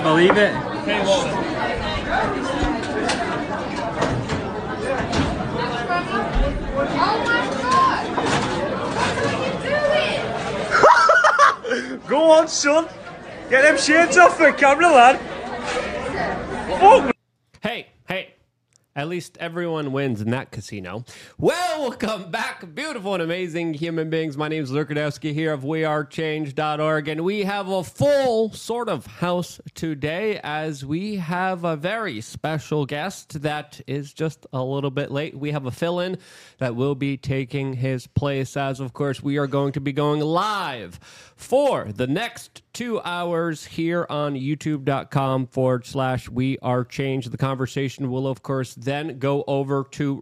I believe it. Oh my? Go on, son. Get them shades off for camera, lad. Oh. At least everyone wins in that casino. Welcome back, beautiful and amazing human beings. My name is Luke here of WeAreChange.org, and we have a full sort of house today as we have a very special guest that is just a little bit late. We have a fill in that will be taking his place, as of course, we are going to be going live for the next two hours here on youtube.com forward slash we are change. The conversation will, of course, then go over to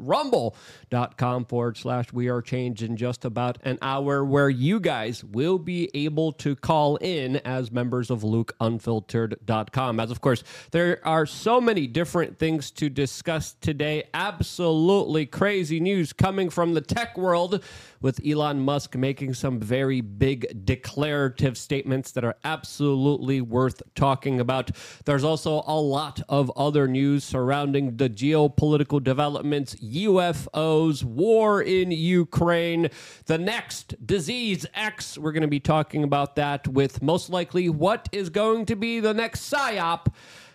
rumble.com forward slash we are change in just about an hour, where you guys will be able to call in as members of lukeunfiltered.com. As of course, there are so many different things to discuss today. Absolutely crazy news coming from the tech world with Elon Musk making some very big declarative statements that are absolutely worth talking about. There's also a lot of other news surrounding the geopolitical developments, War in Ukraine, the next disease X. We're going to be talking about that with most likely what is going to be the next psyop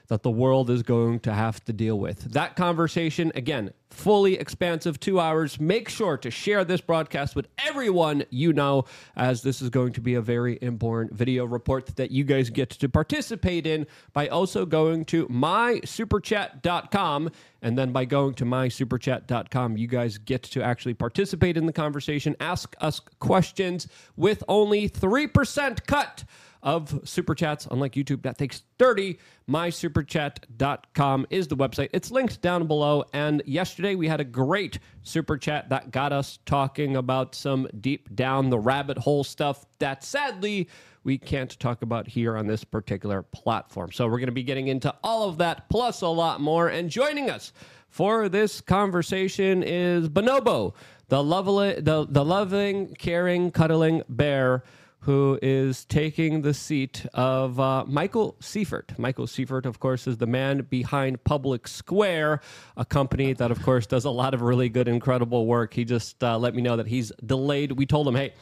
that the world is going to have to deal with. That conversation, again, fully expansive two hours. Make sure to share this broadcast with everyone you know, as this is going to be a very important video report that you guys get to participate in by also going to mysuperchat.com. And then by going to mysuperchat.com, you guys get to actually participate in the conversation, ask us questions with only 3% cut of super chats. Unlike YouTube, that takes 30. MySuperChat.com is the website. It's linked down below. And yesterday we had a great super chat that got us talking about some deep down the rabbit hole stuff that sadly we can't talk about here on this particular platform. So we're going to be getting into all of that plus a lot more. And joining us for this conversation is Bonobo, the lovely, the, the loving, caring, cuddling bear who is taking the seat of uh, Michael Seifert. Michael Seifert, of course, is the man behind Public Square, a company that, of course, does a lot of really good, incredible work. He just uh, let me know that he's delayed. We told him, hey,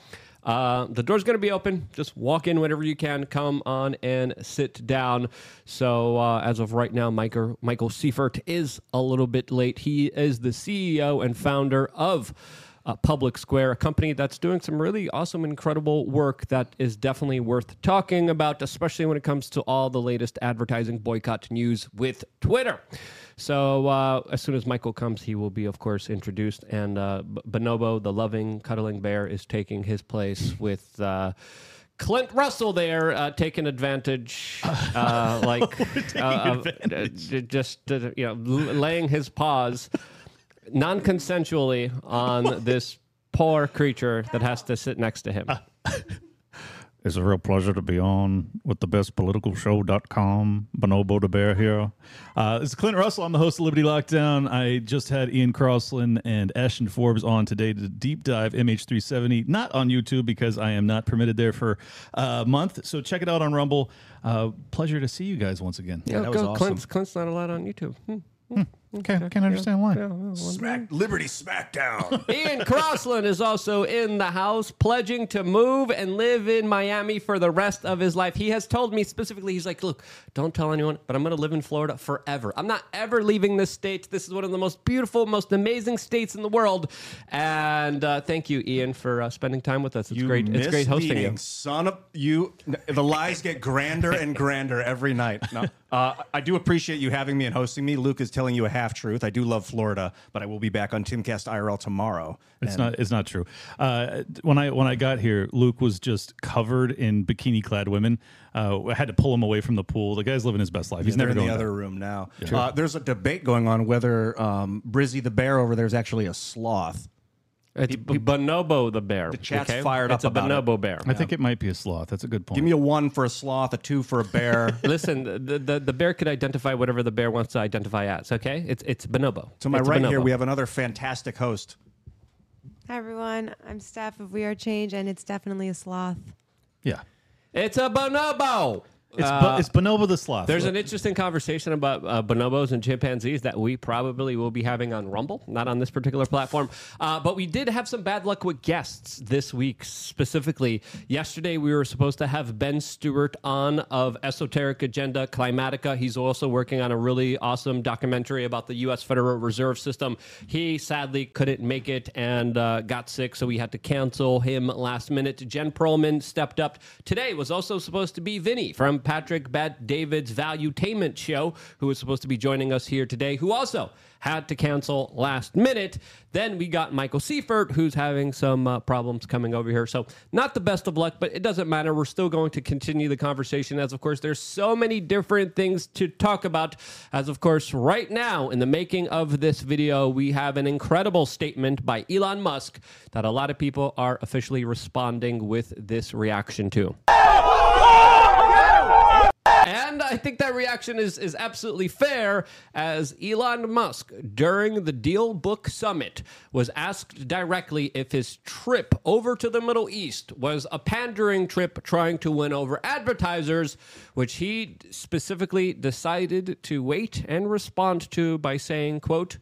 uh, the door's going to be open. Just walk in whenever you can. Come on and sit down. So, uh, as of right now, Michael, Michael Seifert is a little bit late. He is the CEO and founder of uh, Public Square, a company that's doing some really awesome, incredible work that is definitely worth talking about, especially when it comes to all the latest advertising boycott news with Twitter. So uh, as soon as Michael comes, he will be, of course, introduced. And uh, Bonobo, the loving, cuddling bear, is taking his place with. Uh, Clint Russell there uh, taking advantage, uh, like uh, of- uh, just uh, you know, l- laying his paws non-consensually on this poor creature that has to sit next to him. It's a real pleasure to be on with the bestpoliticalshow.com. Bonobo the Bear here. Uh, this is Clint Russell. I'm the host of Liberty Lockdown. I just had Ian Crossland and Ashton Forbes on today to deep dive MH370, not on YouTube because I am not permitted there for a month. So check it out on Rumble. Uh, pleasure to see you guys once again. Yeah, that was go. awesome. Clint's, Clint's not allowed on YouTube. Hmm. Okay, I can't understand why. Smack Liberty Smackdown. Ian Crossland is also in the house, pledging to move and live in Miami for the rest of his life. He has told me specifically, he's like, Look, don't tell anyone, but I'm going to live in Florida forever. I'm not ever leaving this state. This is one of the most beautiful, most amazing states in the world. And uh, thank you, Ian, for uh, spending time with us. It's You great. It's great hosting misleading you. Son of you, the lies get grander and grander every night. No, uh, I do appreciate you having me and hosting me. Luke is telling you a half truth. I do love Florida, but I will be back on Timcast IRL tomorrow. It's And not. It's not true. Uh, when I when I got here, Luke was just covered in bikini clad women. Uh, I had to pull him away from the pool. The guy's living his best life. He's they're never in the back. other room now. Uh, there's a debate going on whether um, Brizzy the bear over there is actually a sloth. It's b- Bonobo the bear. The chat's fired it's up a about Bonobo it. bear. I think it might be a sloth. That's a good point. Give me a one for a sloth, a two for a bear. Listen, the, the the bear could identify whatever the bear wants to identify as. Okay, it's it's bonobo. to my It's a right here, we have another fantastic host. Hi everyone, I'm Steph of We Are Change, and it's definitely a sloth. yeah. It's a bonobo. It's, bo- it's Bonobo the sloth. There's an interesting conversation about uh, bonobos and chimpanzees that we probably will be having on Rumble, not on this particular platform. Uh, but we did have some bad luck with guests this week. Specifically, yesterday we were supposed to have Ben Stewart on of Esoteric Agenda Climatica. He's also working on a really awesome documentary about the U.S. Federal Reserve System. He sadly couldn't make it and uh, got sick, so we had to cancel him last minute. Jen Perlman stepped up. Today was also supposed to be Vinny from Patrick Bet David's Valuetainment show, who was supposed to be joining us here today, who also had to cancel last minute. Then we got Michael Seifert, who's having some uh, problems coming over here. So, not the best of luck, but it doesn't matter. We're still going to continue the conversation, as of course, there's so many different things to talk about. As of course, right now, in the making of this video, we have an incredible statement by Elon Musk that a lot of people are officially responding with this reaction to. And I think that reaction is, is absolutely fair as Elon Musk, during the DealBook Summit, was asked directly if his trip over to the Middle East was a pandering trip trying to win over advertisers, which he specifically decided to wait and respond to by saying, quote,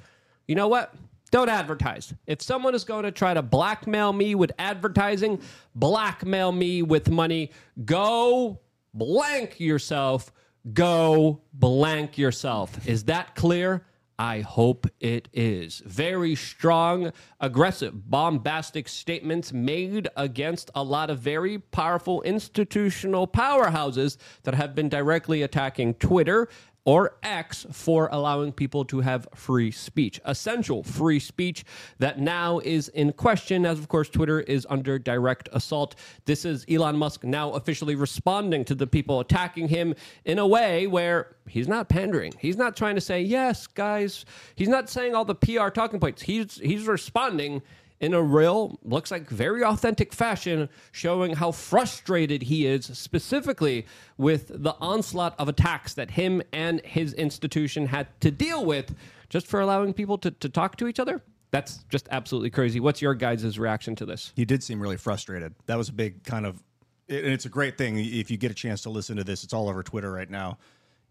you know what? Don't advertise. If someone is going to try to blackmail me with advertising, blackmail me with money, go blank yourself. Go blank yourself. Is that clear? I hope it is. Very strong, aggressive, bombastic statements made against a lot of very powerful institutional powerhouses that have been directly attacking Twitter or X for allowing people to have free speech, essential free speech that now is in question, as of course Twitter is under direct assault. This is Elon Musk now officially responding to the people attacking him in a way where he's not pandering. He's not trying to say, yes, guys. He's not saying all the PR talking points. He's he's responding in a real, looks like very authentic fashion, showing how frustrated he is specifically with the onslaught of attacks that him and his institution had to deal with just for allowing people to, to talk to each other. That's just absolutely crazy. What's your guys' reaction to this? He did seem really frustrated. That was a big kind of, and it's a great thing if you get a chance to listen to this. It's all over Twitter right now.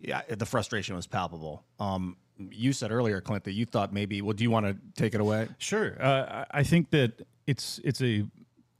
Yeah, the frustration was palpable. Um, you said earlier, Clint, that you thought maybe. Well, do you want to take it away? Sure. Uh, I think that it's it's a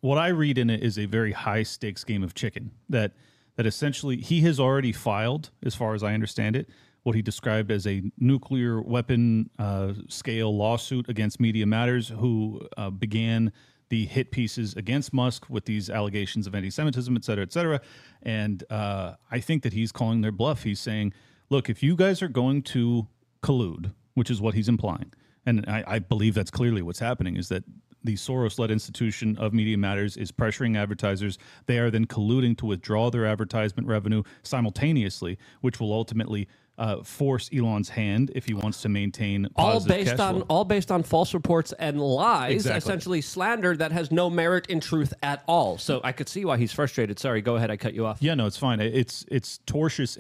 what I read in it is a very high stakes game of chicken that that essentially he has already filed, as far as I understand it, what he described as a nuclear weapon uh, scale lawsuit against Media Matters, who uh, began the hit pieces against Musk with these allegations of anti-Semitism, et cetera, et cetera. And uh, I think that he's calling their bluff. He's saying, "Look, if you guys are going to collude, which is what he's implying, and I, I believe that's clearly what's happening, is that the Soros-led institution of Media Matters is pressuring advertisers. They are then colluding to withdraw their advertisement revenue simultaneously, which will ultimately." Uh, force Elon's hand if he wants to maintain all based on all based on false reports and lies, Exactly. essentially slander that has no merit in truth at all. So I could see why he's frustrated. Sorry, go ahead. I cut you off. Yeah, no, it's fine. It's it's tortious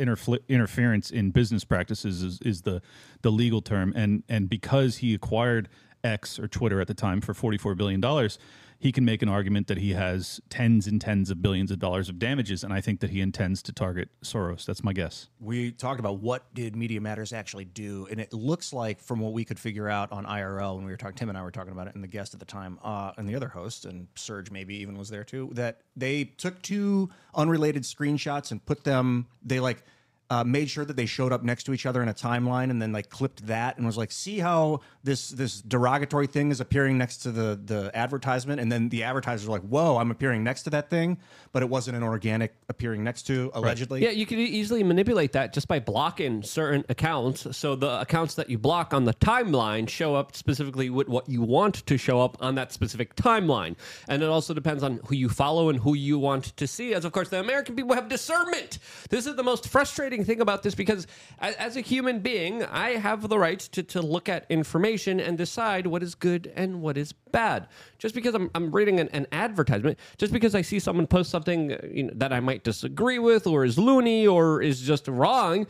interference in business practices is, is the the legal term, and and because he acquired X or Twitter at the time for forty four billion dollars, he can make an argument that he has tens and tens of billions of dollars of damages, and I think that he intends to target Soros. That's my guess. we talked about what did Media Matters actually do, and it looks like from what we could figure out on IRL when we were talking, Tim and I were talking about it, and the guest at the time, uh, and the other host, and Serge maybe even was there too, that they took two unrelated screenshots and put them. They like. Uh, made sure that they showed up next to each other in a timeline, and then like clipped that, and was like, "See how this this derogatory thing is appearing next to the the advertisement?" And then the advertisers were like, "Whoa, I'm appearing next to that thing," but it wasn't an organic appearing next to allegedly. Yeah, you could easily manipulate that just by blocking certain accounts. So the accounts that you block on the timeline show up specifically with what you want to show up on that specific timeline. And it also depends on who you follow and who you want to see. As of course, the American people have discernment. This is the most frustrating thing about this because as, as a human being, I have the right to, to look at information and decide what is good and what is bad. Just because I'm, I'm reading an, an advertisement, just because I see someone post something uh, you know, that I might disagree with or is loony or is just wrong,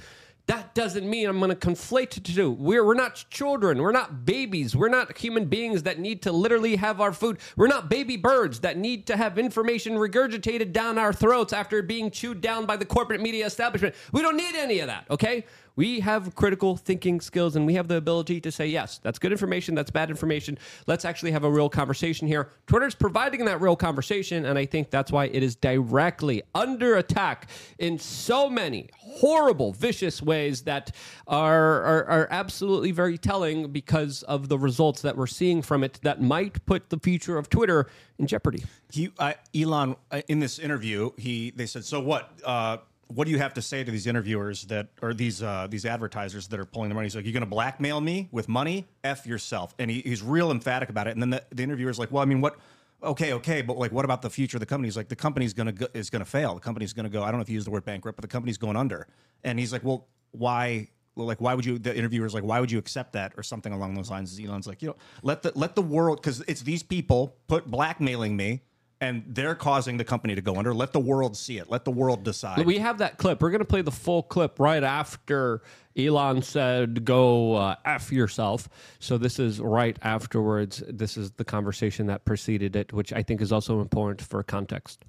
that doesn't mean I'm going to conflate the two. We're, we're not children. We're not babies. We're not human beings that need to literally have our food. We're not baby birds that need to have information regurgitated down our throats after being chewed down by the corporate media establishment. We don't need any of that, okay? We have critical thinking skills and we have the ability to say, yes, that's good information, that's bad information. Let's actually have a real conversation here. Twitter's providing that real conversation, and I think that's why it is directly under attack in so many horrible, vicious ways that are, are, are absolutely very telling because of the results that we're seeing from it that might put the future of Twitter in jeopardy. He, uh, Elon, uh, in this interview, he they said, "So what? Uh, what do you have to say to these interviewers that or these uh, these advertisers that are pulling the money?" He's like, "You're going to blackmail me with money? F yourself." And he, he's real emphatic about it. And then the, the interviewer's like, "Well, I mean, what?" Okay, okay, but like, what about the future of the company? He's like, the company's gonna go, is gonna fail. The company's gonna go. I don't know if you use the word bankrupt, but the company's going under. And he's like, well, why? Like, why would you? The interviewer's like, why would you accept that, or something along those lines? Elon's like, you know, let the let the world, because it's these people put blackmailing me, and they're causing the company to go under. Let the world see it. Let the world decide. We have that clip. We're going to play the full clip right after Elon said, go uh, F yourself. So this is right afterwards. This is the conversation that preceded it, which I think is also important for context.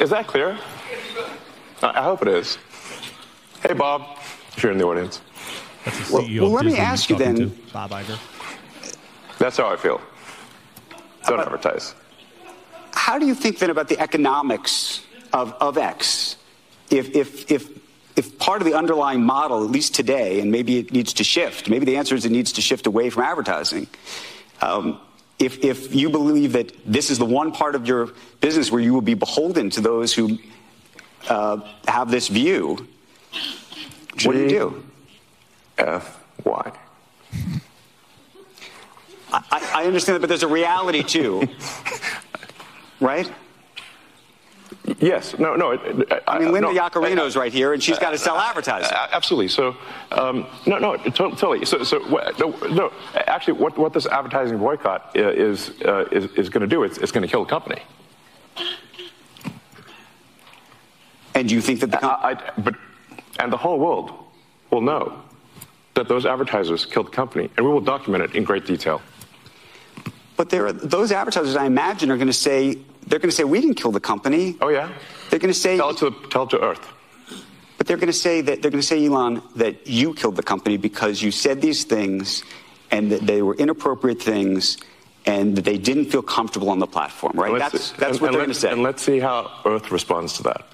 Is that clear? I I hope it is. Hey, Bob, if you're in the audience. That's the Well, CEO well, of let me ask you then. to. Bob Iger. That's how I feel. Don't advertise. How do you think then about the economics of, of X? If, if, if, if part of the underlying model, at least today, and maybe it needs to shift, maybe the answer is it needs to shift away from advertising. Um, if, if you believe that this is the one part of your business where you will be beholden to those who uh, have this view, what do you do? F Y. I, I understand that, but there's a reality too, right? Yes. No. No. it- it- I mean, Linda no, Yaccarino's right here, and she's got to sell advertising. A- Absolutely. So, um, no, no, totally. So, so no, no. Actually, what, what this advertising boycott is uh, is, is going to do? It's, it's going to kill the company. And you think that the com- I, I, but and the whole world will know that those advertisers killed the company, and we will document it in great detail. But there are, those advertisers, I imagine, are going to say they're going to say we didn't kill the company. Oh yeah. They're going to say, Tell it to tell it to Earth. but they're going to say that they're going to say, Elon, that you killed the company because you said these things, and that they were inappropriate things, and that they didn't feel comfortable on the platform. Right? That's that's what and they're going to say. And let's see how Earth responds to that.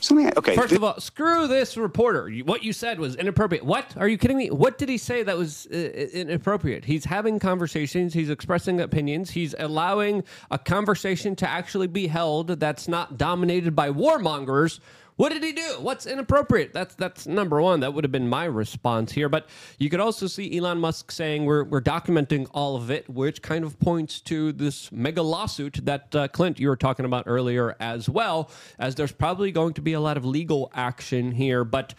So let okay. First of all, screw this reporter. What you said was inappropriate. What? Are you kidding me? What did he say that was uh, inappropriate? He's having conversations, he's expressing opinions, he's allowing a conversation to actually be held that's not dominated by warmongers. What did he do? What's inappropriate? That's that's number one. That would have been my response here. But you could also see Elon Musk saying we're we're documenting all of it, which kind of points to this mega lawsuit that uh, Clint you were talking about earlier as well. As there's probably going to be a lot of legal action here, but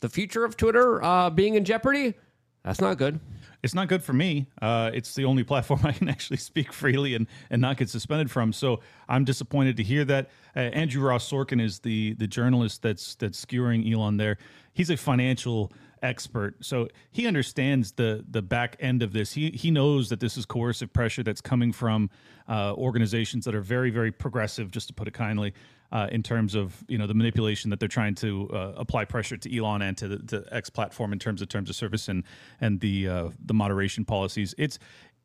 the future of Twitter uh, being in jeopardy, that's not good. It's not good for me. Uh, it's the only platform I can actually speak freely and, and not get suspended from. So I'm disappointed to hear that. Uh, Andrew Ross Sorkin is the the journalist that's that's skewering Elon there. He's a financial expert, so he understands the the back end of this. He he knows that this is coercive pressure that's coming from uh, organizations that are very very progressive, just to put it kindly uh, in terms of you know the manipulation that they're trying to uh, apply pressure to Elon and to the to X platform in terms of terms of service and and the uh, the moderation policies. It's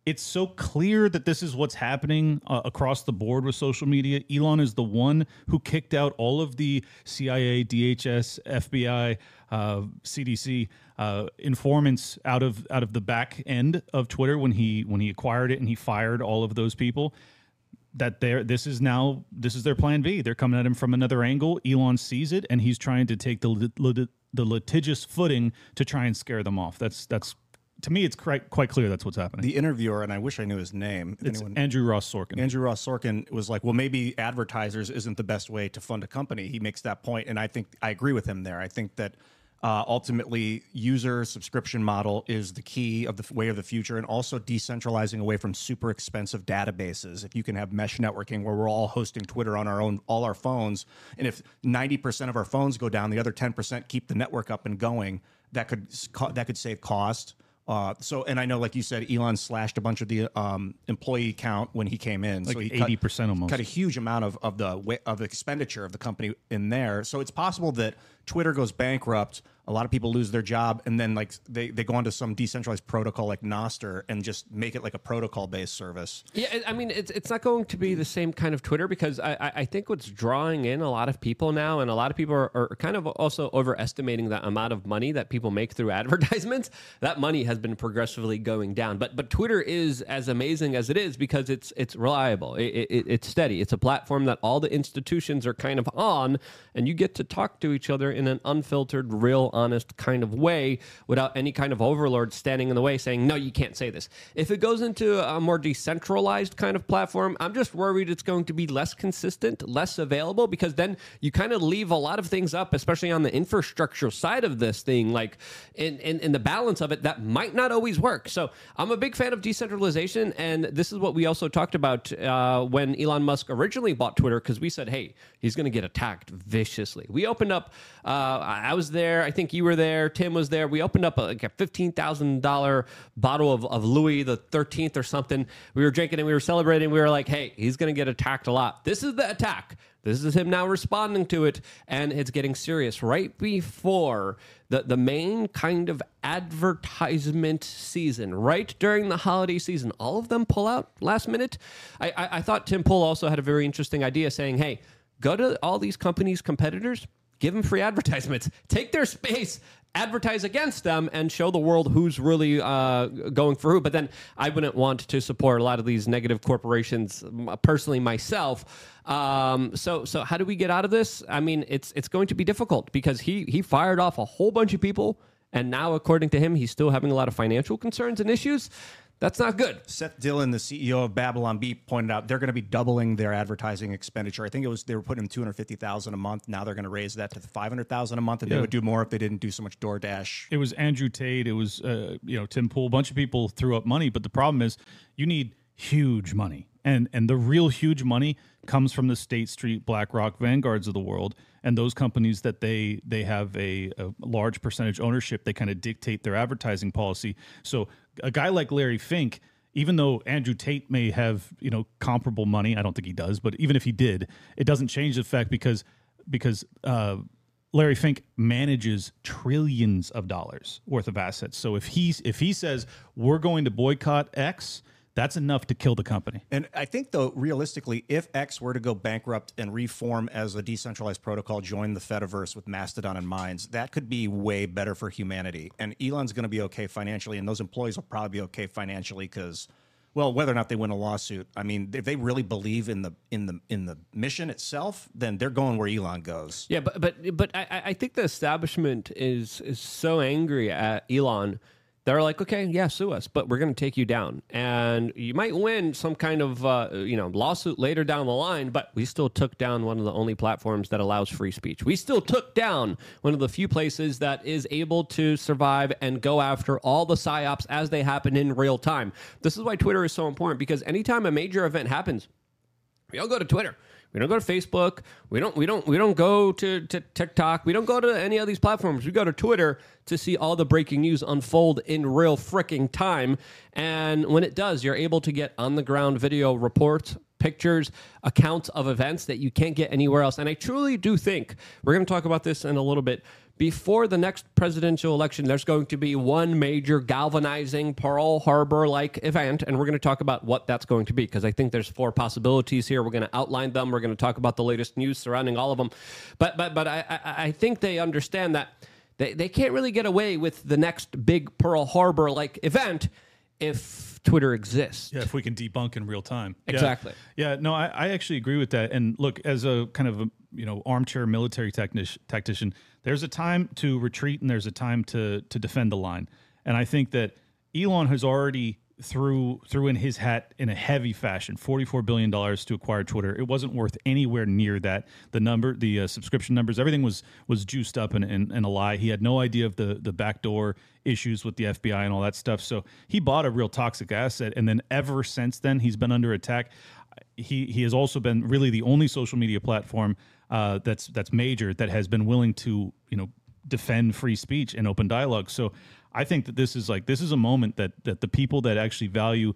it's so clear that this is what's happening uh, across the board with social media. Elon is the one who kicked out all of the CIA, DHS, FBI, uh, CDC uh, informants out of out of the back end of Twitter when he when he acquired it and he fired all of those people that they're this is now this is their plan B. They're coming at him from another angle. Elon sees it and he's trying to take the lit- the litigious footing to try and scare them off. That's that's to me, it's quite quite clear that's what's happening. The interviewer, and I wish I knew his name. it's anyone- Andrew Ross Sorkin. Andrew Ross Sorkin was like, well, maybe advertisers isn't the best way to fund a company. He makes that point, and I think I agree with him there. I think that uh, ultimately, user subscription model is the key of the f- way of the future, and also decentralizing away from super expensive databases. If you can have mesh networking where we're all hosting Twitter on our own, all our phones, and if ninety percent of our phones go down, the other ten percent keep the network up and going. That could that could save cost. Uh, so, and I know, like you said, Elon slashed a bunch of the um, employee count when he came in. Like so 80% almost. Cut a huge amount of of the of the expenditure of the company in there. So it's possible that Twitter goes bankrupt. A lot of people lose their job, and then like they, they go onto some decentralized protocol like Nostr and just make it like a protocol based service. Yeah, I- mean, it's it's not going to be the same kind of Twitter because I, I- I think what's drawing in a lot of people now, and a lot of people are, are kind of also overestimating the amount of money that people make through advertisements. That money has been progressively going down, but but Twitter is as amazing as it is because it's it's reliable, it, it, it's steady, it's a platform that all the institutions are kind of on, and you get to talk to each other in an unfiltered, real, honest kind of way without any kind of overlord standing in the way saying, no, you can't say this. If it goes into a more decentralized kind of platform, I'm just worried it's going to be less consistent, less available, because then you kind of leave a lot of things up, especially on the infrastructure side of this thing, like in, in, in the balance of it, that might not always work. So I'm a big fan of decentralization. And this is what we also talked about uh, when Elon Musk originally bought Twitter, because we said, hey, he's going to get attacked viciously. We opened up, uh, I was there, I think you were there, Tim was there. We opened up a, like a $15,000 bottle of, of Louis the 13th or something. We were drinking and we were celebrating. We were like, hey, he's going to get attacked a lot. This is the attack. This is him now responding to it, and it's getting serious right before the, the main kind of advertisement season, right during the holiday season. All of them pull out last minute. I, I, I thought Tim Pool also had a very interesting idea saying, hey, go to all these companies' competitors, give them free advertisements, take their space, advertise against them, and show the world who's really uh, going for who. But then I wouldn't want to support a lot of these negative corporations personally myself. Um, so, so how do we get out of this? I mean, it's it's going to be difficult because he he fired off a whole bunch of people, and now according to him, he's still having a lot of financial concerns and issues. That's not good. Seth Dillon, the CEO of Babylon Bee, pointed out they're going to be doubling their advertising expenditure. I think it was they were putting in two hundred fifty thousand a month. Now they're going to raise that to five hundred thousand a month, and Yeah. they would do more if they didn't do so much DoorDash. It was Andrew Tate. It was uh, you know Tim Pool. A bunch of people threw up money, but the problem is you need huge money, and and the real huge money comes from the State Street, BlackRock, Vanguards of the world, and those companies that they they have a, a large percentage ownership. They kind of dictate their advertising policy. So a guy like Larry Fink. Even though Andrew Tate may have you know comparable money, I don't think he does. But even if he did, it doesn't change the fact because because uh, Larry Fink manages trillions of dollars worth of assets. So if he's if he says we're going to boycott X, that's enough to kill the company. And I think, though, realistically, if X were to go bankrupt and reform as a decentralized protocol, join the Fediverse with Mastodon and Minds, that could be way better for humanity. And Elon's going to be okay financially, and those employees will probably be okay financially because, well, whether or not they win a lawsuit, I mean, if they really believe in the in the in the mission itself, then they're going where Elon goes. Yeah, but but but I, I- I think the establishment is is so angry at Elon. They're like, okay, yeah, sue us, but we're going to take you down, and you might win some kind of uh, you know lawsuit later down the line. But we still took down one of the only platforms that allows free speech. We still took down one of the few places that is able to survive and go after all the psyops as they happen in real time. This is why Twitter is so important because anytime a major event happens, we all go to Twitter. We don't go to Facebook. We don't. We don't. We don't go to, to TikTok. We don't go to any of these platforms. We go to Twitter to see all the breaking news unfold in real freaking time. And when it does, you're able to get on the ground video reports, pictures, accounts of events that you can't get anywhere else. And I truly do think we're going to talk about this in a little bit. Before the next presidential election, there's going to be one major galvanizing Pearl Harbor like event, and we're going to talk about what that's going to be because I think there's four possibilities here. We're going to outline them. We're going to talk about the latest news surrounding all of them. But but but I I, I think they understand that they, they can't really get away with the next big Pearl Harbor like event if Twitter exists. Yeah, if we can debunk in real time. Yeah. Exactly. Yeah, no, I, I actually agree with that. And look, as a kind of a you know armchair military technic- tactician, there's a time to retreat and there's a time to to defend the line. And I think that Elon has already threw threw in his hat in a heavy fashion, forty four billion dollars to acquire Twitter. It wasn't worth anywhere near that. The number, the uh, subscription numbers, everything was was juiced up and, and, and a lie. He had no idea of the the backdoor issues with the FBI and all that stuff. So he bought a real toxic asset, and then ever since then he's been under attack. He he has also been really the only social media platform uh, that's that's major that has been willing to you know defend free speech and open dialogue. So I think that this is like this is a moment that that the people that actually value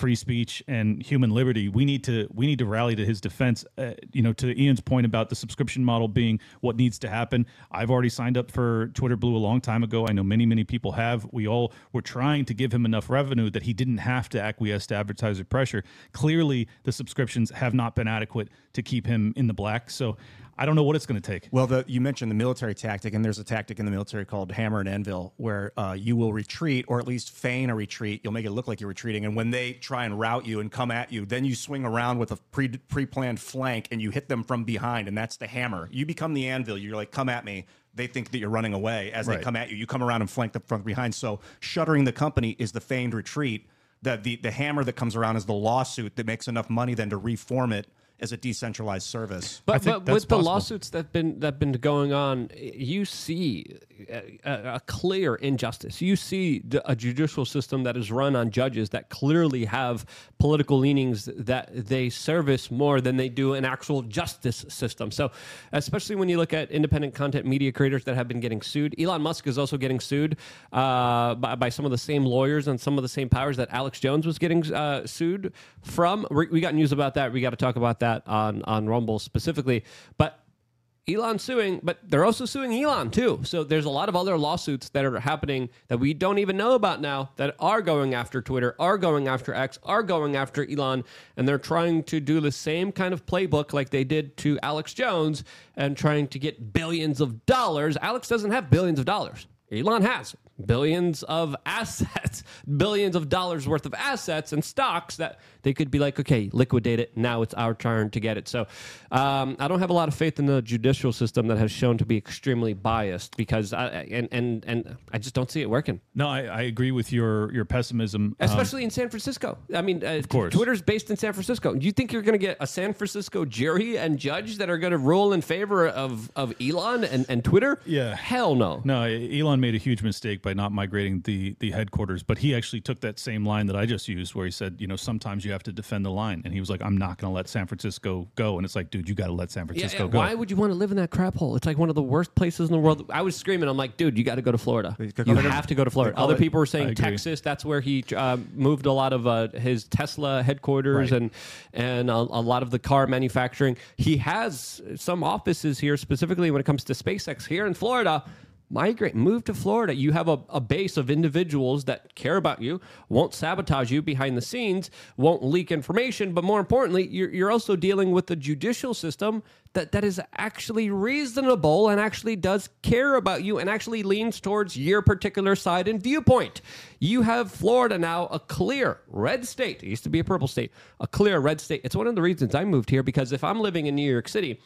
free speech and human liberty we need to we need to rally to his defense. Uh, you know to ian's point about the subscription model being what needs to happen i've already signed up for twitter blue a long time ago. I know many many people have. We all were trying to give him enough revenue that he didn't have to acquiesce to advertiser pressure. Clearly the subscriptions have not been adequate to keep him in the black. So I don't know what it's going to take. Well, the, you mentioned the military tactic, and there's a tactic in the military called hammer and anvil, where uh, you will retreat or at least feign a retreat. You'll make it look like you're retreating, and when they try and rout you and come at you, then you swing around with a pre pre-planned flank and you hit them from behind, and that's the hammer. You become the anvil. You're like, come at me. They think that you're running away as Right. they come at you. You come around and flank them from behind. So shuttering the company is the feigned retreat. The, the the hammer that comes around is the lawsuit that makes enough money then to reform it as a decentralized service. But, but that's with the lawsuits that've been that've been going on, you see a, a, a clear injustice. You see the, a judicial system that is run on judges that clearly have political leanings that they service more than they do an actual justice system. So, especially when you look at independent content media creators that have been getting sued, Elon Musk is also getting sued uh, by, by some of the same lawyers and some of the same powers that Alex Jones was getting uh, sued from. We, we got news about that. We got to talk about that on on Rumble specifically, but. Elon suing, but they're also suing Elon too. So there's a lot of other lawsuits that are happening that we don't even know about now that are going after Twitter, are going after X, are going after Elon, and they're trying to do the same kind of playbook like they did to Alex Jones and trying to get billions of dollars. Alex doesn't have billions of dollars. Elon has billions of assets, billions of dollars worth of assets and stocks that they could be like, okay, liquidate it. Now it's our turn to get it. So um, I don't have a lot of faith in the judicial system that has shown to be extremely biased because I, and and and I just don't see it working, No, I, I agree with your your pessimism. Um, especially in San Francisco. I mean, uh, of course. Twitter's based in San Francisco. Do you think you're going to get a San Francisco jury and judge that are going to rule in favor of of Elon and, and Twitter? Yeah. hell no. No, Elon made a huge mistake by not migrating the the headquarters, but he actually took that same line that I just used, where he said, you know, sometimes you have to defend the line, and he was like, I'm not going to let San Francisco go, and it's like, dude, you got to let San Francisco yeah, go. why would you want to live in that crap hole? It's like one of the worst places in the world. I was screaming. I'm like, dude, you got to go to Florida. You have to go to Florida. Other it- people were saying. Texas. That's where he uh, moved a lot of uh, his Tesla headquarters Right. and and a, a lot of the car manufacturing. He has some offices here, specifically when it comes to SpaceX here in Florida. Migrate, move to Florida. You have a, a base of individuals that care about you, won't sabotage you behind the scenes, won't leak information, but more importantly, you're, you're also dealing with the judicial system that, that is actually reasonable and actually does care about you and actually leans towards your particular side and viewpoint. You have Florida now, a clear red state. It used to be a purple state, a clear red state. It's one of the reasons I moved here because if I'm living in New York City,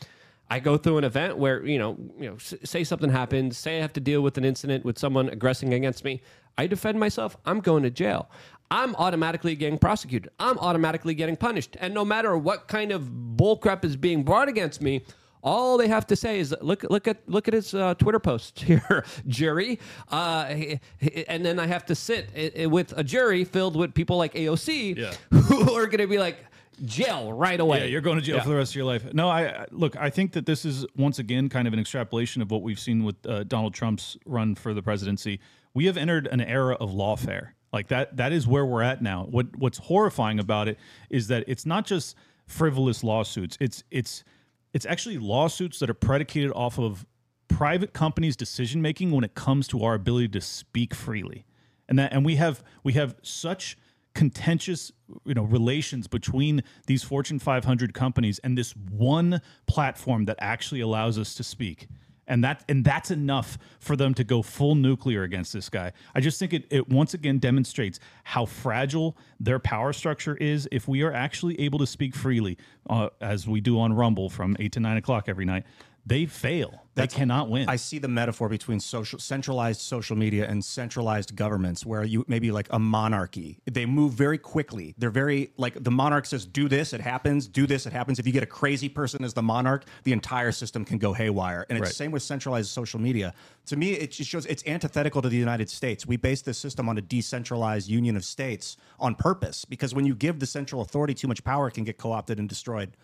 I go through an event where you know, you know, say something happens, say I have to deal with an incident with someone aggressing against me. I defend myself. I'm going to jail. I'm automatically getting prosecuted. I'm automatically getting punished. And no matter what kind of bullcrap is being brought against me, all they have to say is look look at look at his uh, Twitter post here, jury. Uh, and then I have to sit i- i- with a jury filled with people like AOC Yeah. who are going to be like jail right away. Yeah, you're going to jail Yeah. for the rest of your life. No, I look. I think that this is once again kind of an extrapolation of what we've seen with uh, Donald Trump's run for the presidency. We have entered an era of lawfare. Like that. That is where we're at now. What What's horrifying about it is that it's not just frivolous lawsuits. It's it's it's actually lawsuits that are predicated off of private companies' decision making when it comes to our ability to speak freely, and that and we have we have such contentious you know relations between these fortune 500 companies and this one platform that actually allows us to speak. And that and that's enough for them to go full nuclear against this guy. I just think it, it once again demonstrates how fragile their power structure is if we are actually able to speak freely uh, as we do on rumble from 8 to 9 o'clock every night they fail. They cannot win. I see the metaphor between social centralized social media and centralized governments where you maybe like a monarchy. They move very quickly. They're very like the monarch says do this, it happens, do this, it happens. If you get a crazy person as the monarch, the entire system can go haywire. And it's Right. the same with centralized social media. To me, it just shows it's antithetical to the United States. We base this system on a decentralized union of states on purpose because when you give the central authority too much power, it can get co-opted and destroyed.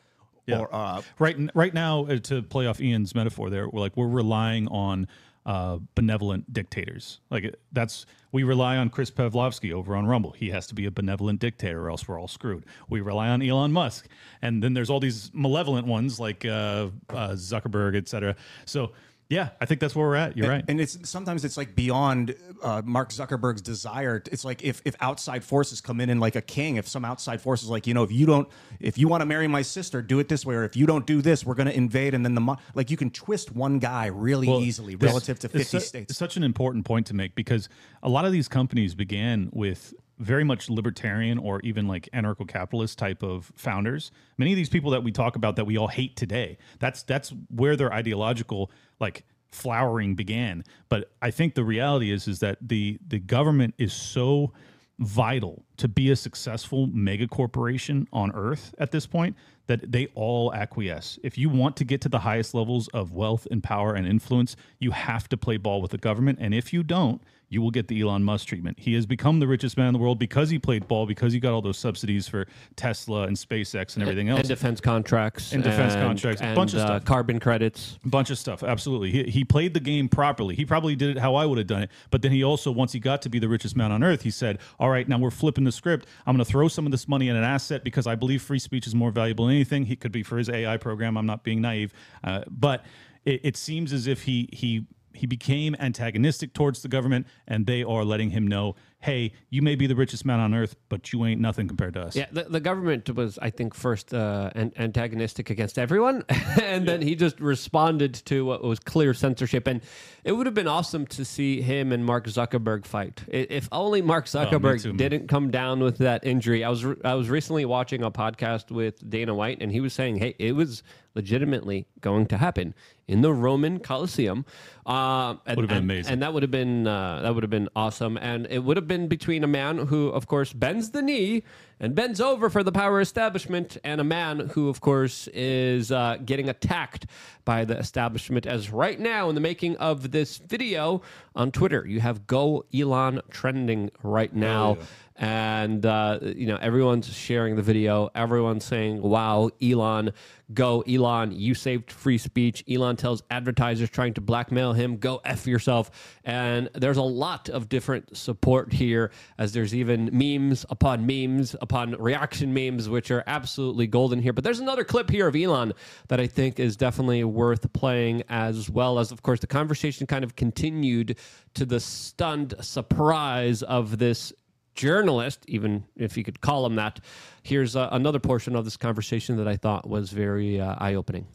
Or uh, right right now uh, to play off Ian's metaphor there we're like we're relying on uh, benevolent dictators. Like that's we rely on Chris Pavlovsky over on Rumble. He has to be a benevolent dictator or else we're all screwed. We rely on Elon Musk. And then there's all these malevolent ones like uh, uh, Zuckerberg etc so yeah I think that's where we're at you're right And it's sometimes it's like beyond uh, Mark Zuckerberg's desire. It's like if if outside forces come in and like a king, if some outside force is like, you know, if you don't, if you want to marry my sister, do it this way, or if you don't do this, we're going to invade. And then the mo- like you can twist one guy really Well, easily relative to fifty su- states. It's such an important point to make because a lot of these companies began with very much libertarian or even like anarcho capitalist type of founders. Many of these people that we talk about that we all hate today, that's that's where their ideological like flowering began. But I think the reality is is that the the government is so vital to be a successful mega corporation on earth at this point that they all acquiesce. If you want to get to the highest levels of wealth and power and influence, you have to play ball with the government. And if you don't, you will get the Elon Musk treatment. He has become the richest man in the world because he played ball, because he got all those subsidies for Tesla and SpaceX and everything else. and defense contracts, And defense contracts, a and, bunch of uh, stuff. carbon credits. bunch of stuff absolutely he, he played the game properly he probably did it how i would have done it but then he also once he got to be the richest man on earth he said all right now we're flipping the script i'm going to throw some of this money in an asset because i believe free speech is more valuable than anything. He could be for his ai program. I'm not being naive. Uh, but it, it seems as if he he he became antagonistic towards the government and they are letting him know hey you may be the richest man on earth but you ain't nothing compared to us Yeah, the, the government was, I think, first uh, an, antagonistic against everyone, and then he just responded to what was clear censorship. And it would have been awesome to see him and Mark Zuckerberg fight. If only Mark Zuckerberg too, didn't come down with that injury. I was re- I was recently watching a podcast with Dana White, and he was saying, "Hey, it was legitimately going to happen in the Roman Colosseum." Uh, and, Would have been and- amazing. and that would have been uh, that would have been awesome, and it would have been between a man who, of course, bends the knee and bends over for the power establishment, and a man who, of course, is uh, getting attacked by the establishment. As right now, in the making of this video on Twitter, you have "Go Elon" trending right now. And uh, you know everyone's sharing the video. Everyone's saying, "Wow, Elon, go Elon! You saved free speech." Elon tells advertisers trying to blackmail him, "Go f yourself." And there's a lot of different support here, as there's even memes upon memes upon reaction memes, which are absolutely golden here. But there's another clip here of Elon that I think is definitely worth playing, as well as, of course, the conversation kind of continued to the stunned surprise of this journalist, even if you could call him that. Here's uh, another portion of this conversation that I thought was very uh, eye opening.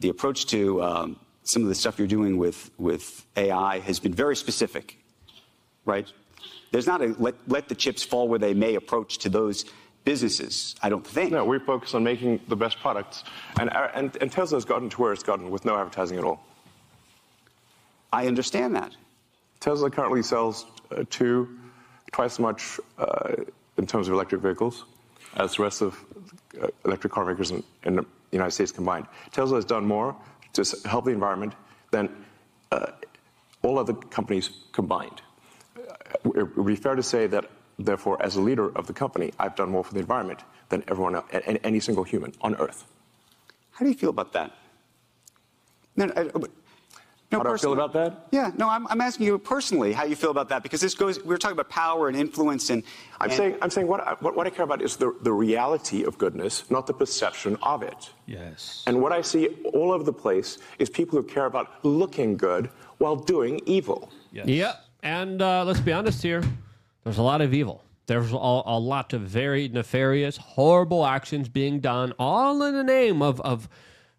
The approach to um, some of the stuff you're doing with, with AI has been very specific, right? There's not a let, let the chips fall where they may approach to those businesses, I don't think. No, we focus on making the best products, and and, and Tesla's gotten to where it's gotten with no advertising at all. I understand that. Tesla currently sells uh, two, twice as much uh, in terms of electric vehicles as the rest of uh, electric car makers in, in the United States combined. Tesla has done more to help the environment than uh, all other companies combined. Uh, It would be fair to say that, therefore, as a leader of the company, I've done more for the environment than everyone else, a- a- any single human on Earth. How do you feel about that? No, no, I- no, How do I feel about that? Yeah, no, I'm, I'm asking you personally how you feel about that because this goes. We're talking about power and influence, and I'm and- saying, I'm saying what, I, what, what I care about is the, the reality of goodness, not the perception of it. yes And what I see all over the place is people who care about looking good while doing evil. Yes. Yep. And uh, let's be honest here there's a lot of evil. There's a, a lot of very nefarious, horrible actions being done, all in the name of, of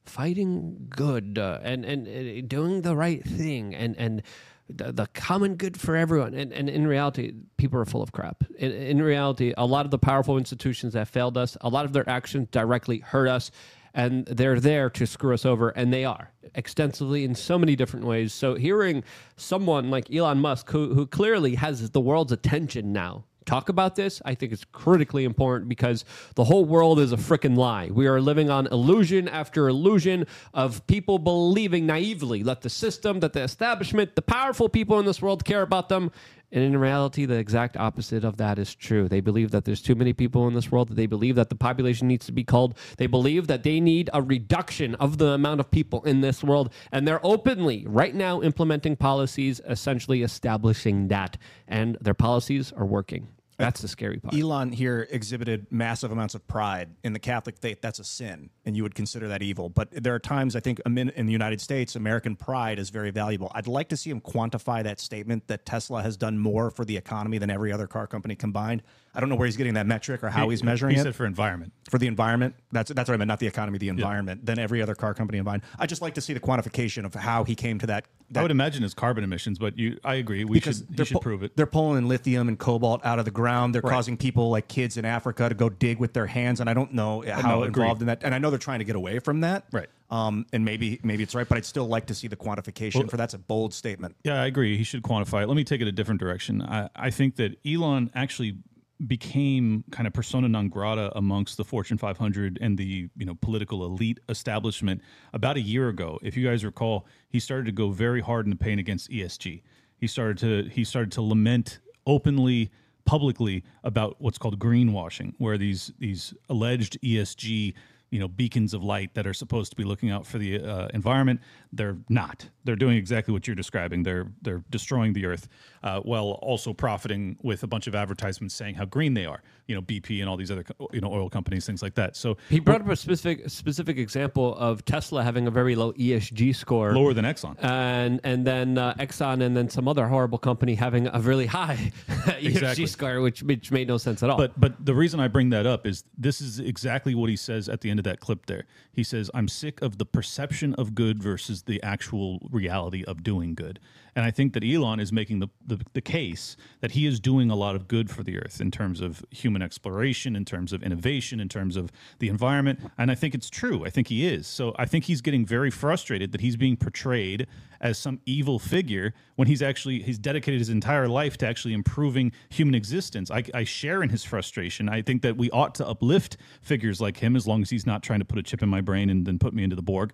fighting good uh, and, and, uh, doing the right thing and, and the, the common good for everyone. And, and in reality, people are full of crap. In, in reality, a lot of the powerful institutions that failed us, a lot of their actions directly hurt us. And they're there to screw us over, and they are extensively in so many different ways. So hearing someone like Elon Musk, who who clearly has the world's attention now, talk about this, I think it's critically important because the whole world is a freaking lie. We are living on illusion after illusion of people believing naively that the system, that the establishment, the powerful people in this world care about them. And in reality, the exact opposite of that is true. They believe that there's too many people in this world. that They believe that the population needs to be culled. They believe that they need a reduction of the amount of people in this world. And they're openly, right now, implementing policies essentially establishing that. And their policies are working. That's the scary part. Elon here exhibited massive amounts of pride in the Catholic faith. That's a sin, and you would consider that evil. But there are times I think in the United States, American pride is very valuable. I'd like to see him quantify that statement that Tesla has done more for the economy than every other car company combined. I don't know where he's getting that metric or how he's measuring he it said for environment. for the environment. That's that's what I meant, not the economy, the environment. Than every other car company in mind. I just like to see the quantification of how he came to that. that I would imagine it's carbon emissions, but you, I agree. We because should, should pu- prove it. They're pulling lithium and cobalt out of the ground. They're causing people like kids in Africa to go dig with their hands, and I don't know how involved in that. And I know they're trying to get away from that, Right. Um, and maybe maybe it's right, but I'd still like to see the quantification for that's a bold statement. Yeah, I agree. He should quantify it. Let me take it a different direction. I, I think that Elon actually became kind of persona non grata amongst the Fortune 500 and the you know political elite establishment about a year ago. If you guys recall, he started to go very hard in the pain against ESG. He started to he started to lament openly publicly about what's called greenwashing, where these these alleged ESG you know beacons of light that are supposed to be looking out for the uh, environment. They're not. They're doing exactly what you're describing. They're they're destroying the earth uh, while also profiting with a bunch of advertisements saying how green they are you know bp and all these other you know oil companies things like that. So He brought up a specific specific example of Tesla having a very low ESG score, lower than exxon. And and then uh, Exxon, and then some other horrible company having a really high ESG score, which which made no sense at all. But but the reason I bring that up is this is exactly what he says at the end of that clip there. He says, I'm sick of the perception of good versus the actual reality of doing good. And I think that Elon is making the, the, the case that he is doing a lot of good for the earth in terms of human exploration, in terms of innovation, in terms of the environment. And I think it's true. I think he is. So I think he's getting very frustrated that he's being portrayed as some evil figure when he's actually he's dedicated his entire life to actually improving human existence. I, I share in his frustration. I think that we ought to uplift figures like him as long as he's not trying to put a chip in my brain and then put me into the Borg.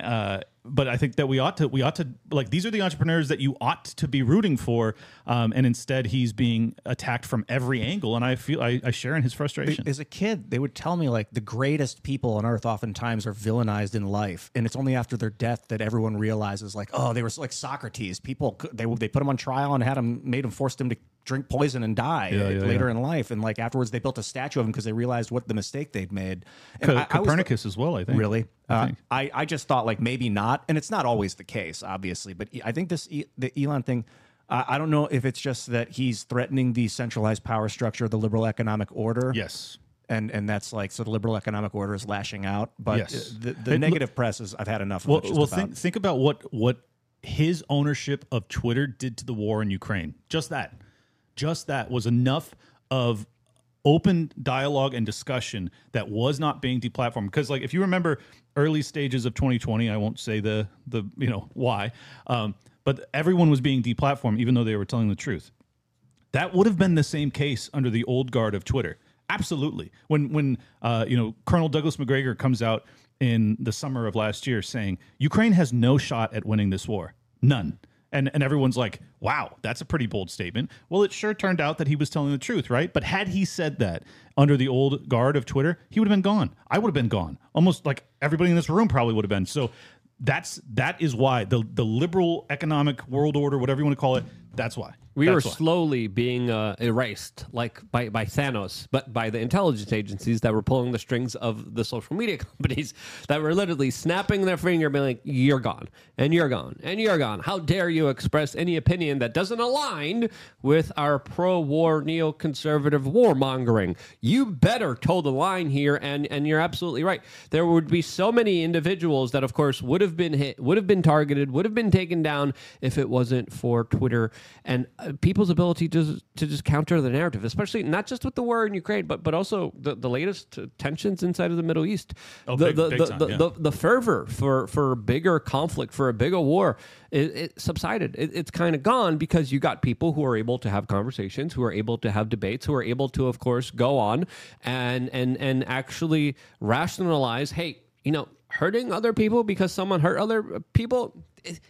Uh, but I think that we ought to we ought to like these are the entrepreneurs that you ought to be rooting for, um, and instead he's being attacked from every angle, and I feel I, I share in his frustration. As a kid, they would tell me like the greatest people on earth oftentimes are villainized in life, and it's only after their death that everyone realizes like, oh, they were like Socrates. People they they put him on trial and had him made him forced him to drink poison and die Yeah, yeah, later yeah. in life, and like afterwards they built a statue of him because they realized what the mistake they'd made. Co- I- I was- Copernicus as well, I think. Really? I Uh, think. I, I just thought like maybe not, and it's not always the case, obviously. But I think this the Elon thing. Uh, I don't know if it's just that he's threatening the centralized power structure of the liberal economic order. Yes. and and that's like so the liberal economic order is lashing out. But Yes. uh, the, the negative press is I've had enough. Of Well, well about. think think about what what his ownership of Twitter did to the war in Ukraine. Just that, just that was enough of open dialogue and discussion that was not being deplatformed. Because, like, if you remember early stages of 2020, I won't say the the you know why, um, but everyone was being deplatformed, even though they were telling the truth. That would have been the same case under the old guard of Twitter. Absolutely. When when uh, you know Colonel Douglas Macgregor comes out in the summer of last year saying Ukraine has no shot at winning this war, none. And and everyone's like, "Wow, that's a pretty bold statement." Well, it sure turned out that he was telling the truth, right? But had he said that under the old guard of Twitter, he would have been gone. I would have been gone. Almost like everybody in this room probably would have been. So that's that is why the the liberal economic world order, whatever you want to call it, that's why. we That's were why. slowly being uh, erased, like by, by Thanos, but by the intelligence agencies that were pulling the strings of the social media companies that were literally snapping their finger, being like, "You're gone, and you're gone, and you're gone. How dare you express any opinion that doesn't align with our pro-war, neoconservative warmongering? You better toe the line here." And and you're absolutely right. There would be so many individuals that, of course, would have been hit, would have been targeted, would have been taken down if it wasn't for Twitter and uh, people's ability to to just counter the narrative, especially not just with the war in Ukraine, but but also the, the latest tensions inside of the Middle East. Oh, the, big- the, big the, time, the, yeah. the, the fervor for for bigger conflict, for a bigger war, it, it subsided. It, it's kind of gone because you got people who are able to have conversations, who are able to have debates, who are able to, of course, go on and and and actually rationalize. Hey, you know, hurting other people because someone hurt other people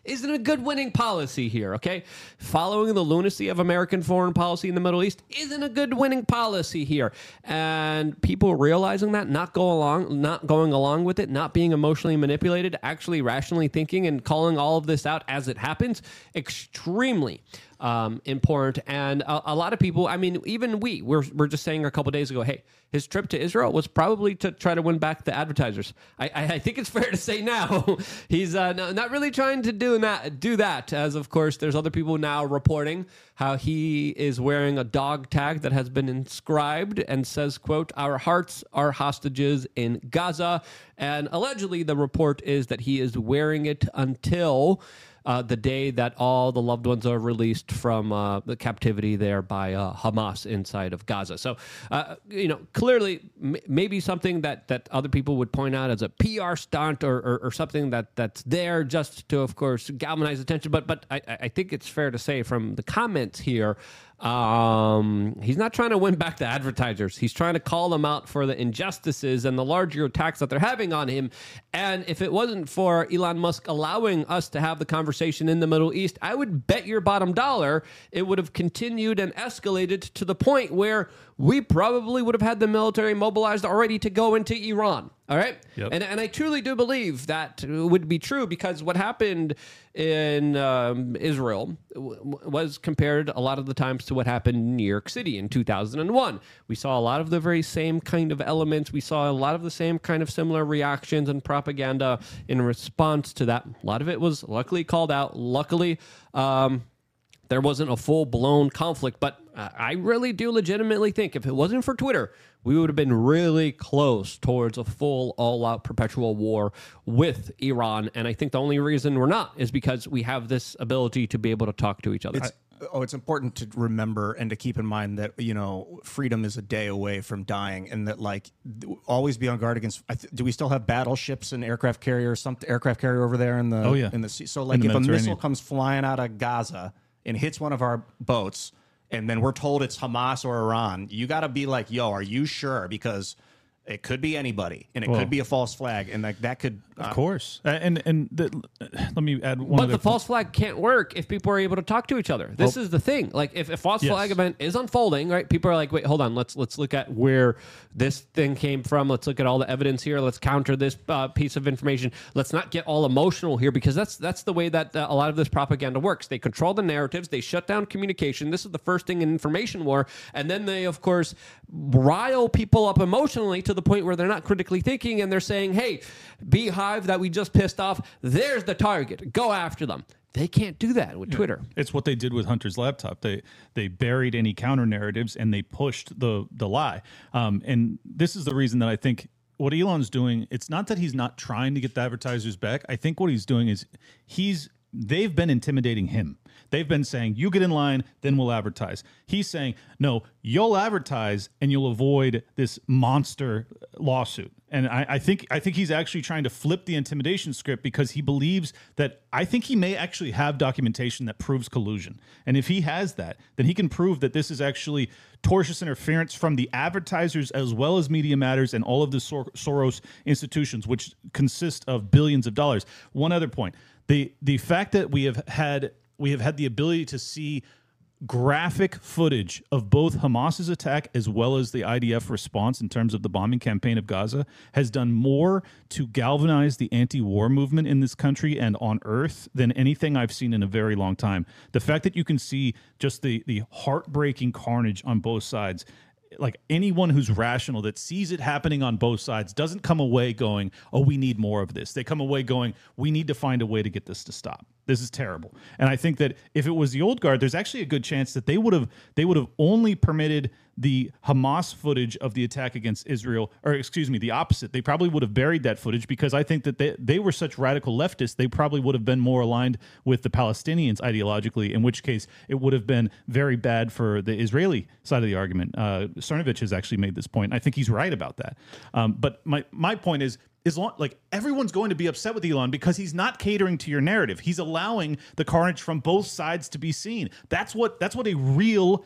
isn't a good winning policy here. Okay, following the lunacy of American foreign policy in the Middle East isn't a good winning policy here, and people realizing that, not go along, not going along with it, not being emotionally manipulated, actually rationally thinking and calling all of this out as it happens, extremely um, important. And a, a lot of people, I mean, even we, we're, we're just saying a couple days ago, hey, his trip to Israel was probably to try to win back the advertisers. I, I, I think it's fair to say now he's uh, not really trying to do that. Do that, as of course, there's other people now reporting how he is wearing a dog tag that has been inscribed and says, "quote Our hearts are hostages in Gaza," and allegedly the report is that he is wearing it until uh, the day that all the loved ones are released from uh, the captivity there by uh, Hamas inside of Gaza. So, uh, you know, clearly, m- maybe something that, that other people would point out as a PR stunt or, or, or something that, that's there just to, of course, galvanize attention. But but I, I think it's fair to say from the comments here. Um, he's not trying to win back the advertisers. He's trying to call them out for the injustices and the larger attacks that they're having on him. And if it wasn't for Elon Musk allowing us to have the conversation in the Middle East, I would bet your bottom dollar it would have continued and escalated to the point where we probably would have had the military mobilized already to go into Iran. All right. Yep. And, and I truly do believe that would be true because what happened in um, Israel w- was compared a lot of the times to what happened in New York City in 2001. We saw a lot of the very same kind of elements. We saw a lot of the same kind of similar reactions and propaganda in response to that. A lot of it was luckily called out. Luckily, um, there wasn't a full blown conflict, but I really do legitimately think if it wasn't for Twitter, we would have been really close towards a full all out perpetual war with Iran. And I think the only reason we're not is because we have this ability to be able to talk to each other. It's, oh, it's important to remember and to keep in mind that you know freedom is a day away from dying, and that like always be on guard against. I th- do we still have battleships and aircraft carrier, some aircraft carrier over there in the Oh, yeah. in the sea? So like if a missile comes flying out of Gaza and hits one of our boats, and then we're told it's Hamas or Iran, you got to be like, yo, are you sure? Because it could be anybody, and it Well- could be a false flag, and like that could. Of course. Uh, And and the, let me add one But the false flag can't work if people are able to talk to each other. This is the thing. Like if a false Yes. flag event is unfolding, right? People are like, wait, hold on. Let's let's look at where this thing came from. Let's look at all the evidence here. Let's counter this uh, piece of information. Let's not get all emotional here because that's that's the way that uh, a lot of this propaganda works. They control the narratives. They shut down communication. This is the first thing in information war, and then they of course rile people up emotionally to the point where they're not critically thinking and they're saying, hey, beehive that we just pissed off, there's the target. Go after them. They can't do that with Twitter. It's what they did with Hunter's laptop. They they buried any counter narratives and they pushed the the lie. Um, and this is the reason that I think what Elon's doing. It's not that he's not trying to get the advertisers back. I think what he's doing is he's they've been intimidating him. They've been saying, you get in line, then we'll advertise. He's saying, no, you'll advertise and you'll avoid this monster lawsuit. And I, I think I think he's actually trying to flip the intimidation script because he believes that I think he may actually have documentation that proves collusion. And if he has that, then he can prove that this is actually tortious interference from the advertisers as well as Media Matters and all of the Sor- Soros institutions, which consist of billions of dollars. One other point: the the fact that we have had we have had the ability to see graphic footage of both Hamas's attack as well as the IDF response in terms of the bombing campaign of Gaza has done more to galvanize the anti-war movement in this country and on earth than anything I've seen in a very long time. The fact that you can see just the the heartbreaking carnage on both sides like anyone who's rational that sees it happening on both sides doesn't come away going, "Oh, we need more of this." They come away going, "We need to find a way to get this to stop. This is terrible." And I think that if it was the old guard, there's actually a good chance that they would have they would have only permitted the Hamas footage of the attack against Israel, or excuse me, the opposite. They probably would have buried that footage because I think that they, they were such radical leftists, they probably would have been more aligned with the Palestinians ideologically, in which case it would have been very bad for the Israeli side of the argument. Uh, Cernovich has actually made this point. I think he's right about that. Um, but my, my point is, is long, like everyone's going to be upset with Elon because he's not catering to your narrative. He's allowing the carnage from both sides to be seen. That's what that's what a real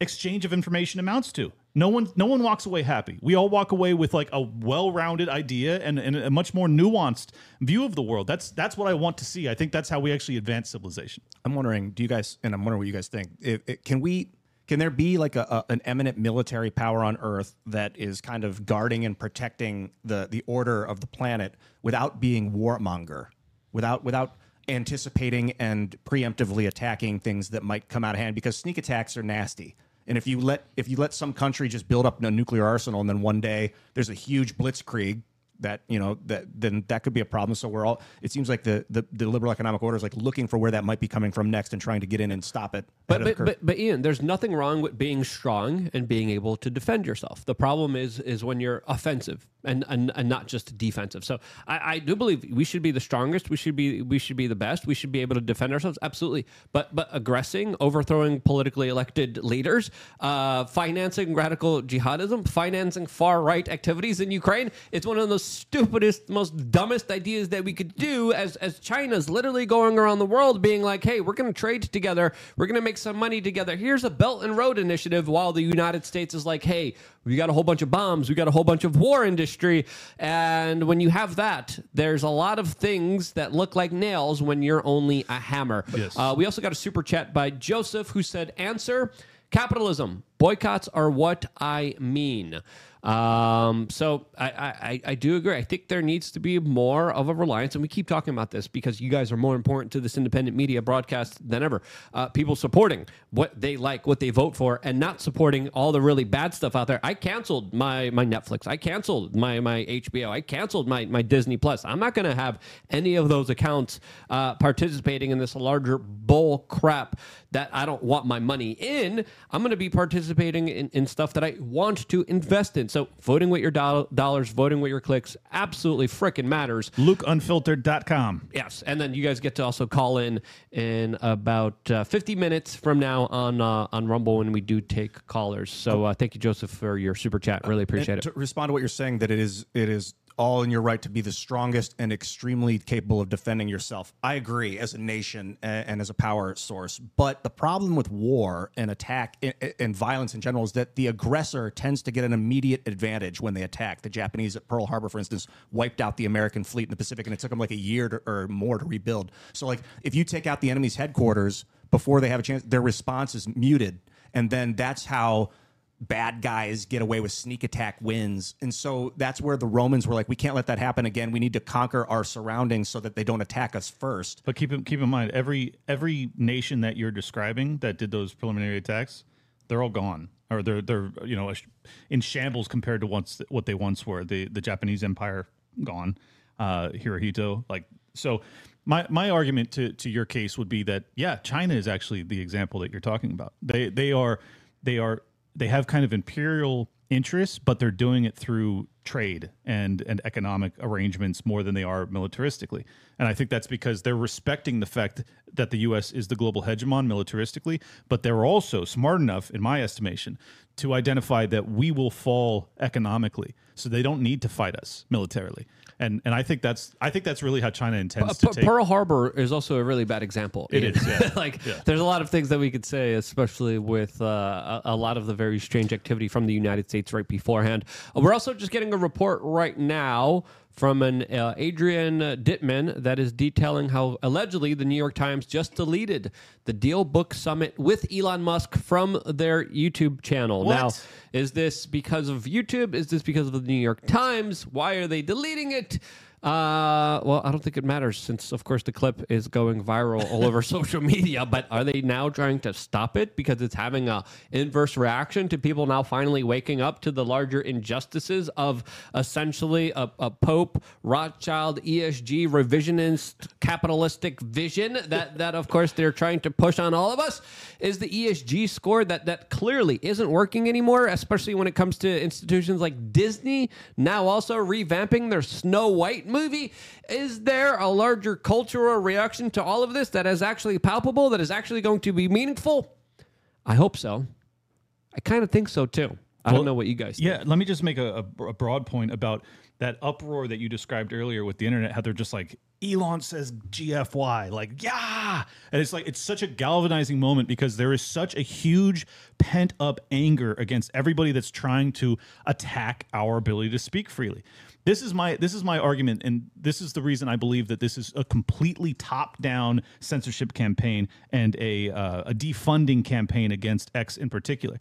exchange of information amounts to. No one no one walks away happy. We all walk away with like a well-rounded idea and, and a much more nuanced view of the world. That's that's what I want to see. I think that's how we actually advance civilization. I'm wondering, do you guys, and I'm wondering what you guys think, can we, can there be like a, a, an eminent military power on Earth that is kind of guarding and protecting the, the order of the planet without being warmonger, without, without anticipating and preemptively attacking things that might come out of hand? Because sneak attacks are nasty. And if you let if you let some country just build up a nuclear arsenal and then one day there's a huge blitzkrieg that you know that then that could be a problem. So we're all it seems like the the, the liberal economic order is like looking for where that might be coming from next and trying to get in and stop it. But ahead of the but, but but Ian, there's nothing wrong with being strong and being able to defend yourself. The problem is is when you're offensive and and, and not just defensive. So I, I do believe we should be the strongest. We should be we should be the best. We should be able to defend ourselves. Absolutely. But but aggressing, overthrowing politically elected leaders, uh, financing radical jihadism, financing far right activities in Ukraine. It's one of the stupidest, most dumbest ideas that we could do. As as China's literally going around the world being like, hey, we're going to trade together. We're going to make some money together. Here's a Belt and Road Initiative, while the United States is like, hey, we got a whole bunch of bombs, we got a whole bunch of war industry. And when you have that, there's a lot of things that look like nails when you're only a hammer. Yes. Uh, we also got a super chat by Joseph who said, Answer capitalism. Boycotts are what I mean. Um, so I, I, I do agree. I think there needs to be more of a reliance, and we keep talking about this because you guys are more important to this independent media broadcast than ever. Uh, people supporting what they like, what they vote for, and not supporting all the really bad stuff out there. I canceled my my Netflix. I canceled my my HBO. I canceled my my Disney Plus. I'm not going to have any of those accounts uh, participating in this larger bull crap that I don't want my money in. I'm going to be participating in, in stuff that I want to invest in. So voting with your doll- dollars, voting with your clicks, absolutely freaking matters. LukeUnfiltered.com. Yes, and then you guys get to also call in in about uh, 50 minutes from now on uh, on Rumble when we do take callers. So uh, thank you, Joseph, for your super chat. Really appreciate And it. To respond to what you're saying, that it is it is all in your right to be the strongest and extremely capable of defending yourself. I agree as a nation and, as a power source. But the problem with war and attack and, and violence in general is that the aggressor tends to get an immediate advantage when they attack. The Japanese at Pearl Harbor, for instance, wiped out the American fleet in the Pacific, and it took them like a year to, or more to rebuild. So, like, if you take out the enemy's headquarters before they have a chance, their response is muted, and then that's how bad guys get away with sneak attack wins. And so that's where the Romans were like, we can't let that happen again. We need to conquer our surroundings so that they don't attack us first. But keep keep in mind, every every nation that you're describing that did those preliminary attacks, they're all gone, or they're they're you know in shambles compared to once what they once were. The the Japanese Empire gone, uh, Hirohito, like so. My my argument to to your case would be that yeah, China is actually the example that you're talking about. They they are they are they have kind of imperial interests, but they're doing it through trade and and economic arrangements more than they are militaristically. And I think that's because they're respecting the fact that the U.S. is the global hegemon militaristically, but they're also smart enough, in my estimation, to identify that we will fall economically, so they don't need to fight us militarily. And and I think that's I think that's really how China intends to take. Pearl Harbor is also a really bad example. It is, yeah. like, Yeah. there's a lot of things that we could say, especially with uh, a, a lot of the very strange activity from the United States right beforehand. Uh, we're also just getting a report right now from an uh, Adrian Dittmann that is detailing how allegedly the New York Times just deleted the DealBook Summit with Elon Musk from their YouTube channel. What? Now, is this because of YouTube? Is this because of the New York Times? Why are they deleting it? Uh, well, I don't think it matters since, of course, the clip is going viral all over social media. But are they now trying to stop it because it's having a inverse reaction to people now finally waking up to the larger injustices of essentially a, a Pope Rothschild ESG revisionist capitalistic vision that that of course they're trying to push on all of us? Is the ESG score that that clearly isn't working anymore, especially when it comes to institutions like Disney now also revamping their Snow White movie. Is there a larger cultural reaction to all of this that is actually palpable, that is actually going to be meaningful? I hope so. I kind of think so too. I don't know what you guys think. Yeah, let me just make a, a, a broad point about that uproar that you described earlier with the internet. How they're just like Elon says GFY, like yeah, and it's like it's such a galvanizing moment because there is such a huge pent up anger against everybody that's trying to attack our ability to speak freely. This is my this is my argument, and this is the reason I believe that this is a completely top down censorship campaign and a uh, a defunding campaign against X in particular.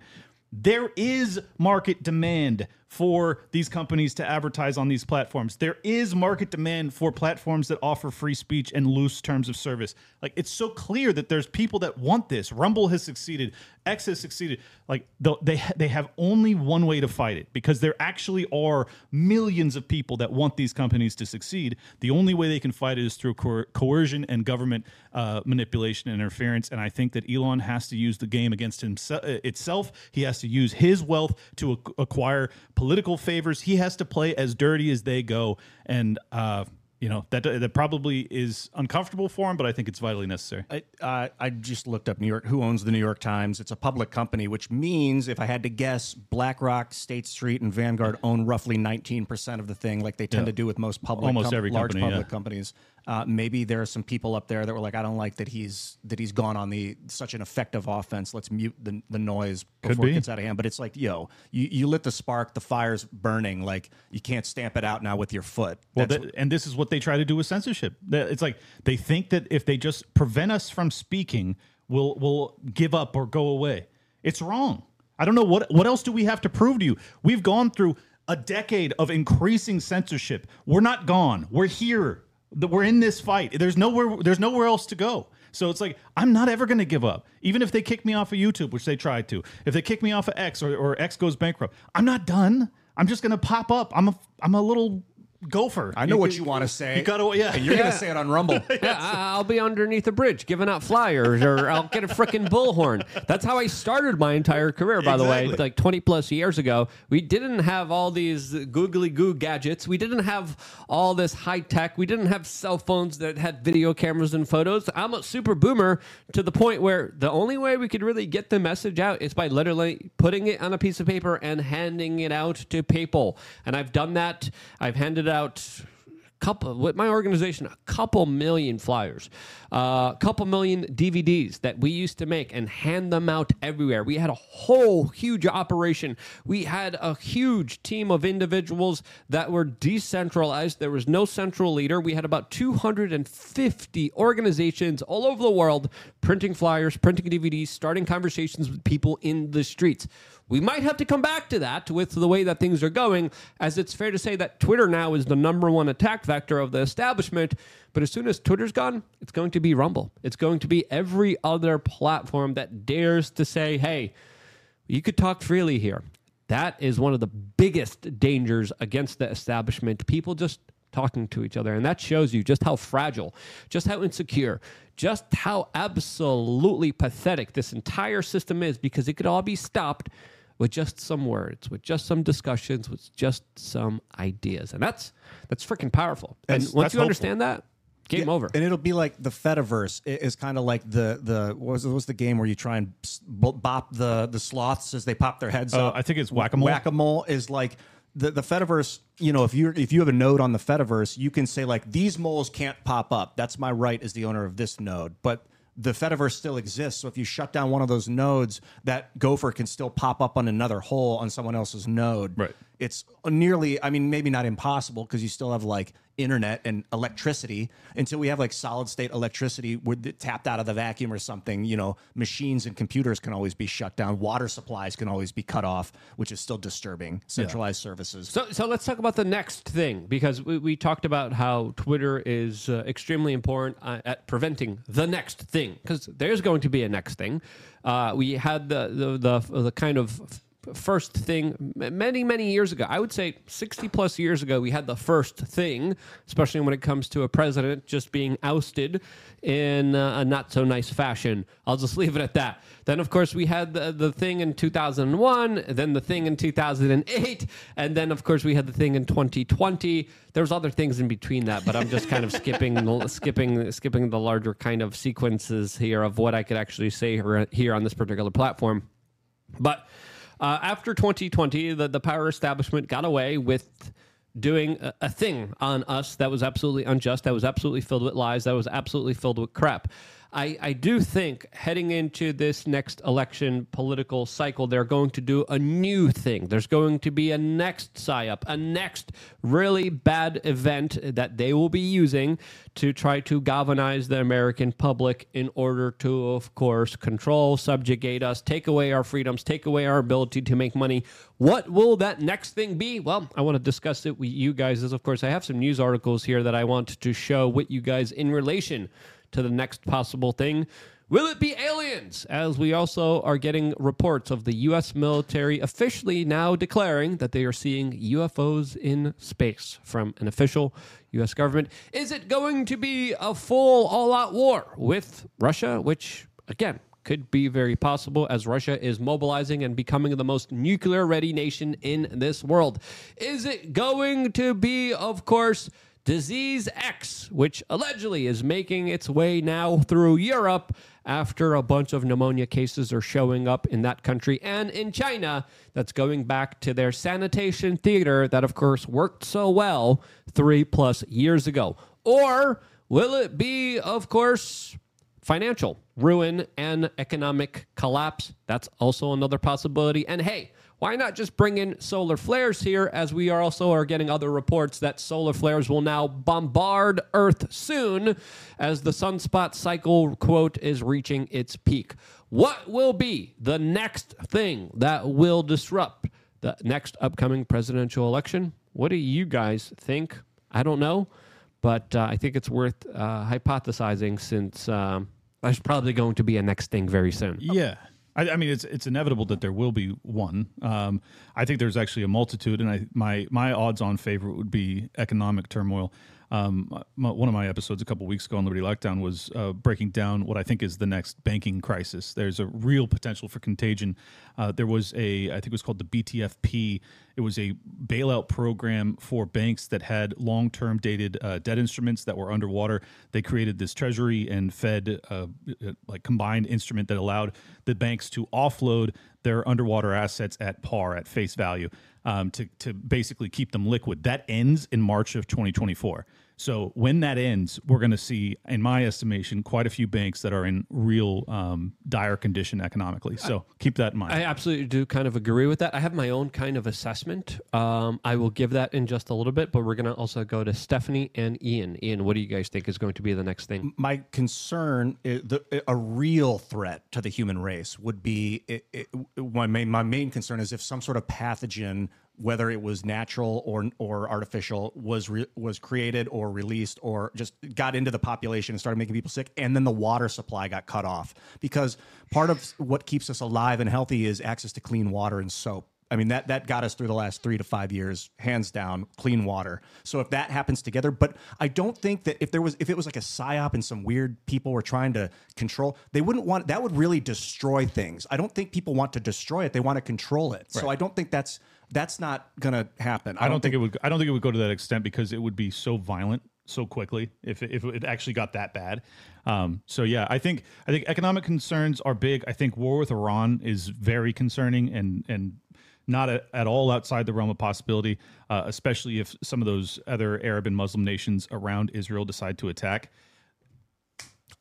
There is market demand for these companies to advertise on these platforms. There is market demand for platforms that offer free speech and loose terms of service. Like it's so clear that there's people that want this. Rumble has succeeded. X has succeeded. Like they they have only one way to fight it because there actually are millions of people that want these companies to succeed. The only way they can fight it is through coer- coercion and government uh, manipulation and interference. And I think that Elon has to use the game against himself itself. He has to use his wealth to ac- acquire political favors. He has to play as dirty as they go. And uh, you know that that probably is uncomfortable for him, but I think it's vitally necessary. I, uh, I just looked up New York. Who owns the New York Times? It's a public company, which means, if I had to guess, BlackRock, State Street, and Vanguard own roughly 19% of the thing, like they tend Yeah. to do with most public, Almost every large company, public yeah. companies. Uh, maybe there are some people up there that were like, I don't like that he's that he's gone on the such an effective offense. Let's mute the, the noise before be. it gets out of hand. But it's like, yo, you, you lit the spark, the fire's burning. Like you can't stamp it out now with your foot. Well, and this is what they try to do with censorship. It's like they think that if they just prevent us from speaking, we'll we'll give up or go away. It's wrong. I don't know what what else do we have to prove to you? We've gone through a decade of increasing censorship. We're not gone. We're here. The- We're in this fight. There's nowhere there's nowhere else to go. So it's like I'm not ever going to give up, even if they kick me off of YouTube, which they tried to. If they kick me off of X or, or X goes bankrupt, I'm not done. I'm just going to pop up. I'm a I'm a little gopher. I know what you want to say. You gotta, yeah. And you're going to say it on Rumble. Yeah, I- I'll be underneath a bridge giving out flyers, or I'll get a freaking bullhorn. That's how I started my entire career. By the way, like twenty plus years ago, we didn't have all these googly goo gadgets. We didn't have all this high tech. We didn't have cell phones that had video cameras and photos. I'm a super boomer to the point where the only way we could really get the message out is by literally putting it on a piece of paper and handing it out to people. And I've done that. I've handed out couple with my organization a couple million flyers a couple million dvds that we used to make and hand them out everywhere. We had a whole huge operation. We had a huge team of individuals that were decentralized. There was no central leader. We had about 250 organizations all over the world printing flyers printing dvds starting conversations with people in the streets we might have to come back to that with the way that things are going, as it's fair to say that Twitter now is the number one attack vector of the establishment. But as soon as Twitter's gone, it's going to be Rumble. It's going to be every other platform that dares to say, hey, you could talk freely here. That is one of the biggest dangers against the establishment. People just talking to each other. And that shows you just how fragile, just how insecure, just how absolutely pathetic this entire system is because it could all be stopped with just some words, with just some discussions, with just some ideas. And that's that's freaking powerful. And once that's you understand that, game Yeah, over. And it'll be like the Fediverse is kind of like the the what was, what was the game where you try and s- bop the the sloths as they pop their heads Uh, up. I think it's whack-a-mole. Whack-a-mole is like the the Fediverse. You know, if you if you have a node on the Fediverse, you can say like these moles can't pop up. That's my right as the owner of this node, but. The Fediverse still exists, so if you shut down one of those nodes, that gopher can still pop up on another hole on someone else's node. Right. It's nearly, I mean, maybe not impossible because you still have like internet and electricity until we have like solid state electricity tapped out of the vacuum or something. You know, machines and computers can always be shut down. Water supplies can always be cut off, which is still disturbing. Centralized services. So, so let's talk about the next thing because we, we talked about how Twitter is uh, extremely important uh, at preventing the next thing because there's going to be a next thing. Uh, we had the the the, the kind of first thing many many years ago. I would say 60 plus years ago we had the first thing, especially when it comes to a president just being ousted in uh, a not so nice fashion. I'll just leave it at that. Then of course we had the, the thing in 2001, then the thing in 2008, and then of course we had the thing in 2020. There's other things in between that, but I'm just kind of skipping skipping skipping the larger kind of sequences here of what I could actually say here on this particular platform. But uh, after 2020, the, the power establishment got away with doing a, a thing on us that was absolutely unjust, that was absolutely filled with lies, that was absolutely filled with crap. I, I do think heading into this next election political cycle, they're going to do a new thing. There's going to be a next PSYOP, a next really bad event that they will be using to try to galvanize the American public in order to, of course, control, subjugate us, take away our freedoms, take away our ability to make money. What will that next thing be? Well, I want to discuss it with you guys. As of course, I have some news articles here that I want to show with you guys in relation to the next possible thing. Will it be aliens? As we also are getting reports of the U.S. military officially now declaring that they are seeing UFOs in space from an official U.S. government. Is it going to be a full all out war with Russia, which, again, could be very possible as Russia is mobilizing and becoming the most nuclear ready nation in this world? Is it going to be, of course, Disease X, which allegedly is making its way now through Europe after a bunch of pneumonia cases are showing up in that country and in China, that's going back to their sanitation theater that, of course, worked so well three plus years ago. Or will it be, of course, financial ruin and economic collapse? That's also another possibility. And hey, why not just bring in solar flares here as we are also are getting other reports that solar flares will now bombard earth soon as the sunspot cycle quote is reaching its peak. What will be the next thing that will disrupt the next upcoming presidential election? What do you guys think? I don't know but uh, i think it's worth uh, hypothesizing since um, there's probably going to be a next thing very soon. Yeah. I, I mean, it's it's inevitable that there will be one. Um, I think there's actually a multitude, and I my my odds on favorite would be economic turmoil. Um, my, one of my episodes a couple weeks ago on Liberty Lockdown was uh, breaking down what I think is the next banking crisis. There's a real potential for contagion. Uh, there was a, I think it was called the BTFP. It was a bailout program for banks that had long term dated uh, debt instruments that were underwater. They created this treasury and Fed uh, like combined instrument that allowed the banks to offload their underwater assets at par, at face value, um, to, to basically keep them liquid. That ends in March of 2024. So when that ends, we're going to see, in my estimation, quite a few banks that are in real um, dire condition economically. So keep that in mind. I absolutely do kind of agree with that. I have my own kind of assessment. Um, I will give that in just a little bit, but we're going to also go to Stephanie and Ian. Ian, what do you guys think is going to be the next thing? my concern, is the, a real threat to the human race would be it, it, my, main, my main concern is if some sort of pathogen, whether it was natural or or artificial, was re, was created or released or just got into the population and started making people sick, and then the water supply got cut off because part of what keeps us alive and healthy is access to clean water and soap. I mean that that got us through the last three to five years, hands down, clean water. So if that happens together, but I don't think that if there was if it was like a psyop and some weird people were trying to control, they wouldn't want that would really destroy things. I don't think people want to destroy it; they want to control it. So I don't think that's that's not going to happen. I don't think it would. I don't think it would go to that extent because it would be so violent so quickly if it, if it actually got that bad. Um, so yeah, I think I think economic concerns are big. I think war with Iran is very concerning and and not a, at all outside the realm of possibility, uh, especially if some of those other Arab and Muslim nations around Israel decide to attack.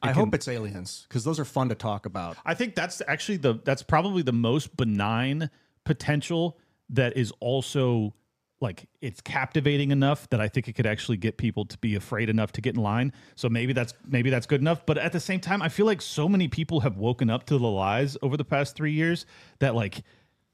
I hope it's aliens because those are fun to talk about. I think that's actually the that's probably the most benign potential that is also like it's captivating enough that I think it could actually get people to be afraid enough to get in line. So maybe that's maybe that's good enough. But at the same time, I feel like so many people have woken up to the lies over the past three years that like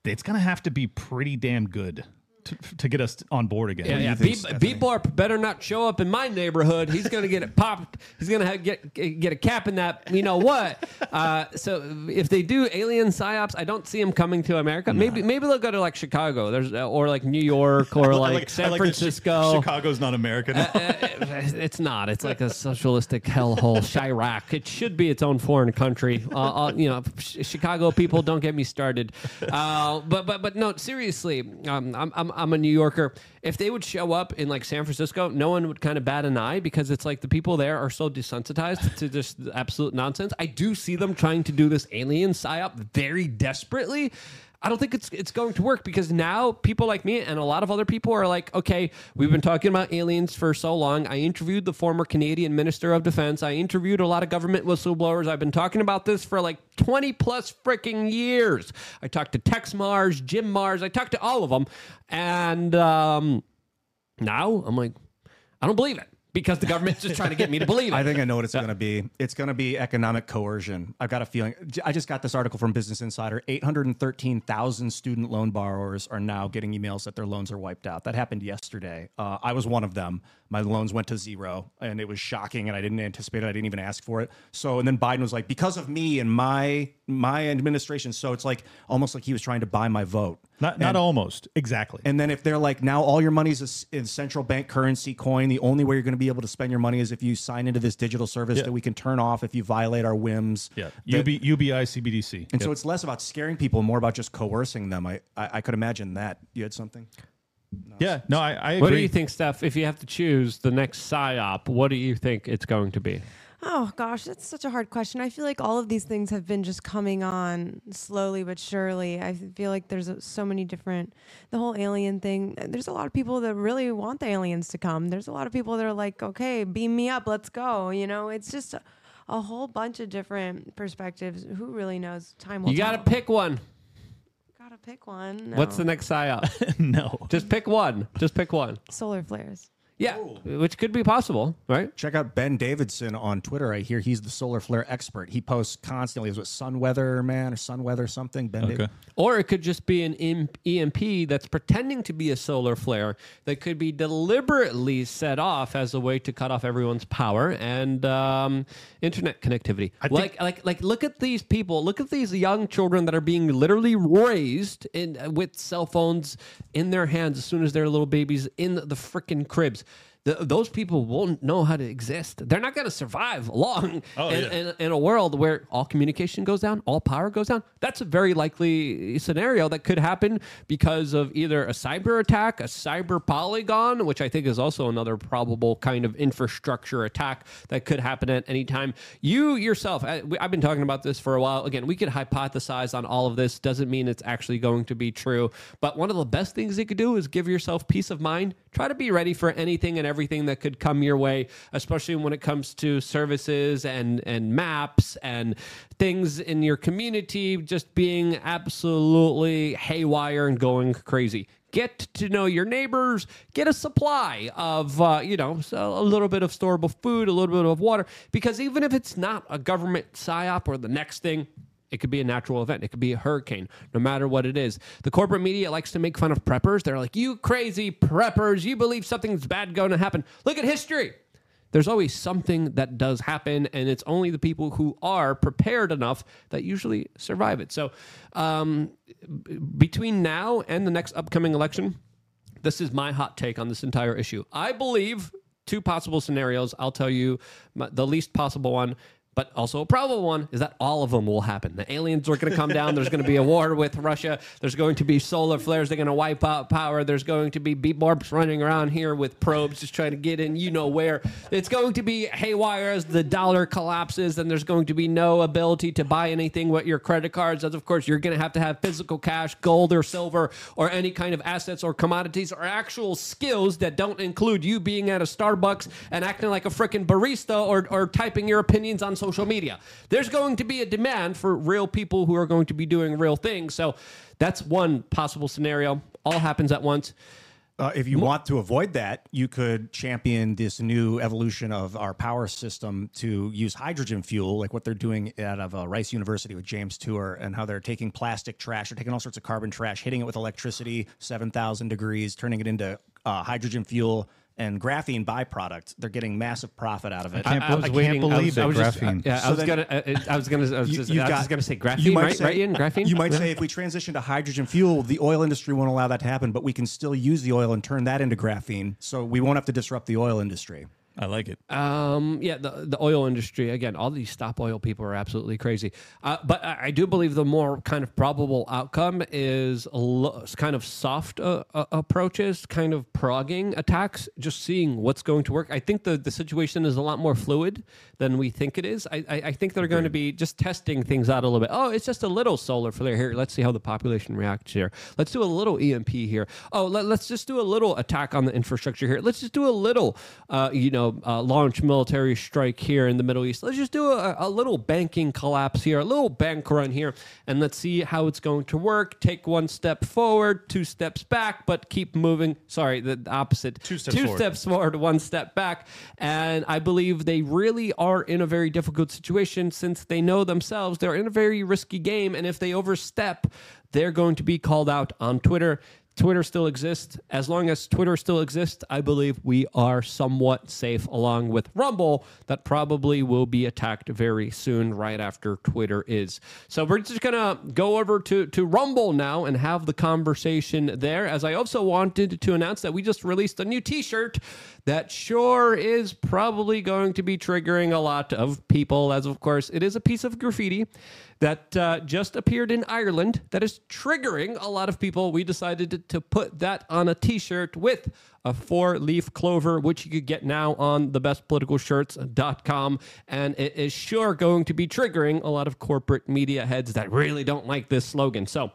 it's gonna have to be pretty damn good to, to get us on board again. Yeah, yeah. think, B- Stephanie? Barp better not show up in my neighborhood. He's gonna get it popped. He's gonna have, get get a cap in that. You know what? Uh, so if they do alien psyops, I don't see them coming to America. Maybe maybe they'll go to like Chicago. There's uh, or like New York or like, I San like Chi- Francisco. Chicago's not American. it's not. It's like a socialistic hellhole, Chiraq. It should be its own foreign country. Uh, uh, you know, Chicago people, don't get me started. Uh, but but but no, seriously, um, I'm, I'm I'm a New Yorker. If they would show up in like San Francisco, no one would kind of bat an eye because it's like the people there are so desensitized to just absolute nonsense. I do see them trying to do this alien psyop very desperately. I don't think it's it's going to work because now people like me and a lot of other people are like, okay, we've been talking about aliens for so long. I interviewed the former Canadian Minister of Defense. I interviewed a lot of government whistleblowers. I've been talking about this for like 20 plus freaking years. I talked to Texe Marrs, Jim Marrs. I talked to all of them, and um, now I'm like, I don't believe it because the government's just trying to get me to believe it. I think I know what it's going to be. It's going to be economic coercion. I've got a feeling. I just got this article from Business Insider. 813,000 student loan borrowers are now getting emails that their loans are wiped out. That happened yesterday. Uh, I was one of them. My loans went to zero, and it was shocking, and I didn't anticipate it. I didn't even ask for it. So, and then Biden was like, because of me and my my administration. So it's like almost like he was trying to buy my vote. not not almost exactly. And then if they're like, now all your money's is in central bank currency coin, the only way you're going to be able to spend your money is if you sign into this digital service Yeah. that we can turn off if you violate our whims. yeah, That- UB, UBI CBDC. and so it's less about scaring people, more about just coercing them. I, I, I could imagine that. You had something? Yeah, no, I, I agree. what do you think, Steph? If you have to choose the next psyop, what do you think it's going to be? Oh gosh, that's such a hard question. I feel like all of these things have been just coming on slowly but surely. I feel like there's so many different the whole alien thing. There's a lot of people that really want the aliens to come. There's a lot of people that are like, "Okay, beam me up, let's go." You know, it's just a, a whole bunch of different perspectives. Who really knows? Time will You got to pick one. Gotta pick one. What's the No. next psyop? no. Just pick one. Just pick one. solar flares? Yeah, which could be possible, right? Check out Ben Davidson on Twitter. I hear he's the solar flare expert. He posts constantly. Is it Sun Weather Man or Sun Weather something? Ben Okay. David- Or it could just be an em- EMP that's pretending to be a solar flare that could be deliberately set off as a way to cut off everyone's power and um, internet connectivity. like, like, like, look at these people. Look at these young children that are being literally raised in with cell phones in their hands as soon as they're little babies in the freaking cribs. The, those people won't know how to exist. They're not going to survive long Oh, in, yeah. in, in a world where all communication goes down, all power goes down. That's a very likely scenario that could happen because of either a cyber attack, a cyber polygon, which I think is also another probable kind of infrastructure attack that could happen at any time. You yourself, I- we- I've been talking about this for a while. Again, we could hypothesize on all of this. Doesn't mean it's actually going to be true. But one of the best things you could do is give yourself peace of mind. Try to be ready for anything and everything that could come your way, especially when it comes to services and and maps and things in your community just being absolutely haywire and going crazy. Get to know your neighbors. Get a supply of, uh, you know, a little bit of storable food, a little bit of water. Because even if it's not a government psyop or the next thing, it could be a natural event. It could be a hurricane, no matter what it is. The corporate media likes to make fun of preppers. They're like, you crazy preppers, you believe something's bad going to happen. Look at history. There's always something that does happen, and it's only the people who are prepared enough that usually survive it. So, um, b- between now and the next upcoming election, this is my hot take on this entire issue. I believe two possible scenarios. I'll tell you the least possible one, but also a probable one is that all of them will happen. The aliens are going to come down. There's going to be a war with Russia. There's going to be solar flares. They're going to wipe out power. There's going to be beat barbs running around here with probes just trying to get in you know where. It's going to be haywire as the dollar collapses, and there's going to be no ability to buy anything with your credit cards. As of course, you're going to have to have physical cash, gold or silver, or any kind of assets or commodities or actual skills that don't include you being at a Starbucks and acting like a freaking barista or, or typing your opinions on social media. There's going to be a demand for real people who are going to be doing real things. So that's one possible scenario. All happens at once. Uh, if you want to avoid that, you could champion this new evolution of our power system to use hydrogen fuel, like what they're doing out of uh, Rice University with James Tour, and how they're taking plastic trash, they're taking all sorts of carbon trash, hitting it with electricity, 7,000 degrees, turning it into uh, hydrogen fuel and graphene byproduct. They're getting massive profit out of it. can't, I bel- was I can't believe was- I was just- graphene. yeah, I was gonna. uh, I was gonna. I was You- just, you've I was got- just gonna say you graphene, might right? say- right, Ian? Graphene. You might Yeah. say if we transition to hydrogen fuel, the oil industry won't allow that to happen, but we can still use the oil and turn that into graphene, so we won't have to disrupt the oil industry. I like it. Um, yeah, the the oil industry again. All these stop oil people are absolutely crazy. Uh, but I, I do believe the more kind of probable outcome is lo- kind of soft uh, uh, approaches, kind of progging attacks, just seeing what's going to work. I think the the situation is a lot more fluid than we think it is. I I, I think they're going to be just testing things out a little bit. Oh, it's just a little solar flare here. Let's see how the population reacts here. Let's do a little EMP here. Oh, let, let's just do a little attack on the infrastructure here. Let's just do a little, uh, you know, uh, launch military strike here in the Middle East. Let's just do a, a little banking collapse here, a little bank run here, and let's see how it's going to work. Take one step forward, two steps back, but keep moving. Sorry, the opposite. Two steps two forward. steps forward, one step back. And I believe they really are in a very difficult situation since they know themselves they're in a very risky game. And if they overstep, they're going to be called out on Twitter. Twitter still exists. As long as Twitter still exists, I believe we are somewhat safe, along with Rumble, that probably will be attacked very soon, right after Twitter is. So we're just gonna go over to to Rumble now and have the conversation there. As I also wanted to announce that we just released a new T-shirt that sure is probably going to be triggering a lot of people, as of course it is a piece of graffiti that uh, just appeared in Ireland that is triggering a lot of people. We decided to, put that on a t shirt with a four leaf clover, which you could get now on thebestpoliticalshirts.com. And it is sure going to be triggering a lot of corporate media heads that really don't like this slogan. So,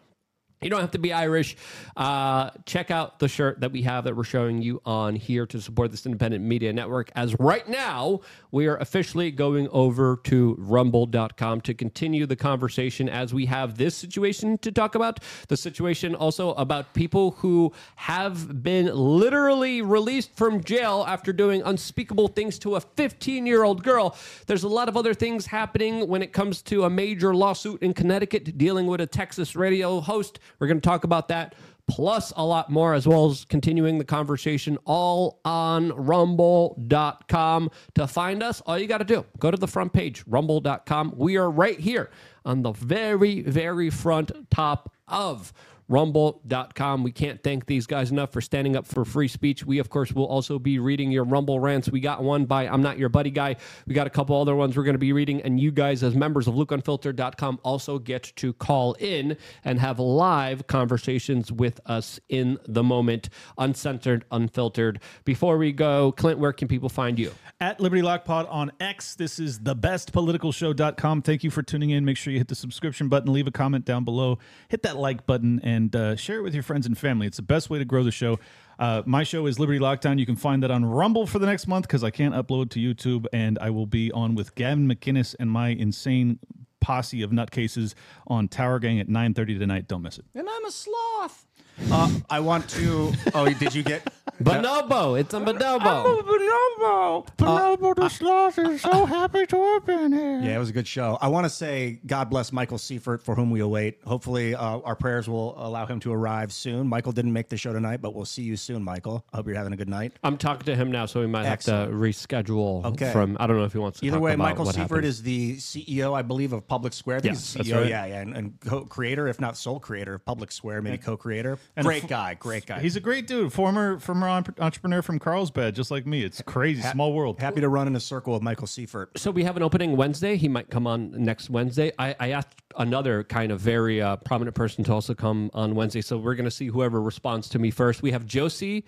you don't have to be Irish. Uh, check out the shirt that we have that we're showing you on here to support this independent media network. As right now, we are officially going over to rumble.com to continue the conversation as we have this situation to talk about. The situation also about people who have been literally released from jail after doing unspeakable things to a 15 year old girl. There's a lot of other things happening when it comes to a major lawsuit in Connecticut dealing with a Texas radio host. We're going to talk about that. Plus, a lot more, as well as continuing the conversation all on rumble.com. To find us, all you got to do, go to the front page, rumble.com. We are right here on the very, very front top of rumble.com. We can't thank these guys enough for standing up for free speech. We, of course, will also be reading your Rumble rants. We got one by I'm Not Your Buddy Guy. We got a couple other ones we're going to be reading. And you guys, as members of LukeUnfiltered.com, also get to call in and have live conversations with us in the moment, uncensored, unfiltered. Before we go, Clint, where can people find you? At Liberty Lock Pod on X. This is thebestpoliticalshow.com. Thank you for tuning in. Make sure you hit the subscription button, leave a comment down below, hit that like button, and uh, share it with your friends and family. It's the best way to grow the show. Uh, my show is Liberty Lockdown. You can find that on Rumble for the next month because I can't upload to YouTube, and I will be on with Gavin McInnes and my insane posse of nutcases on Tower Gang at 9.30 tonight. Don't miss it. And I'm a sloth. Uh, I want to. Oh, did you get? Bonobo. It's a bonobo. Bonobo! Bonobo the Sloth is so happy to have been here. Yeah, it was a good show. I want to say God bless Michael Seifert, for whom we await. Hopefully, uh, our prayers will allow him to arrive soon. Michael didn't make the show tonight, but we'll see you soon, Michael. I hope you're having a good night. I'm talking to him now, so we might have to reschedule Okay. from. I don't know if he wants to. Either talk way, about Michael what Seifert happened. is the CEO, I believe, of Public Square. I think Yes, he's that's CEO, right. yeah, yeah, and, and co-creator, if not sole creator of Public Square, maybe co-creator. And great f- guy, great guy. He's a great dude, former former entrepreneur from Carlsbad, just like me. It's crazy, small world. happy to run in a circle with Michael Seifert. So we have an opening Wednesday. He might come on next Wednesday. I, I asked another kind of very uh, prominent person to also come on Wednesday. So we're going to see whoever responds to me first. We have Josie,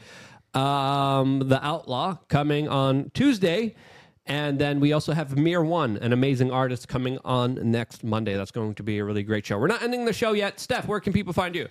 um, the Outlaw, coming on Tuesday. And then we also have Mir One, an amazing artist, coming on next Monday. That's going to be a really great show. We're not ending the show yet. Steph, where can people find you?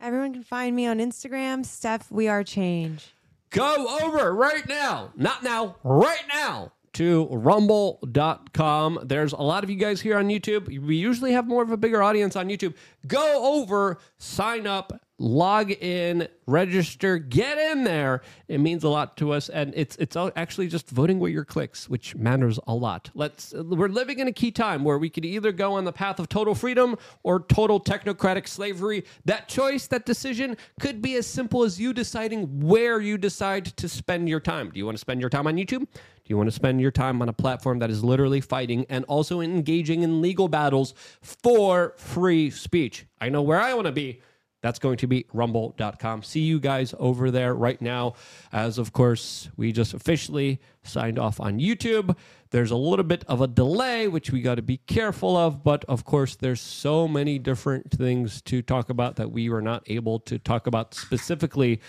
Everyone can find me on Instagram, Steph We Are Change. go over right now, not now, right now to rumble.com. There's a lot of you guys here on YouTube. We usually have more of a bigger audience on YouTube. Go over, sign up, log in, register, get in there. It means a lot to us, and it's it's actually just voting with your clicks, which matters a lot. Let's we're living in a key time where we could either go on the path of total freedom or total technocratic slavery. That choice, that decision, could be as simple as you deciding where you decide to spend your time. Do you want to spend your time on YouTube? Do you want to spend your time on a platform that is literally fighting and also engaging in legal battles for free speech? I know where I want to be. That's going to be rumble.com. See you guys over there right now. As of course, we just officially signed off on YouTube. There's a little bit of a delay, which we got to be careful of. But of course, there's so many different things to talk about that we were not able to talk about specifically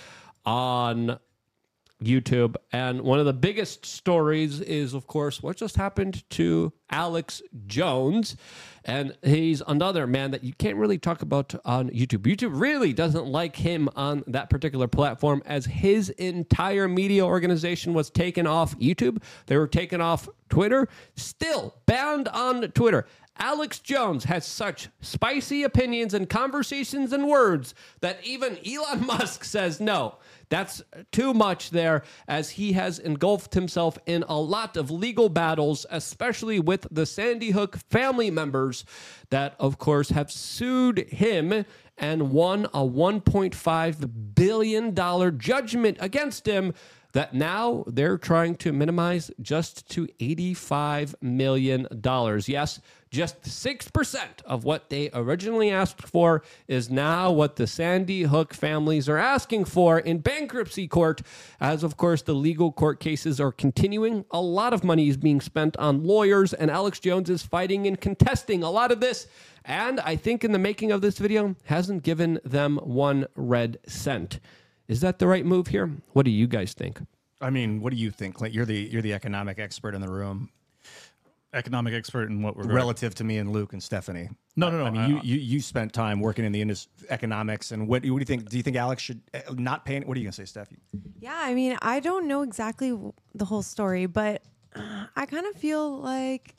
on YouTube. And one of the biggest stories is, of course, what just happened to Alex Jones. And he's another man that you can't really talk about on YouTube. YouTube really doesn't like him on that particular platform as his entire media organization was taken off YouTube. They were taken off Twitter, still banned on Twitter. Alex Jones has such spicy opinions and conversations and words that even Elon Musk says no. That's too much there, as he has engulfed himself in a lot of legal battles, especially with the Sandy Hook family members that, of course, have sued him and won a $1.5 billion judgment against him that now they're trying to minimize just to $85 million. Yes, just 6% of what they originally asked for is now what the Sandy Hook families are asking for in bankruptcy court. As of course, the legal court cases are continuing. A lot of money is being spent on lawyers, and Alex Jones is fighting and contesting a lot of this. And I think in the making of this video, hasn't given them one red cent. Is that the right move here? What do you guys think? I mean, what do you think, Clint? You're the you're the economic expert in the room, Economic expert in what regard? relative to me and Luke and Stephanie. No, no, no, I mean, I- you, you you spent time working in the indus- economics, and what, what do you think? Do you think Alex should uh, not pay? What are you gonna say, Steph? Yeah, I mean, I don't know exactly the whole story, but uh, I kind of feel like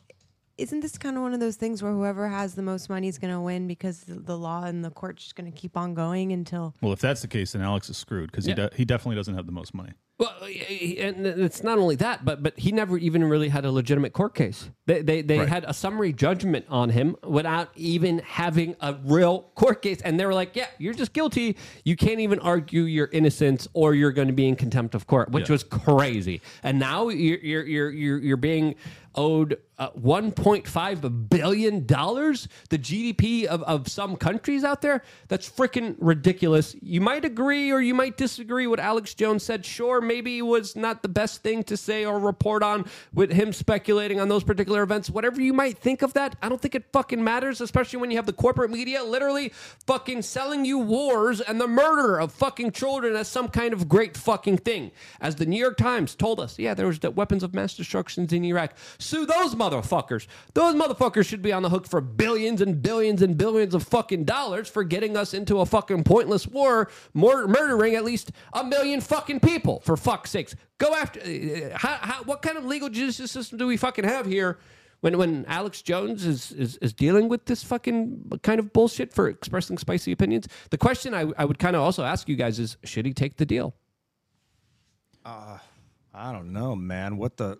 isn't this kind of one of those things where whoever has the most money is going to win because the the law and the court's just going to keep on going until Well, if that's the case, then Alex is screwed because Yeah. he, de- he definitely doesn't have the most money. Well, and it's not only that, but but he never even really had a legitimate court case. They they, they Right. had a summary judgment on him without even having a real court case, and they were like, "Yeah, you're just guilty. You can't even argue your innocence, or you're going to be in contempt of court," which Yeah. was crazy. And now you're you're you're you're, you're being owed uh, 1.5 billion dollars, the GDP of, of some countries out there. That's freaking ridiculous. You might agree or you might disagree what Alex Jones said. Sure, maybe it was not the best thing to say or report on with him speculating on those particular events. Whatever you might think of that, I don't think it fucking matters, especially when you have the corporate media literally fucking selling you wars and the murder of fucking children as some kind of great fucking thing. As the New York Times told us, yeah, there was the weapons of mass destructions in Iraq. Sue those motherfuckers. Those motherfuckers should be on the hook for billions and billions and billions of fucking dollars for getting us into a fucking pointless war, mur- murdering at least a million fucking people. For fuck's sakes, go after. Uh, how, how, what kind of legal justice system do we fucking have here? When, when Alex Jones is, is, is dealing with this fucking kind of bullshit for expressing spicy opinions, the question I, I would kind of also ask you guys is should he take the deal? I don't know, man. What the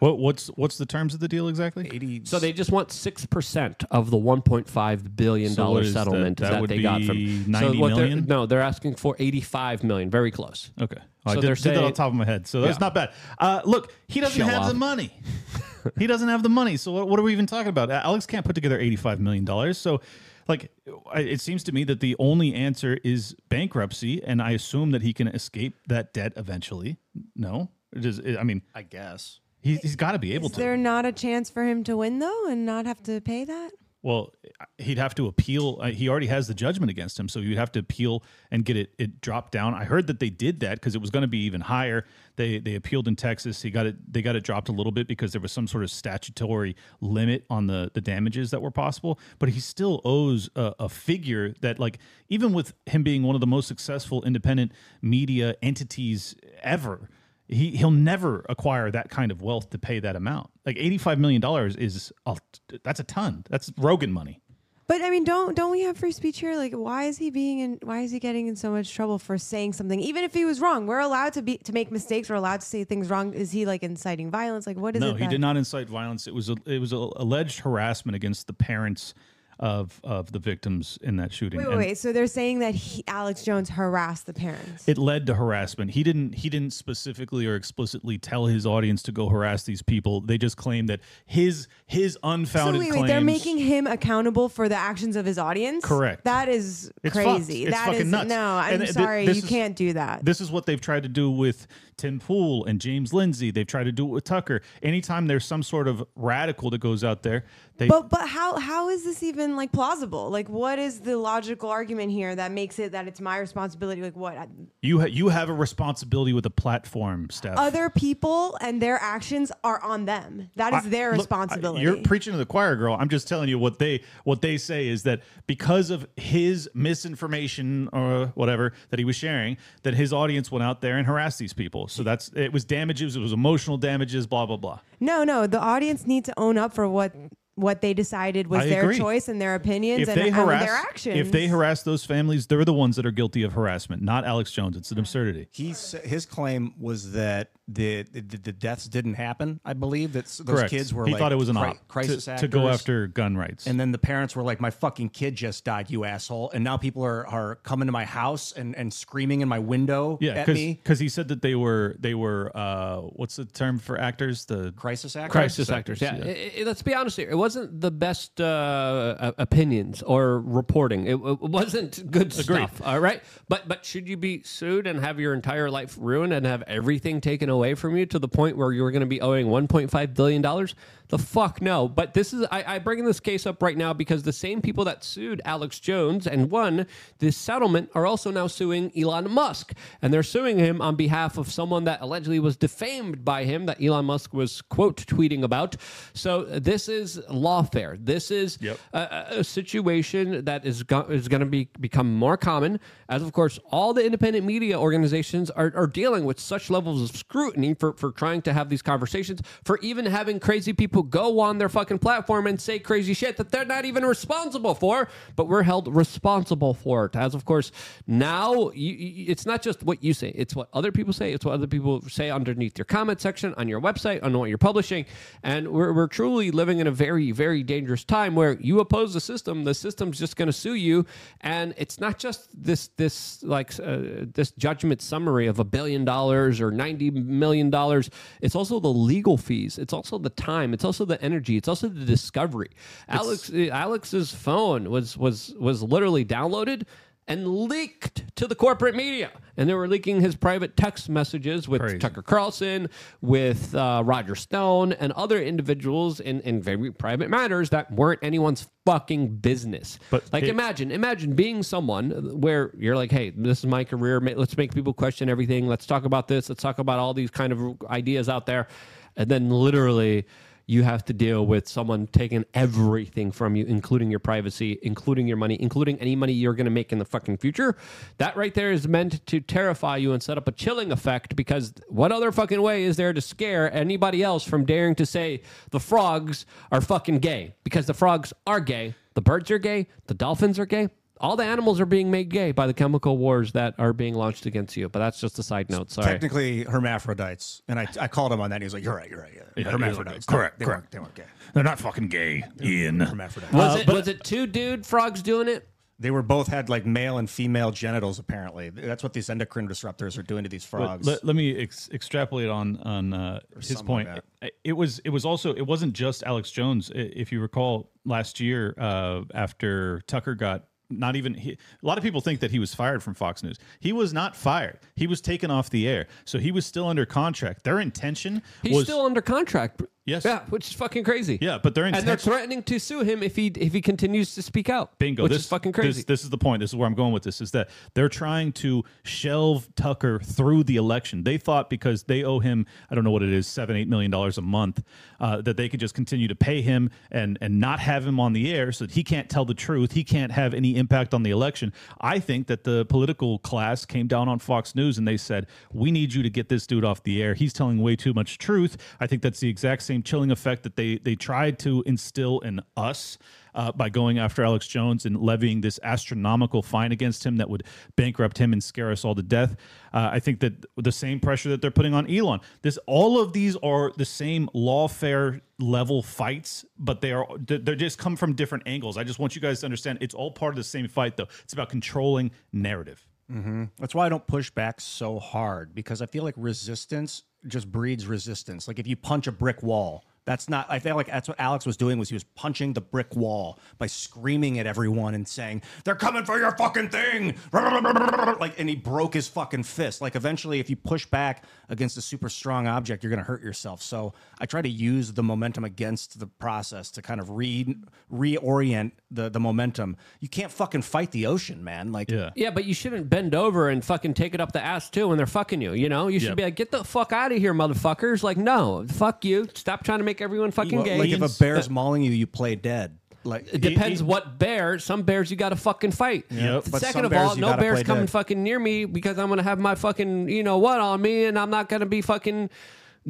What what's what's the terms of the deal exactly? eighty? So they just want six percent of the one point five billion So dollar what is that? settlement That that, would they got from. be so 90 what they're- million? No, they're asking for eighty five million. Very close. Okay, I So did, they're did that saying- off the top of my head, so that's Yeah. not bad. Uh, look, he doesn't Show have off. the money. he doesn't have the money. So what, what are we even talking about? Alex can't put together eighty-five million dollars. So, like, I- it seems to me that the only answer is bankruptcy, and I assume that he can escape that debt eventually. No, it is. I mean, I guess. he, he's got to be able is to. there not a chance for him to win though and not have to pay that? Well, he'd have to appeal. Uh, he already has the judgment against him, so you'd have to appeal and get it it dropped down. I heard that they did that because it was going to be even higher. They they appealed in Texas. He got it. They got it dropped a little bit because there was some sort of statutory limit on the the damages that were possible. But he still owes a, a figure that, like, even with him being one of the most successful independent media entities ever. He he'll never acquire that kind of wealth to pay that amount. Like eighty five million dollars is a, that's a ton. That's Rogan money. But I mean, don't don't we have free speech here? Like, why is he being in? Why is he getting in so much trouble for saying something, even if he was wrong? We're allowed to be to make mistakes. We're allowed to say things wrong. Is he like inciting violence? Like, what is no, it? he that- did not incite violence. It was a, it was a, alleged harassment against the parents of of the victims in that shooting. Wait, wait, wait. So they're saying that he, Alex Jones harassed the parents. It led to harassment. He didn't he didn't specifically or explicitly tell his audience to go harass these people. They just claim that his his so unfounded wait, wait. claims They're making him accountable for the actions of his audience. Correct. That is It's crazy. fucked. It's That fucking is- nuts. no. I'm And sorry. this you is- can't do that. This is what they've tried to do with Tim Pool and James Lindsay. They've tried to do it with Tucker. Anytime there's some sort of radical that goes out there, they But but how how is this even like plausible? Like what is the logical argument here that makes it that it's my responsibility? Like what you ha- you have a responsibility with a platform, Steph. other people and their actions are on them. That is I- their look, I- responsibility. you're preaching to the choir, girl. I'm just telling you what they what they say is that because of his misinformation or whatever that he was sharing, that his audience went out there and harassed these people. So that's it was damages, it was emotional damages, blah blah blah. no, no. The audience need to own up for what what they decided was I their agree. choice and their opinions If and, they and harass their actions. if they harass those families, they're the ones that are guilty of harassment, not Alex Jones. It's an absurdity. He his claim was that the the, the deaths didn't happen. I believe that those Correct. kids were he like thought it was an cri- op crisis to, to go after gun rights. And then the parents were like, "My fucking kid just died, you asshole!" And now people are, are coming to my house and, and screaming in my window yeah, at because me. he said that they were they were uh, what's the term for actors? The Crisis actors. crisis actors. Yeah, I- I- let's be honest here. It wasn't the best uh, uh, opinions or reporting. It, it wasn't good stuff. All right, but but should you be sued and have your entire life ruined and have everything taken away from you to the point where you're going to be owing 1.5 billion dollars? The fuck no. But this is I, I bring this case up right now because the same people that sued Alex Jones and won this settlement are also now suing Elon Musk, and they're suing him on behalf of someone that allegedly was defamed by him that Elon Musk was quote tweeting about. So this is lawfare. This is Yep. a, a- situation that is go- is going to be become more common as of course all the independent media organizations are, are dealing with such levels of scrutiny for, for trying to have these conversations for even having crazy people go on their fucking platform and say crazy shit that they're not even responsible for but we're held responsible for it. As of course now you, you, it's not just what you say it's what other people say it's what other people say underneath your comment section on your website on what you're publishing and we're, we're truly living in a very very dangerous time where you oppose the system the system's just going to sue you and it's not just this this like uh, this judgment summary of a billion dollars or 90 million dollars. It's also the legal fees. It's also the time. It's also the energy. It's also the discovery. Alex alex's phone was was was literally downloaded and leaked to the corporate media. And they were leaking his private text messages with Crazy. Tucker Carlson, with uh, Roger Stone, and other individuals in, in very private matters that weren't anyone's fucking business. But like, it- imagine, imagine being someone where you're like, hey, this is my career. Let's make people question everything. Let's talk about this. Let's talk about all these kind of ideas out there. And then literally, you have to deal with someone taking everything from you, including your privacy, including your money, including any money you're going to make in the fucking future. That right there is meant to terrify you and set up a chilling effect because what other fucking way is there to scare anybody else from daring to say the frogs are fucking gay? Because the frogs are gay, the birds are gay, the dolphins are gay. All the animals are being made gay by the chemical wars that are being launched against you. But that's just a side note. Sorry. Technically hermaphrodites, and I, I called him on that. and He was like, "You're right, you're right, yeah, Yeah, hermaphrodites, correct, They correct. weren't, they weren't gay. They're not fucking gay, Ian. Hermaphrodites. Was Uh, it but- was it two dude frogs doing it? They were both had like male and female genitals. Apparently, that's what these endocrine disruptors are doing to these frogs. let, let me ex- extrapolate on on uh, his point. like It- It was it was also it wasn't just Alex Jones. If you recall last year, uh, after Tucker got not even he, a lot of people think that he was fired from Fox News. He was not fired. He was taken off the air, so he was still under contract. Their intention He's was still under contract. Yes. Yeah, which is fucking crazy. Yeah, but their and they're threatening to sue him if he if he continues to speak out. Bingo. Which this is fucking this- crazy. This, is the point. This is where I'm going with this. Is that they're trying to shelve Tucker through the election. They thought because they owe him, I don't know what it is, seven, eight million dollars a month, uh, that they could just continue to pay him and and not have him on the air, so that he can't tell the truth. He can't have any impact on the election. I think that the political class came down on Fox News and they said, "We need you to get this dude off the air. He's telling way too much truth." I think that's the exact same same chilling effect that they they tried to instill in us uh, by going after Alex Jones and levying this astronomical fine against him that would bankrupt him and scare us all to death. Uh, I think that the same pressure that they're putting on Elon, this all of these are the same lawfare level fights, but they are they just come from different angles. I just want you guys to understand it's all part of the same fight, though. It's about controlling narrative. Mm-hmm. That's why I don't push back so hard because I feel like resistance just breeds resistance. Like if you punch a brick wall, that's not. I feel like that's what Alex was doing was he was punching the brick wall by screaming at everyone and saying they're coming for your fucking thing. Like and he broke his fucking fist. Like eventually, if you push back against a super strong object, you're gonna hurt yourself. So I try to use the momentum against the process to kind of re reorient the the momentum. You can't fucking fight the ocean, man. Like Yeah. Yeah, but you shouldn't bend over and fucking take it up the ass too when they're fucking you. You know, you should Yep. be like, get the fuck out of here, motherfuckers. Like, no, fuck you. Stop trying to make everyone fucking Well, gay. like if a bear's mauling you, you play dead. Like It depends what bear. Some bears you got to fucking fight. Yep. But Second some of bears all, you no gotta bears play coming dead. fucking near me because I'm gonna have my fucking you know what on me, and I'm not gonna be fucking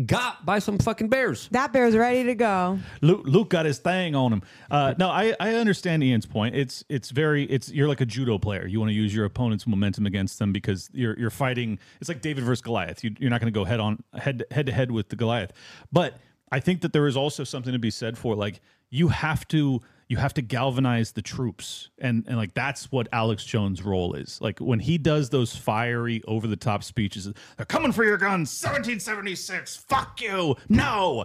got by some fucking bears. That bear's ready to go. Luke, Luke got his thing on him. Uh, no, I, I understand Ian's point. It's it's very it's you're like a judo player. You want to use your opponent's momentum against them because you're you're fighting. It's like David versus Goliath. You, you're not going to go head on head head to head with the Goliath. But I think that there is also something to be said for like you have to you have to galvanize the troops and and like that's what Alex Jones' role is. Like when he does those fiery over the top speeches, they're coming for your guns, 1776. Fuck you. No.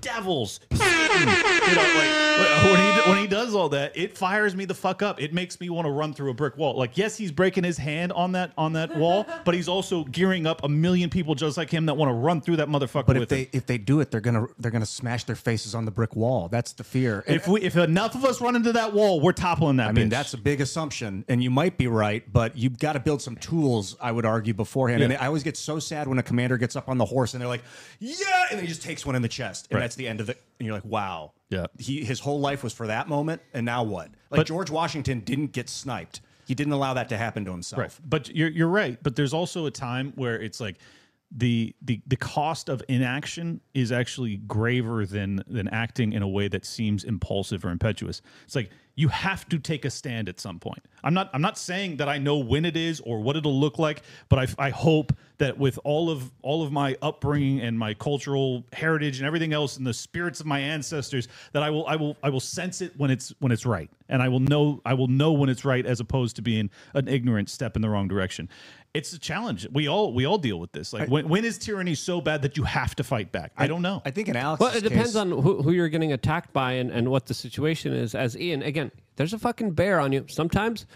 Devils. you know, like when he when he does all that, it fires me the fuck up. It makes me want to run through a brick wall. Like yes, he's breaking his hand on that on that wall, but he's also gearing up a million people just like him that want to run through that motherfucker But with if they him. if they do it, they're gonna they're gonna smash their faces on the brick wall. That's the fear. And- If we if enough of us run into that wall, we're toppling that. I mean, bitch. that's a big assumption, and you might be right, but you've got to build some tools. I would argue beforehand. And I always get so sad when a commander gets up on the horse and they're like, "Yeah," and then he just takes one in the chest, and Right. that's the end of it. And you're like, "Wow." Yeah. He his whole life was for that moment, and now what? Like But- George Washington didn't get sniped. He didn't allow that to happen to himself. Right. But you're you're right. But there's also a time where it's like the the the cost of inaction is actually graver than than acting in a way that seems impulsive or impetuous. It's like you have to take a stand at some point. I'm not I'm not saying that I know when it is or what it'll look like, but I, I hope that with all of all of my upbringing and my cultural heritage and everything else and the spirits of my ancestors that I will I will I will sense it when it's when it's right and I will know I will know when it's right as opposed to being an ignorant step in the wrong direction. It's a challenge. We all we all deal with this. Like when, when is tyranny so bad that you have to fight back? I don't know. I think in Alex, Well, it depends on who, who you're getting attacked by and, and what the situation is. As Ian, again, there's a fucking bear on you. Sometimes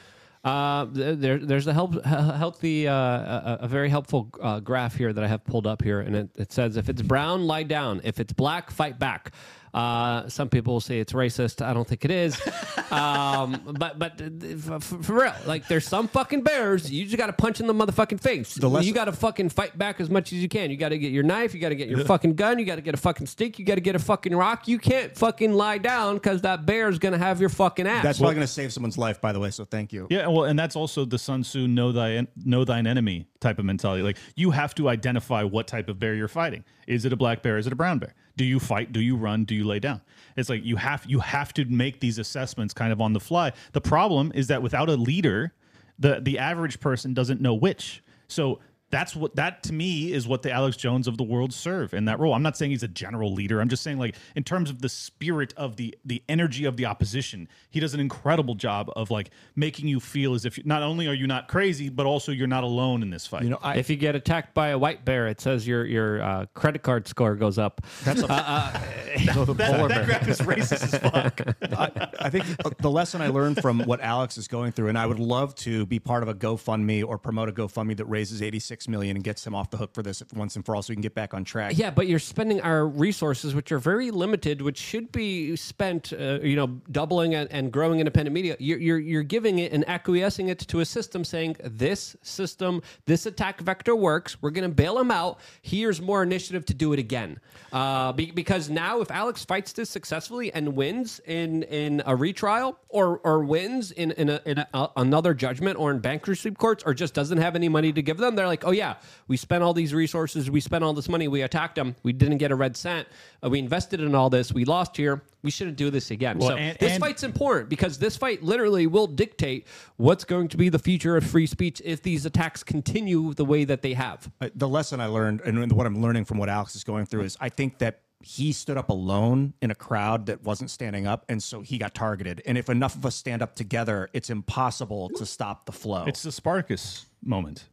uh, there, there's a help, healthy, uh, a, a very helpful uh, graph here that I have pulled up here, and it, it says if it's brown, lie down. If it's black, fight back. Uh, some people will say it's racist. I don't think it is. um, but but for, for real, like there's some fucking bears. You just got to punch in the motherfucking face. The less- you got to fucking fight back as much as you can. You got to get your knife. You got to get your fucking gun. You got to get a fucking stick. You got to get a fucking rock. You can't fucking lie down because that bear is gonna have your fucking ass. That's probably going to save someone's life, by the way. So thank you. Yeah, well, and that's also the Sun Tzu know thy know thine enemy type of mentality. Like you have to identify what type of bear you're fighting. Is it a black bear? Is it a brown bear? Do you fight? Do you run? Do you lay down? It's like you have you have to make these assessments kind of on the fly. The problem is that without a leader, the the average person doesn't know which. So that's what that to me is what the Alex Jones of the world serve in that role. I'm not saying he's a general leader. I'm just saying like in terms of the spirit of the the energy of the opposition, he does an incredible job of like making you feel as if you, not only are you not crazy, but also you're not alone in this fight. You know, I, if you get attacked by a white bear, it says your your uh, credit card score goes up. that's a, uh, uh, that, that graph is racist as fuck. I, I think uh, the lesson I learned from what Alex is going through, and I would love to be part of a GoFundMe or promote a GoFundMe that raises 86 million and gets him off the hook for this once and for all, so we can get back on track. Yeah, but you're spending our resources, which are very limited, which should be spent, uh, you know, doubling and, and growing independent media. You're, you're you're giving it and acquiescing it to a system, saying this system, this attack vector works. We're going to bail him out. Here's more initiative to do it again. Uh, be, because now, if Alex fights this successfully and wins in in a retrial or or wins in in, a, in a, another judgment or in bankruptcy courts or just doesn't have any money to give them, they're like, oh yeah, we spent all these resources, we spent all this money, we attacked them, we didn't get a red cent, uh, we invested in all this, we lost here, we shouldn't do this again. Well, so and- this and- fight's important because this fight literally will dictate what's going to be the future of free speech if these attacks continue the way that they have. Uh, the lesson I learned and what I'm learning from what Alex is going through is I think that he stood up alone in a crowd that wasn't standing up, and so he got targeted. And if enough of us stand up together, it's impossible to stop the flow. It's the Spartacus moment.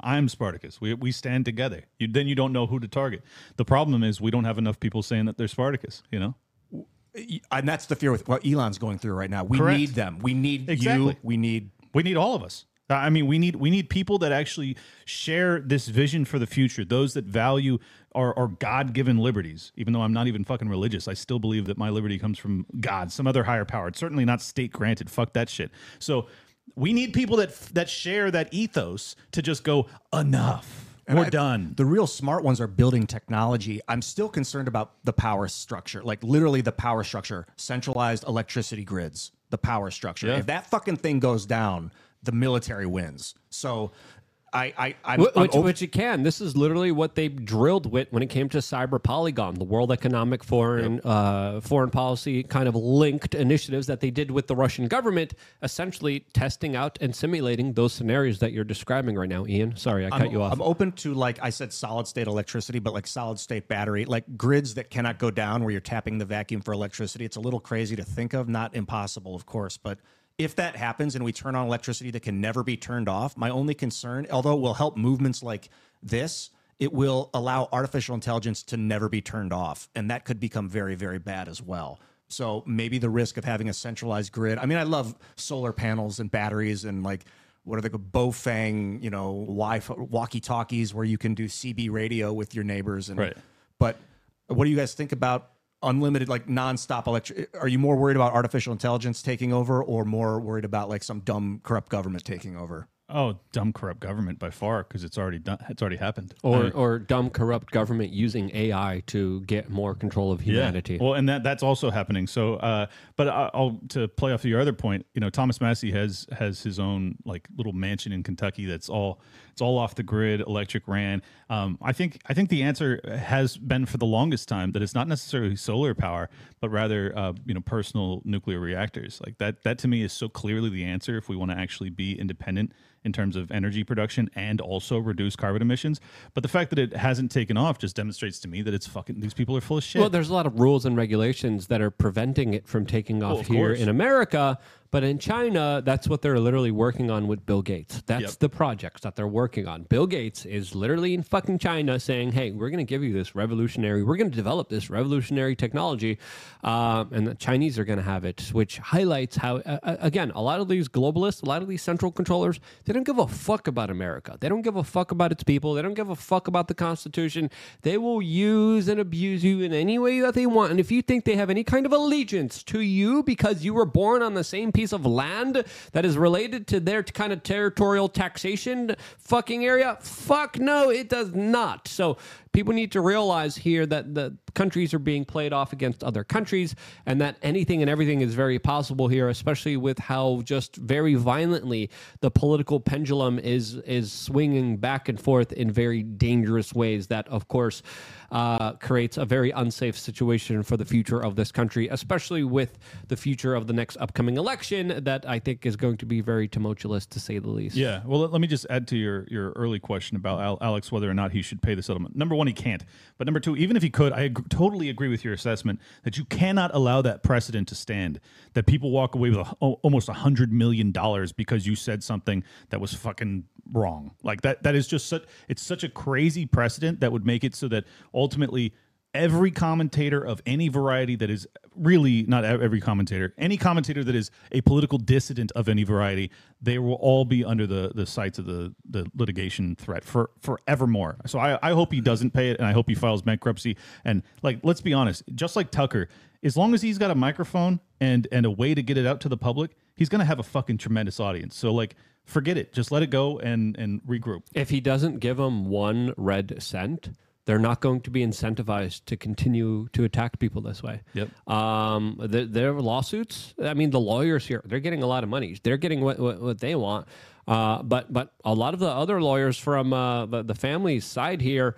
I'm Spartacus. We, we stand together. You, then you don't know who to target. The problem is we don't have enough people saying that they're Spartacus. You know, and that's the fear with what Elon's going through right now. We Correct. need them. We need Exactly. you. We need we need all of us. I mean, we need we need people that actually share this vision for the future. Those that value our, our God given liberties. Even though I'm not even fucking religious, I still believe that my liberty comes from God, some other higher power. It's certainly not state granted. Fuck that shit. So we need people that that share that ethos to just go enough. We're I- done. The real smart ones are building technology. I'm still concerned about the power structure, like literally the power structure, centralized electricity grids, the power structure. Yeah. If that fucking thing goes down, the military wins. So I, I, I'm, Wh- I'm Which, op- which it can. This is literally what they drilled with when it came to cyber polygon, the World Economic Foreign uh, foreign policy kind of linked initiatives that they did with the Russian government, essentially testing out and simulating those scenarios that you're describing right now. Ian, sorry, I cut I'm, you off. I'm open to like I said, solid state electricity, but like solid state battery, like grids that cannot go down where you're tapping the vacuum for electricity. It's a little crazy to think of, not impossible, of course, but if that happens and we turn on electricity that can never be turned off, my only concern, although it will help movements like this, it will allow artificial intelligence to never be turned off, and that could become very, very bad as well. So maybe the risk of having a centralized grid. I mean, I love solar panels and batteries and like what are they called? Baofeng, you know, Wi-Fi, walkie-talkies where you can do CB radio with your neighbors. And Right. but what do you guys think about unlimited, like nonstop electric? Are you more worried about artificial intelligence taking over, or more worried about like some dumb corrupt government taking over? Oh, dumb corrupt government by far because it's already done. It's already happened. or, I- or dumb, corrupt government using AI to get more control of humanity. Well, and that that's also happening. So, uh, but I- I'll to play off your other point. You know, Thomas Massie has has his own like little mansion in Kentucky that's all it's all off the grid, electric ran. Um, I think I think the answer has been for the longest time that it's not necessarily solar power, but rather uh, you know personal nuclear reactors. Like that that to me is so clearly the answer if we want to actually be independent in terms of energy production and also reduce carbon emissions. But the fact that it hasn't taken off just demonstrates to me that it's fucking these people are full of shit. Well, there's a lot of rules and regulations that are preventing it from taking off of here course. in America. But in China, that's what they're literally working on with Bill Gates. That's Yep. the projects that they're working on. Bill Gates is literally in fucking China saying, hey, we're going to give you this revolutionary, we're going to develop this revolutionary technology. Um, and the Chinese are going to have it, which highlights how, uh, uh, again, a lot of these globalists, a lot of these central controllers, they don't give a fuck about America. They don't give a fuck about its people. They don't give a fuck about the Constitution. They will use and abuse you in any way that they want. And if you think they have any kind of allegiance to you because you were born on the same piece of land that is related to their kind of territorial taxation fucking area, fuck no, it does not. So people need to realize here that the countries are being played off against other countries and that anything and everything is very possible here especially with how just very violently the political pendulum is is swinging back and forth in very dangerous ways that of course uh, creates a very unsafe situation for the future of this country especially with the future of the next upcoming election that i think is going to be very tumultuous to say the least Yeah. Well, let, let me just add to your your early question about Al- Alex whether or not he should pay the settlement. Number one, he can't. But number two, even if he could, I ag- totally agree with your assessment that you cannot allow that precedent to stand. That people walk away with almost a hundred million dollars because you said something that was fucking wrong. Like that. That is just such. It's such a crazy precedent that would make it so that ultimately every commentator of any variety that is really not every commentator any commentator that is a political dissident of any variety they will all be under the the sights of the the litigation threat for forevermore so i i hope he doesn't pay it and i hope he files bankruptcy and like let's be honest just like tucker as long as he's got a microphone and and a way to get it out to the public he's gonna have a fucking tremendous audience so like forget it just let it go and and regroup if he doesn't give them one red cent, they're not going to be incentivized to continue to attack people this way. Yep. Um, the, their lawsuits. I mean, the lawyers here, they're getting a lot of money. They're getting what what, what they want. Uh, but but a lot of the other lawyers from uh, the the family side here.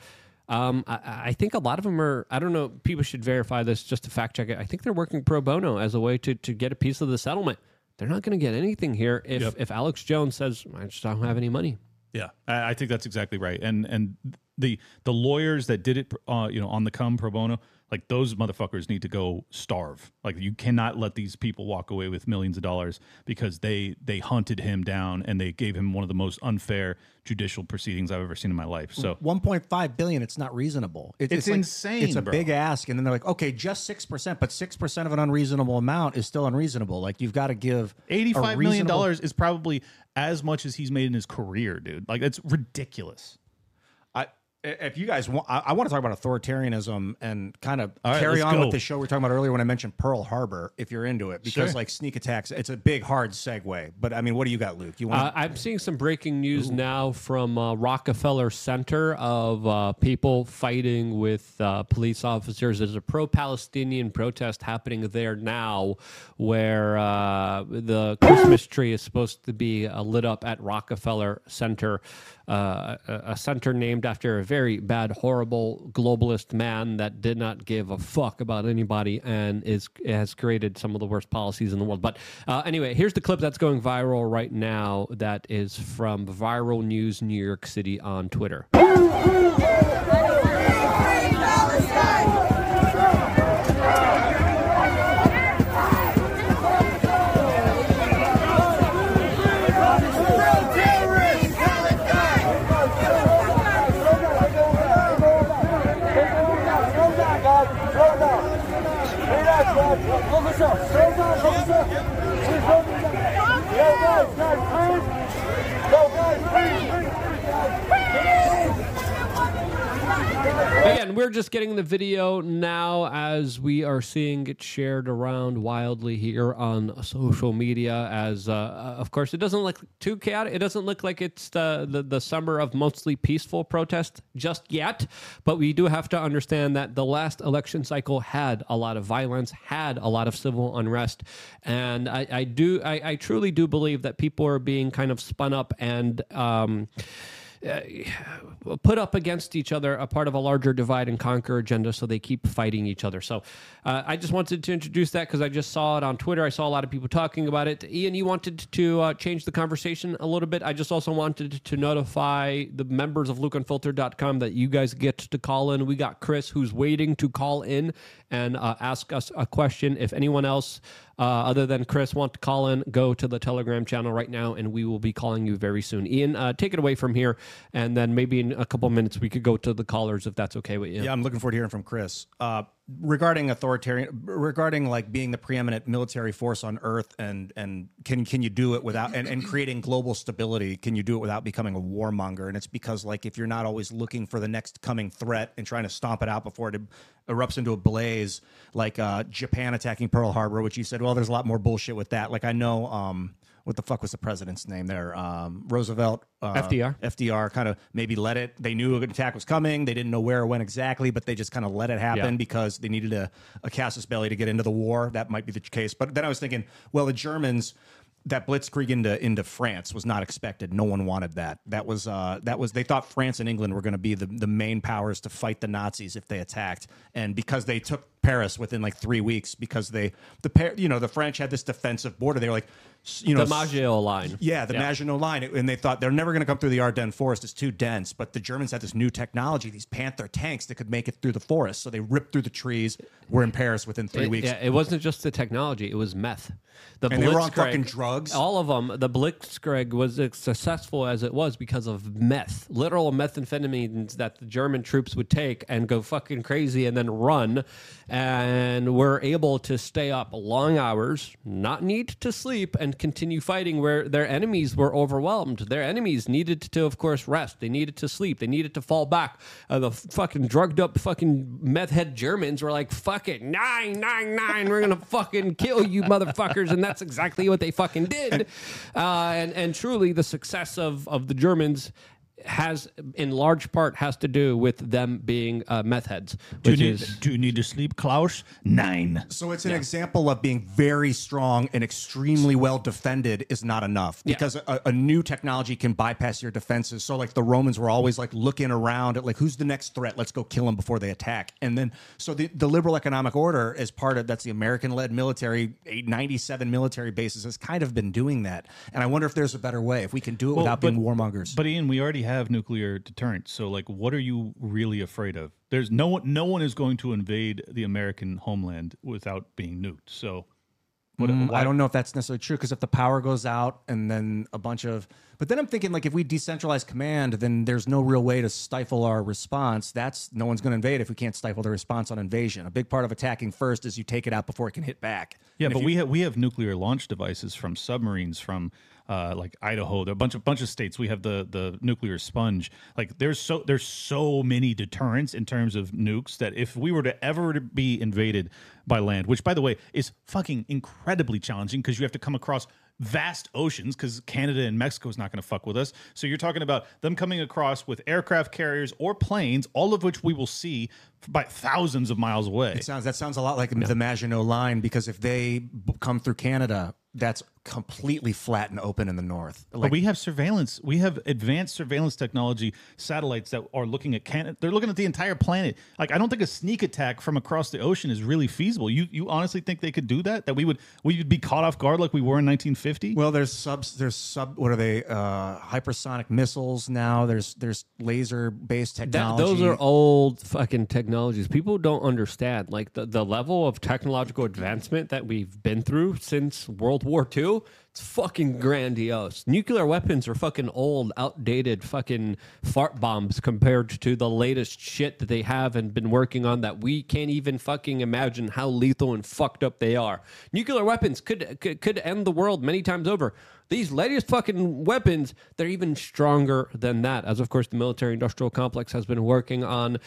Um, I, I think a lot of them are. I don't know. People should verify this just to fact check it. I think they're working pro bono as a way to to get a piece of the settlement. They're not going to get anything here if Yep. if Alex Jones says I just don't have any money. Yeah, I, I think that's exactly right. And and the the lawyers that did it, uh, you know, on the come pro bono, like those motherfuckers need to go starve. Like you cannot let these people walk away with millions of dollars because they they hunted him down and they gave him one of the most unfair judicial proceedings I've ever seen in my life. So 1.5 billion. It's not reasonable. It- It's like- insane, It's a bro. big ask, and then they're like, okay, just six percent, but six percent of an unreasonable amount is still unreasonable. Like you've got to give a eighty-five million reasonable- dollars is probably as much as he's made in his career, dude. Like that's ridiculous. If you guys want, I, I want to talk about authoritarianism and kind of right, carry on go. with the show we were talking about earlier when I mentioned Pearl Harbor. If you're into it, because Sure. like sneak attacks, it's a big hard segue. But I mean, what do you got, Luke? You Uh, want? I'm seeing some breaking news now from uh, Rockefeller Center of uh, people fighting with uh, police officers. There's a pro-Palestinian protest happening there now, where uh, the Christmas tree is supposed to be uh, lit up at Rockefeller Center, uh, a, center named after a very bad, horrible globalist man that did not give a fuck about anybody and is has created some of the worst policies in the world. But uh, anyway, here's the clip that's going viral right now. That is from Viral News New York City on Twitter. go, go, go. Again, we're just getting the video now as we are seeing it shared around wildly here on social media. As, uh, uh, of course, it doesn't look too chaotic. It doesn't look like it's the, the, the summer of mostly peaceful protest just yet. But we do have to understand that the last election cycle had a lot of violence, had a lot of civil unrest. And I, I do, I, I truly do believe that people are being kind of spun up and, um, uh, put up against each other, a part of a larger divide and conquer agenda, so they keep fighting each other. So uh, I just wanted to introduce that because I just saw it on Twitter. I saw a lot of people talking about it. Ian, you wanted to uh, change the conversation a little bit. I just also wanted to notify the members of LukeUnfiltered.com that you guys get to call in. We got Chris who's waiting to call in and uh, ask us a question. If anyone else uh, other than Chris want to call in, go to the Telegram channel right now, and we will be calling you very soon. Ian, uh, take it away from here, and then maybe in a couple minutes we could go to the callers if that's okay with you. Yeah, I'm looking forward to hearing from Chris. Uh, regarding authoritarian, regarding like being the preeminent military force on Earth, and and can can you do it without and, and creating global stability? Can you do it without becoming a warmonger? And it's because like if you're not always looking for the next coming threat and trying to stomp it out before it erupts into a blaze, like uh, Japan attacking Pearl Harbor, which you said, well, there's a lot more bullshit with that. Like I know. Um, what the fuck was the president's name there? Um, Roosevelt. Uh, FDR. FDR kind of maybe let it. They knew an attack was coming. They didn't know where or when exactly, but they just kind of let it happen Yeah. because they needed a, a casus belli to get into the war. That might be the case. But then I was thinking, well, the Germans. That blitzkrieg into into France was not expected. No one wanted that. That was uh, that was they thought France and England were going to be the, the main powers to fight the Nazis if they attacked. And because they took Paris within like three weeks, because they the you know the French had this defensive border. They were like, you know, the Maginot line. yeah, the Maginot Line, and they thought they're never going to come through the Ardennes forest; it's too dense. But the Germans had this new technology, these Panther tanks that could make it through the forest. So they ripped through the trees. We're in Paris within three It, weeks. yeah, it wasn't just the technology; it was meth. The And they were on fucking drugs? All of them. The Blitzkrieg was as successful as it was because of meth, literal methamphetamines that the German troops would take and go fucking crazy and then run, and were able to stay up long hours, not need to sleep, and continue fighting where their enemies were overwhelmed. Their enemies needed to, of course, rest. They needed to sleep. They needed to fall back. Uh, the fucking drugged up fucking meth head Germans were like, "Fuck it, nine nine nine, we're gonna fucking kill you, motherfuckers," and that's exactly what they fucking did. Uh, and and truly, the success of of the Germans has in large part has to do with them being uh, meth heads, Do you, need, is do you need to sleep, Klaus? Nine. So it's an example of being very strong and extremely well defended is not enough Yeah. because a, a new technology can bypass your defenses. So like the Romans were always like looking around at like who's the next threat? Let's go kill them before they attack. And then so the, the liberal economic order is part of that's the American led military, eight- 97 military bases has kind of been doing that. And I wonder if there's a better way if we can do it Well, without but- being warmongers. But Ian, we already have nuclear deterrence. So, like, what are you really afraid of? There's no one. No one is going to invade the American homeland without being nuked. So, what, Mm, I don't know if that's necessarily true because if the power goes out and then a bunch of, but then I'm thinking like if we decentralize command, then there's no real way to stifle our response. That's no one's going to invade if we can't stifle the response on invasion. A big part of attacking first is you take it out before it can hit back. Yeah, And but you- we have we have nuclear launch devices from submarines from uh, like Idaho. There are a bunch of bunch of states. We have the the nuclear sponge. Like there's so there's so many deterrents in terms of nukes that if we were to ever be invaded by land, which by the way is fucking incredibly challenging because you have to come across vast oceans because Canada and Mexico is not going to fuck with us. So you're talking about them coming across with aircraft carriers or planes, all of which we will see by thousands of miles away. It sounds that sounds a lot like the Maginot Line because if they b- come through Canada, that's completely flat and open in the north. but we have surveillance. We have advanced surveillance technology satellites that are looking at Canada. They're looking at the entire planet. Like I don't think a sneak attack from across the ocean is really feasible. You you honestly think they could do that? That we would we would be caught off guard like we were in 1950? well, there's subs. There's sub. What are they? Uh, hypersonic missiles now. There's there's laser based That, technology. those are old fucking technologies. People don't understand like the, the level of technological advancement that we've been through since World War II. It's fucking grandiose. Nuclear weapons are fucking old, outdated fucking fart bombs compared to the latest shit that they have and been working on that we can't even fucking imagine how lethal and fucked up they are. Nuclear weapons could could, could end the world many times over. These latest fucking weapons, they're even stronger than that. As of course, the military industrial complex has been working on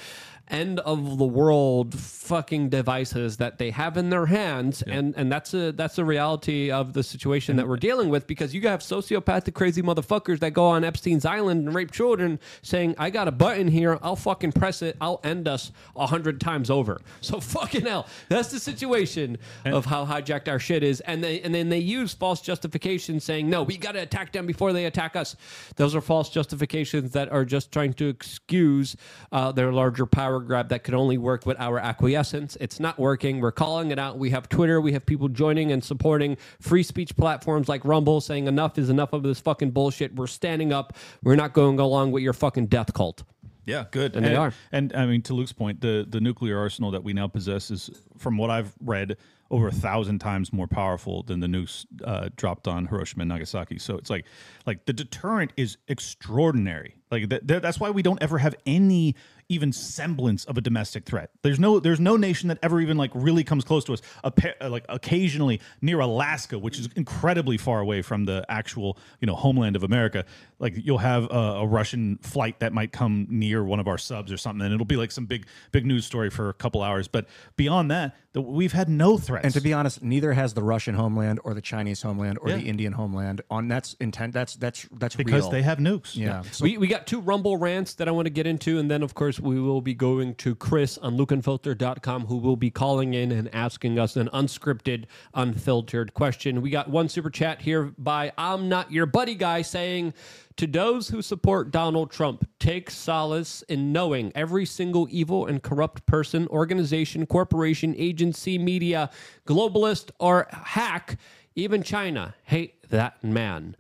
end of the world fucking devices that they have in their hands. And and that's a that's a reality of the situation that we're dealing with because you have sociopathic crazy motherfuckers that go on Epstein's island and rape children saying, I got a button here, I'll fucking press it, I'll end us a hundred times over. So fucking hell. That's the situation of how hijacked our shit is. And they and then they use false justifications saying, no, we got to attack them before they attack us. Those are false justifications that are just trying to excuse uh, their larger power grab that could only work with our acquiescence. It's not working. We're calling it out. We have Twitter. We have people joining and supporting free speech platforms like Rumble saying enough is enough of this fucking bullshit. We're standing up. We're not going along with your fucking death cult. Yeah, good. And they are. And I mean, to Luke's point, the the nuclear arsenal that we now possess is, from what I've read, over a thousand times more powerful than the nukes uh, dropped on Hiroshima and Nagasaki. So it's like, like the deterrent is extraordinary. Like th- th- that's why we don't ever have any even semblance of a domestic threat. There's no there's no nation that ever even like really comes close to us. Appa- uh, like occasionally near Alaska, which is incredibly far away from the actual you know homeland of America. Like you'll have a, a Russian flight that might come near one of our subs or something, and it'll be like some big big news story for a couple hours. But beyond that, the, we've had no threats. And to be honest, neither has the Russian homeland or the Chinese homeland or Yeah. the Indian homeland. On that's intent. That's that's that's because real. they have nukes. Yeah. So we, we got two Rumble rants that I want to get into, and then, of course, we will be going to Chris on lukeunfiltered.com, who will be calling in and asking us an unscripted, unfiltered question. We got one super chat here by I'm Not Your Buddy Guy saying, To those who support Donald Trump, take solace in knowing every single evil and corrupt person, organization, corporation, agency, media, globalist, or hack, even China, hate that man.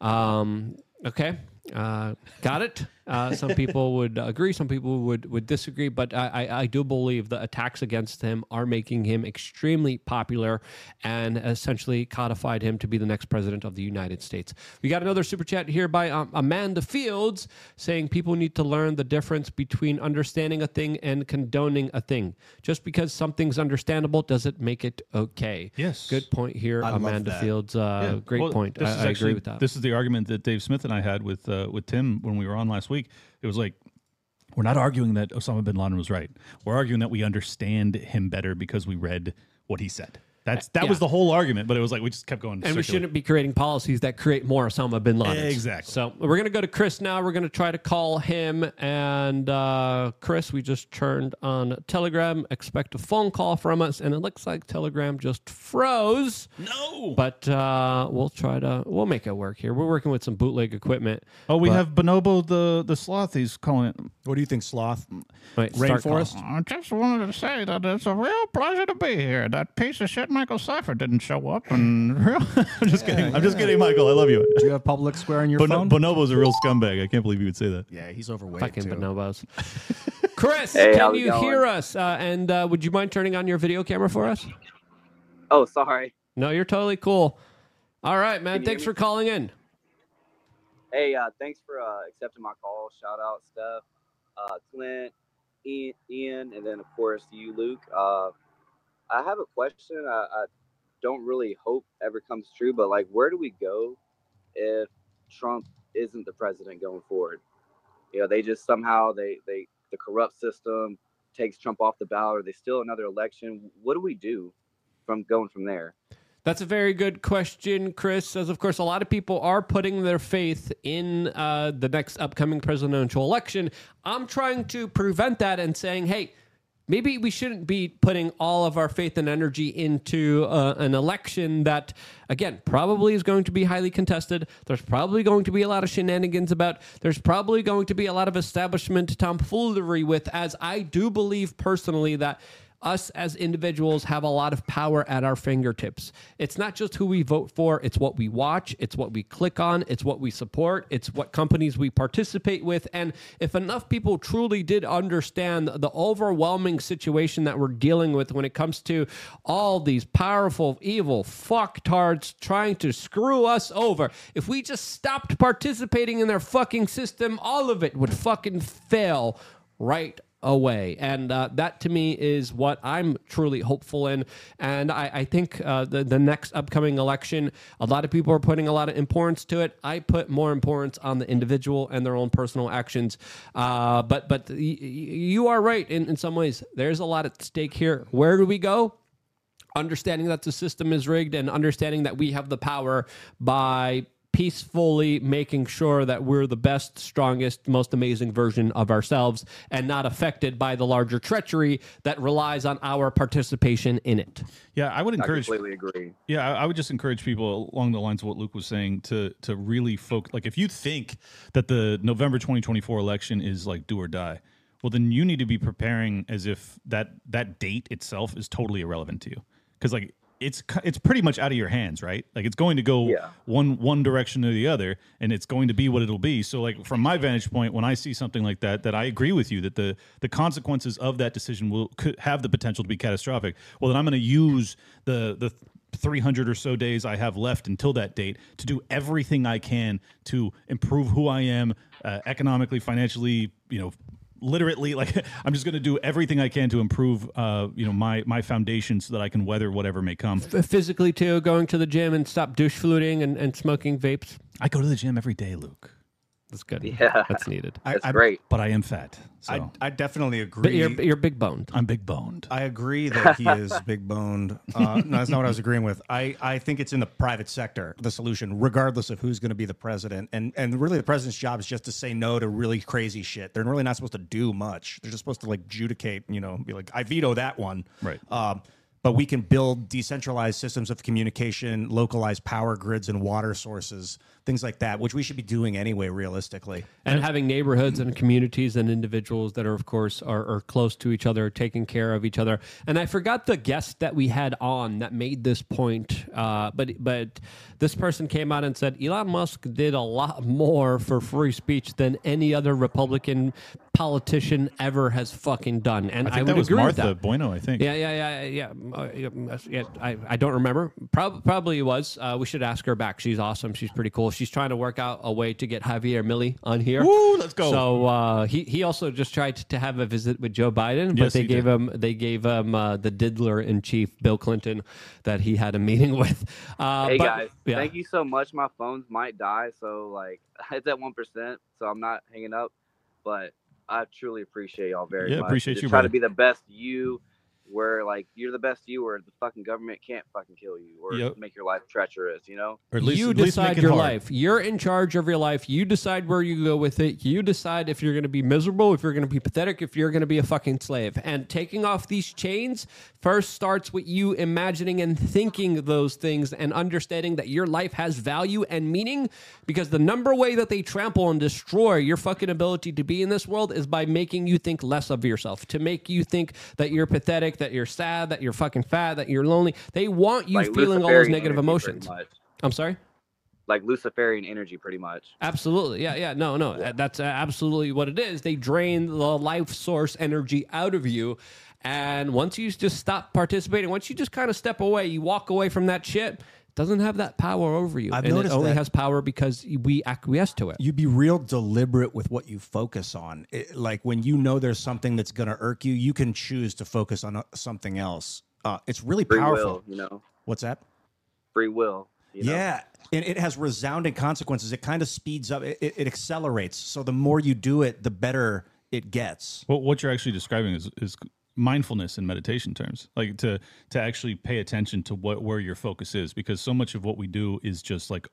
Um, okay. Uh, got it. Uh, some people would agree, some people would, would disagree, but I, I, I do believe the attacks against him are making him extremely popular and essentially codified him to be the next president of the United States. We got another super chat here by um, Amanda Fields saying people need to learn the difference between understanding a thing and condoning a thing. Just because something's understandable doesn't make it okay. Yes. Good point here, I Amanda. Fields. Uh, Yeah. Great Well, point. this I, is I actually- agree with that. This is the argument that Dave Smith and I had with uh, with Tim when we were on last week. It was like we're not arguing that Osama bin Laden was right. We're arguing that we understand him better because we read what he said. That's that Yeah. was the whole argument, but it was like we just kept going. And we shouldn't be creating policies that create more Osama bin Laden. Exactly. So we're going to go to Chris now. We're going to try to call him. And uh, Chris, we just turned on Telegram. Expect a phone call from us. And it looks like Telegram just froze. No. But uh, we'll try to, we'll make it work here. We're working with some bootleg equipment. Oh, we But- have Bonobo the the sloth. He's calling it. What do you think, sloth? Wait, Rainforest? I just wanted to say that it's a real pleasure to be here. That piece of shit Michael Seifert didn't show up, and I'm just kidding. I'm just kidding, Michael. I love you. Do you have public square on your Bono- phone? Bonobo's a real scumbag. I can't believe you would say that. yeah, he's overweight Fucking too. bonobos. Chris, Hey, can how's it you going? hear us? Uh, and uh, would you mind turning on your video camera for us? Oh, sorry. No, you're totally cool. All right, man. Can you Thanks hear for calling in. Hey, uh, thanks for uh, accepting my call. Shout out, Steph, uh, Clint, Ian, Ian, and then of course you, Luke. Uh, I have a question. I, I don't really hope ever comes true, but like, where do we go if Trump isn't the president going forward? You know, they just somehow they they the corrupt system takes Trump off the ballot, or they steal another election. What do we do from going from there? That's a very good question, Chris. As of course, a lot of people are putting their faith in uh, the next upcoming presidential election. I'm trying to prevent that and saying, hey, maybe we shouldn't be putting all of our faith and energy into uh, an election that, again, probably is going to be highly contested. There's probably going to be a lot of shenanigans about. There's probably going to be a lot of establishment tomfoolery with, as I do believe personally that us as individuals have a lot of power at our fingertips. It's not just who we vote for, it's what we watch, it's what we click on, it's what we support, it's what companies we participate with. And if enough people truly did understand the overwhelming situation that we're dealing with when it comes to all these powerful, evil fucktards trying to screw us over, if we just stopped participating in their fucking system, all of it would fucking fail right away. And uh, that to me is what I'm truly hopeful in. And I, I think uh, the, the next upcoming election, a lot of people are putting a lot of importance to it. I put more importance on the individual and their own personal actions. Uh, but but you are right in, in some ways. There's a lot at stake here. Where do we go? understanding that the system is rigged and understanding that we have the power by peacefully making sure that we're the best, strongest, most amazing version of ourselves and not affected by the larger treachery that relies on our participation in it. Yeah, I would encourage. I encourage. completely agree. Yeah, I I would just encourage people along the lines of what Luke was saying to to really focus. Like, if you think that the November 2024 election is like do or die, well, then you need to be preparing as if that that date itself is totally irrelevant to you, because like it's it's pretty much out of your hands, right? Like it's going to go Yeah. one one direction or the other, and it's going to be what it'll be. So, like from my vantage point, when I see something like that, that I agree with you that the the consequences of that decision will could have the potential to be catastrophic. Well, then I'm going to use the the 300 or so days I have left until that date to do everything I can to improve who I am uh, economically, financially, you know, literally like I'm just going to do everything I can to improve uh, you know my my foundation so that I can weather whatever may come. F- Physically, too, going to the gym and stop douche fluting and, and smoking vapes. I go to the gym every day, Luke. That's good. Yeah. That's needed. I, That's I, great. But I am fat. So I, I definitely But agree. you're, you're big boned. I'm big boned. I agree that he is big boned. Uh, no, that's not what I was agreeing with. I, I think it's in the private sector, the solution, regardless of who's going to be the president. And and really, the president's job is just to say no to really crazy shit. They're really not supposed to do much. They're just supposed to like adjudicate, you know, be like, I veto that one. Right. Um, but we can build decentralized systems of communication, localized power grids and water sources, things like that, which we should be doing anyway, realistically. and having neighborhoods and communities and individuals that are of course are, are close to each other taking care of each other and i forgot the guest that we had on that made this point uh, but but this person came out and said elon musk did a lot more for free speech than any other republican politician ever has fucking done and I i, think would that was agree Martha with that Bueno. I think. yeah, yeah, yeah, yeah. Uh, yeah, yeah, I, I don't remember. Prob- probably it was. Uh, we should ask her back. She's awesome. She's pretty cool. She's trying to work out a way to get Javier Milei on here. Woo, let's go. So uh, he he also just tried to have a visit with Joe Biden, but Yes, they gave did. him they gave him uh, the diddler in chief, Bill Clinton, that he had a meeting with. Uh, Hey but- guys, yeah. thank you so much. My phones might die, so like it's at one percent, so I'm not hanging up. But I truly appreciate y'all very Yeah, much. appreciate Just you, try brother. to be the best you, where like you're the best you, or the fucking government can't fucking kill you or Yep. make your life treacherous. You know. Or at least you at least make decide it your hard. life. You're in charge of your life. You decide where you go with it. You decide if you're going to be miserable, if you're going to be pathetic, if you're going to be a fucking slave. And taking off these chains first starts with you imagining and thinking those things and understanding that your life has value and meaning because the number way that they trample and destroy your fucking ability to be in this world is by making you think less of yourself, to make you think that you're pathetic, that you're sad, that you're fucking fat, that you're lonely. They want you Like feeling all those negative emotions. I'm sorry? Like Luciferian energy, pretty much. Absolutely. Yeah, yeah. No, no. that- That's absolutely what it is. They drain the life source energy out of you. And once you just stop participating, once you just kind of step away, you walk away from that shit, it doesn't have that power over you. I've and it only that. has power because we acquiesce to it. You'd be real deliberate with what you focus on. It- like when you know there's something that's going to irk you, you can choose to focus on uh, something else. Uh, it's really Free powerful. will, you know. What's that? Free will. You know? Yeah, and it has resounding consequences. It kind of speeds up. It, it, it accelerates. So the more you do it, the better it gets. What what you're actually describing is is mindfulness in meditation terms, like to to actually pay attention to what where your focus is, because so much of what we do is just like.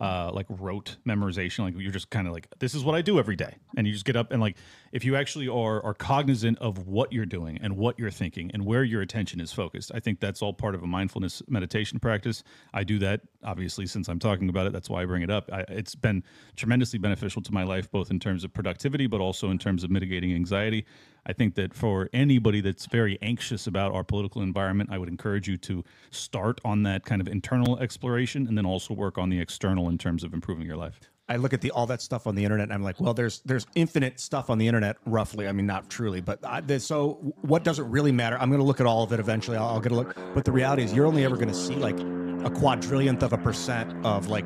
Uh, like rote memorization, like you're just kind of like this is what I do every day, and you just get up and like if you actually are are cognizant of what you're doing and what you're thinking and where your attention is focused, I think that's all part of a mindfulness meditation practice. I do that obviously since I'm talking about it. That's why I bring it up. I, it's been tremendously beneficial to my life, both in terms of productivity, but also in terms of mitigating anxiety. I think that for anybody that's very anxious about our political environment, I would encourage you to start on that kind of internal exploration and then also work on the external in terms of improving your life. I look at the all that stuff on the internet, and I'm like, well, there's there's infinite stuff on the internet, roughly. I mean, not truly, but I, so what doesn't really matter? I'm going to look at all of it eventually. I'll, I'll get a look, but the reality is, you're only ever going to see like a quadrillionth of a percent of like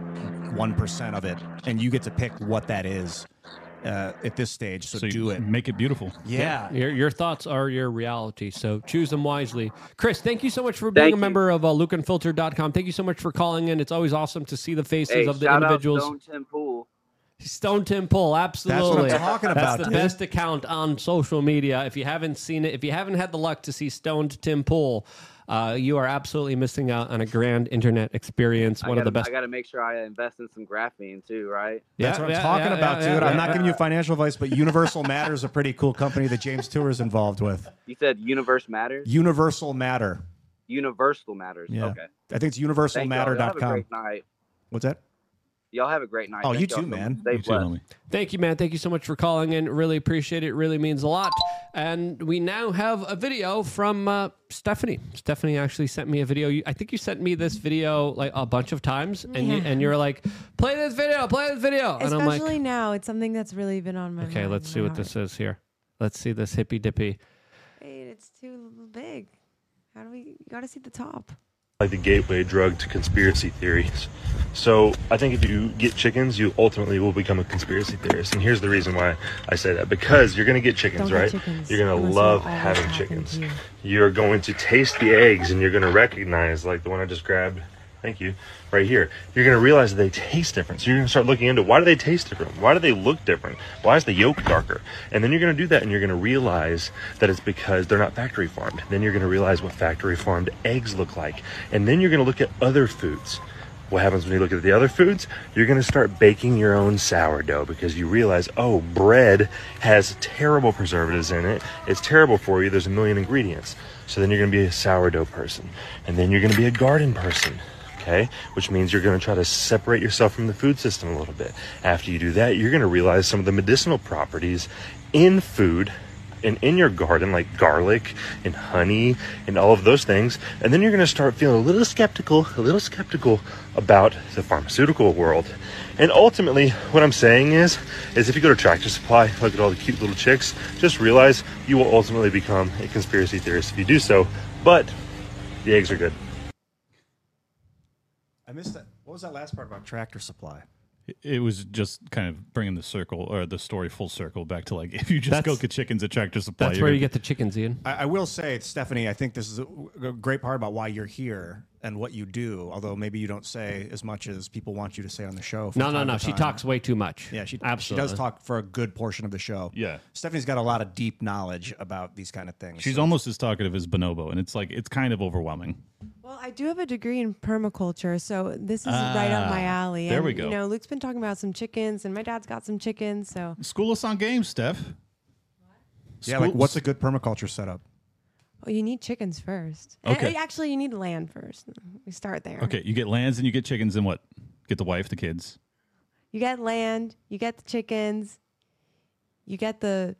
one percent of it, and you get to pick what that is uh, at this stage. So, So do it. Make it beautiful. Yeah. Your, your thoughts are your reality, so choose them wisely. Chris, thank you so much for being Thank a you. member of uh, lukeunfiltered.com. Thank you so much for calling in. It's always awesome to see the faces Hey, of the shout individuals. out Stone Tim Pool. Stone Tim Pool, absolutely. That's what I'm talking That's about, the dude. best account on social media. If you haven't seen it, if you haven't had the luck to see Stoned Tim Pool, uh, you are absolutely missing out on a grand internet experience. One gotta, of the best. I got to make sure I invest in some graphene too, right? That's Yeah, what I'm talking yeah, about, yeah, dude. yeah, I'm yeah. not giving you financial advice, but Universal Matter is a pretty cool company that James Tour is involved with. You said universe matters. Universal Matter. Universal matters. Yeah. Okay. I think it's Thank y'all. Y'all have a universalmatter.com. great night. What's that? Y'all have a great night. Oh, Thank you too, man. Stay You too, homie. Thank you, man. Thank you so much for calling in. Really appreciate it. Really means a lot. And we now have a video from uh, Stephanie. Stephanie actually sent me a video. You, I think you sent me this video like a bunch of times, and you, and you're like, "Play this video, play this video," and I'm like, Especially now, it's something that's really been on my mind. "Okay, let's see my what this is here. Let's see this hippy dippy." Wait, it's too big. How do we? You got to see the top. Like the gateway drug to conspiracy theories. So I think if you get chickens, you ultimately will become a conspiracy theorist. And here's the reason why I say that: because you're going to get chickens, Don't get right? chickens You're going to love having chickens. you. You're going to taste the eggs, and you're going to recognize, like the one I just grabbed. Thank you. Right here, you're going to realize that they taste different. So you're going to start looking into why do they taste different? Why do they look different? Why is the yolk darker? And then you're going to do that, and you're going to realize that it's because they're not factory farmed. Then you're going to realize what factory farmed eggs look like, and then you're going to look at other foods. What happens when you look at the other foods? You're going to start baking your own sourdough because you realize, oh, bread has terrible preservatives in it. It's terrible for you. There's a million ingredients. So then you're going to be a sourdough person. And then you're going to be a garden person. Okay, which means you're going to try to separate yourself from the food system a little bit. After you do that, you're going to realize some of the medicinal properties in food and in your garden, like garlic and honey and all of those things. And then you're going to start feeling a little skeptical, a little skeptical about the pharmaceutical world. And ultimately, what I'm saying is, is if you go to Tractor Supply, look at all the cute little chicks, just realize you will ultimately become a conspiracy theorist if you do so. But the eggs are good. I missed that. What was that last part about Tractor Supply? It- It was just kind of bringing the circle or the story full circle back to like if you just That's- go get chickens at Tractor Supply. That's you're where you gonna- get the chickens, Ian. I, I will say, Stephanie, I think this is a, a great part about why you're here and what you do. Although maybe you don't say as much as people want you to say on the show. No, no, no. She talks way too much. Yeah, she absolutely She does talk for a good portion of the show. Yeah. Stephanie's got a lot of deep knowledge about these kind of things. She's so- almost as talkative as Bonobo, and it's like it's kind of overwhelming. Well, I do have a degree in permaculture, so this is right up my Ah, alley. there and, we go. You know, Luke's been talking about some chickens, and my dad's got some chickens. So, School us on games, Steph. Yeah, like what's a good permaculture setup? Well, you need chickens first. Okay. actually, you need land first. We start there. Okay, you get lands and you get chickens and what? Get the wife, the kids. You get land. You get the chickens. You get the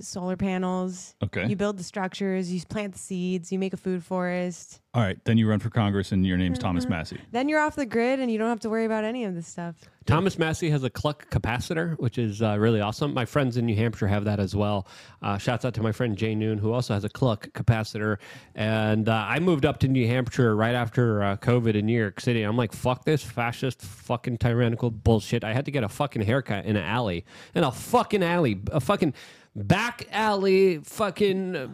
solar panels. Okay. You build the structures. You plant the seeds. You make a food forest. All right, then you run for Congress and your name's Thomas Mm-hmm. Massie. Then you're off the grid, and you don't have to worry about any of this stuff. Thomas Massie has a Cluck capacitor, which is uh, really awesome. My friends in New Hampshire have that as well. Uh, shouts out to my friend Jay Noon, who also has a Cluck capacitor. And uh, I moved up to New Hampshire right after uh, COVID in New York City. I'm like, fuck this fascist, fucking tyrannical bullshit. I had to get a fucking haircut in an alley, in a fucking alley, a fucking back alley, fucking uh,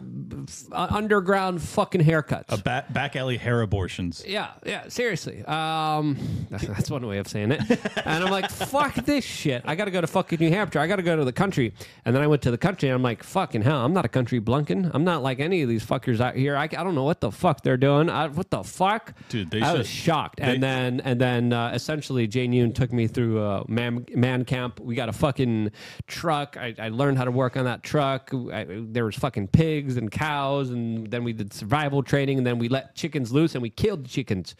uh, underground fucking haircuts. A ba- back alley hair abortions. Yeah, yeah, seriously. Um, that's one way of saying it. And I'm like, fuck this shit. I got to go to fucking New Hampshire. I got to go to the country. And then I went to the country and I'm like, fucking hell, I'm not a country blunkin. I'm not like any of these fuckers out here. I, I don't know what the fuck they're doing. I, what the fuck? Dude, they I was shocked. they- and then, and then uh, essentially Jane Yoon took me through a man, man camp. We got a fucking truck. I, I learned how to work on that truck. I, there was fucking pigs and cows. And then we did survival training. And then we let chickens loose and we killed chickens.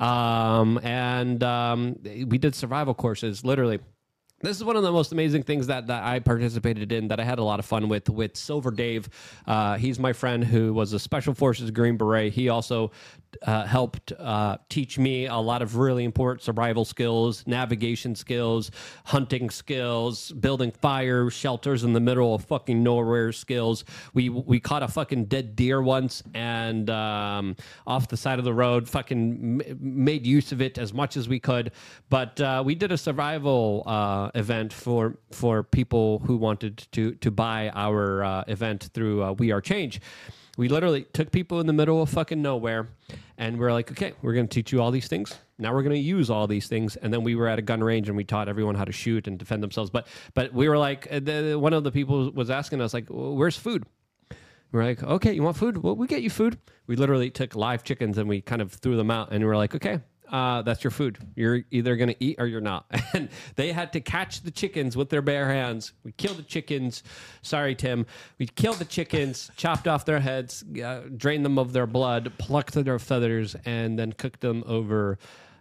Um, and um, we did survival courses, literally. This is one of the most amazing things that, that I participated in that I had a lot of fun with with Silver Dave. Uh, he's my friend who was a Special Forces Green Beret. He also uh, helped uh, teach me a lot of really important survival skills, navigation skills, hunting skills, building fire shelters in the middle of fucking nowhere skills. We we caught a fucking dead deer once and um, off the side of the road, fucking made use of it as much as we could. But uh, we did a survival uh, event for for people who wanted to to buy our uh, event through uh, We Are Change. We literally took people in the middle of fucking nowhere, and we're like, okay, we're going to teach you all these things. Now we're going to use all these things, and then we were at a gun range and we taught everyone how to shoot and defend themselves. But but we were like, uh, the, one of the people was asking us like, where's food? We're like, okay, you want food? Well, we get you food. We literally took live chickens and we kind of threw them out, and we are like, okay, uh, that's your food. You're either going to eat or you're not. And they had to catch the chickens with their bare hands. We killed the chickens. Sorry, Tim. We killed the chickens, chopped off their heads, uh, drained them of their blood, plucked their feathers, and then cooked them over.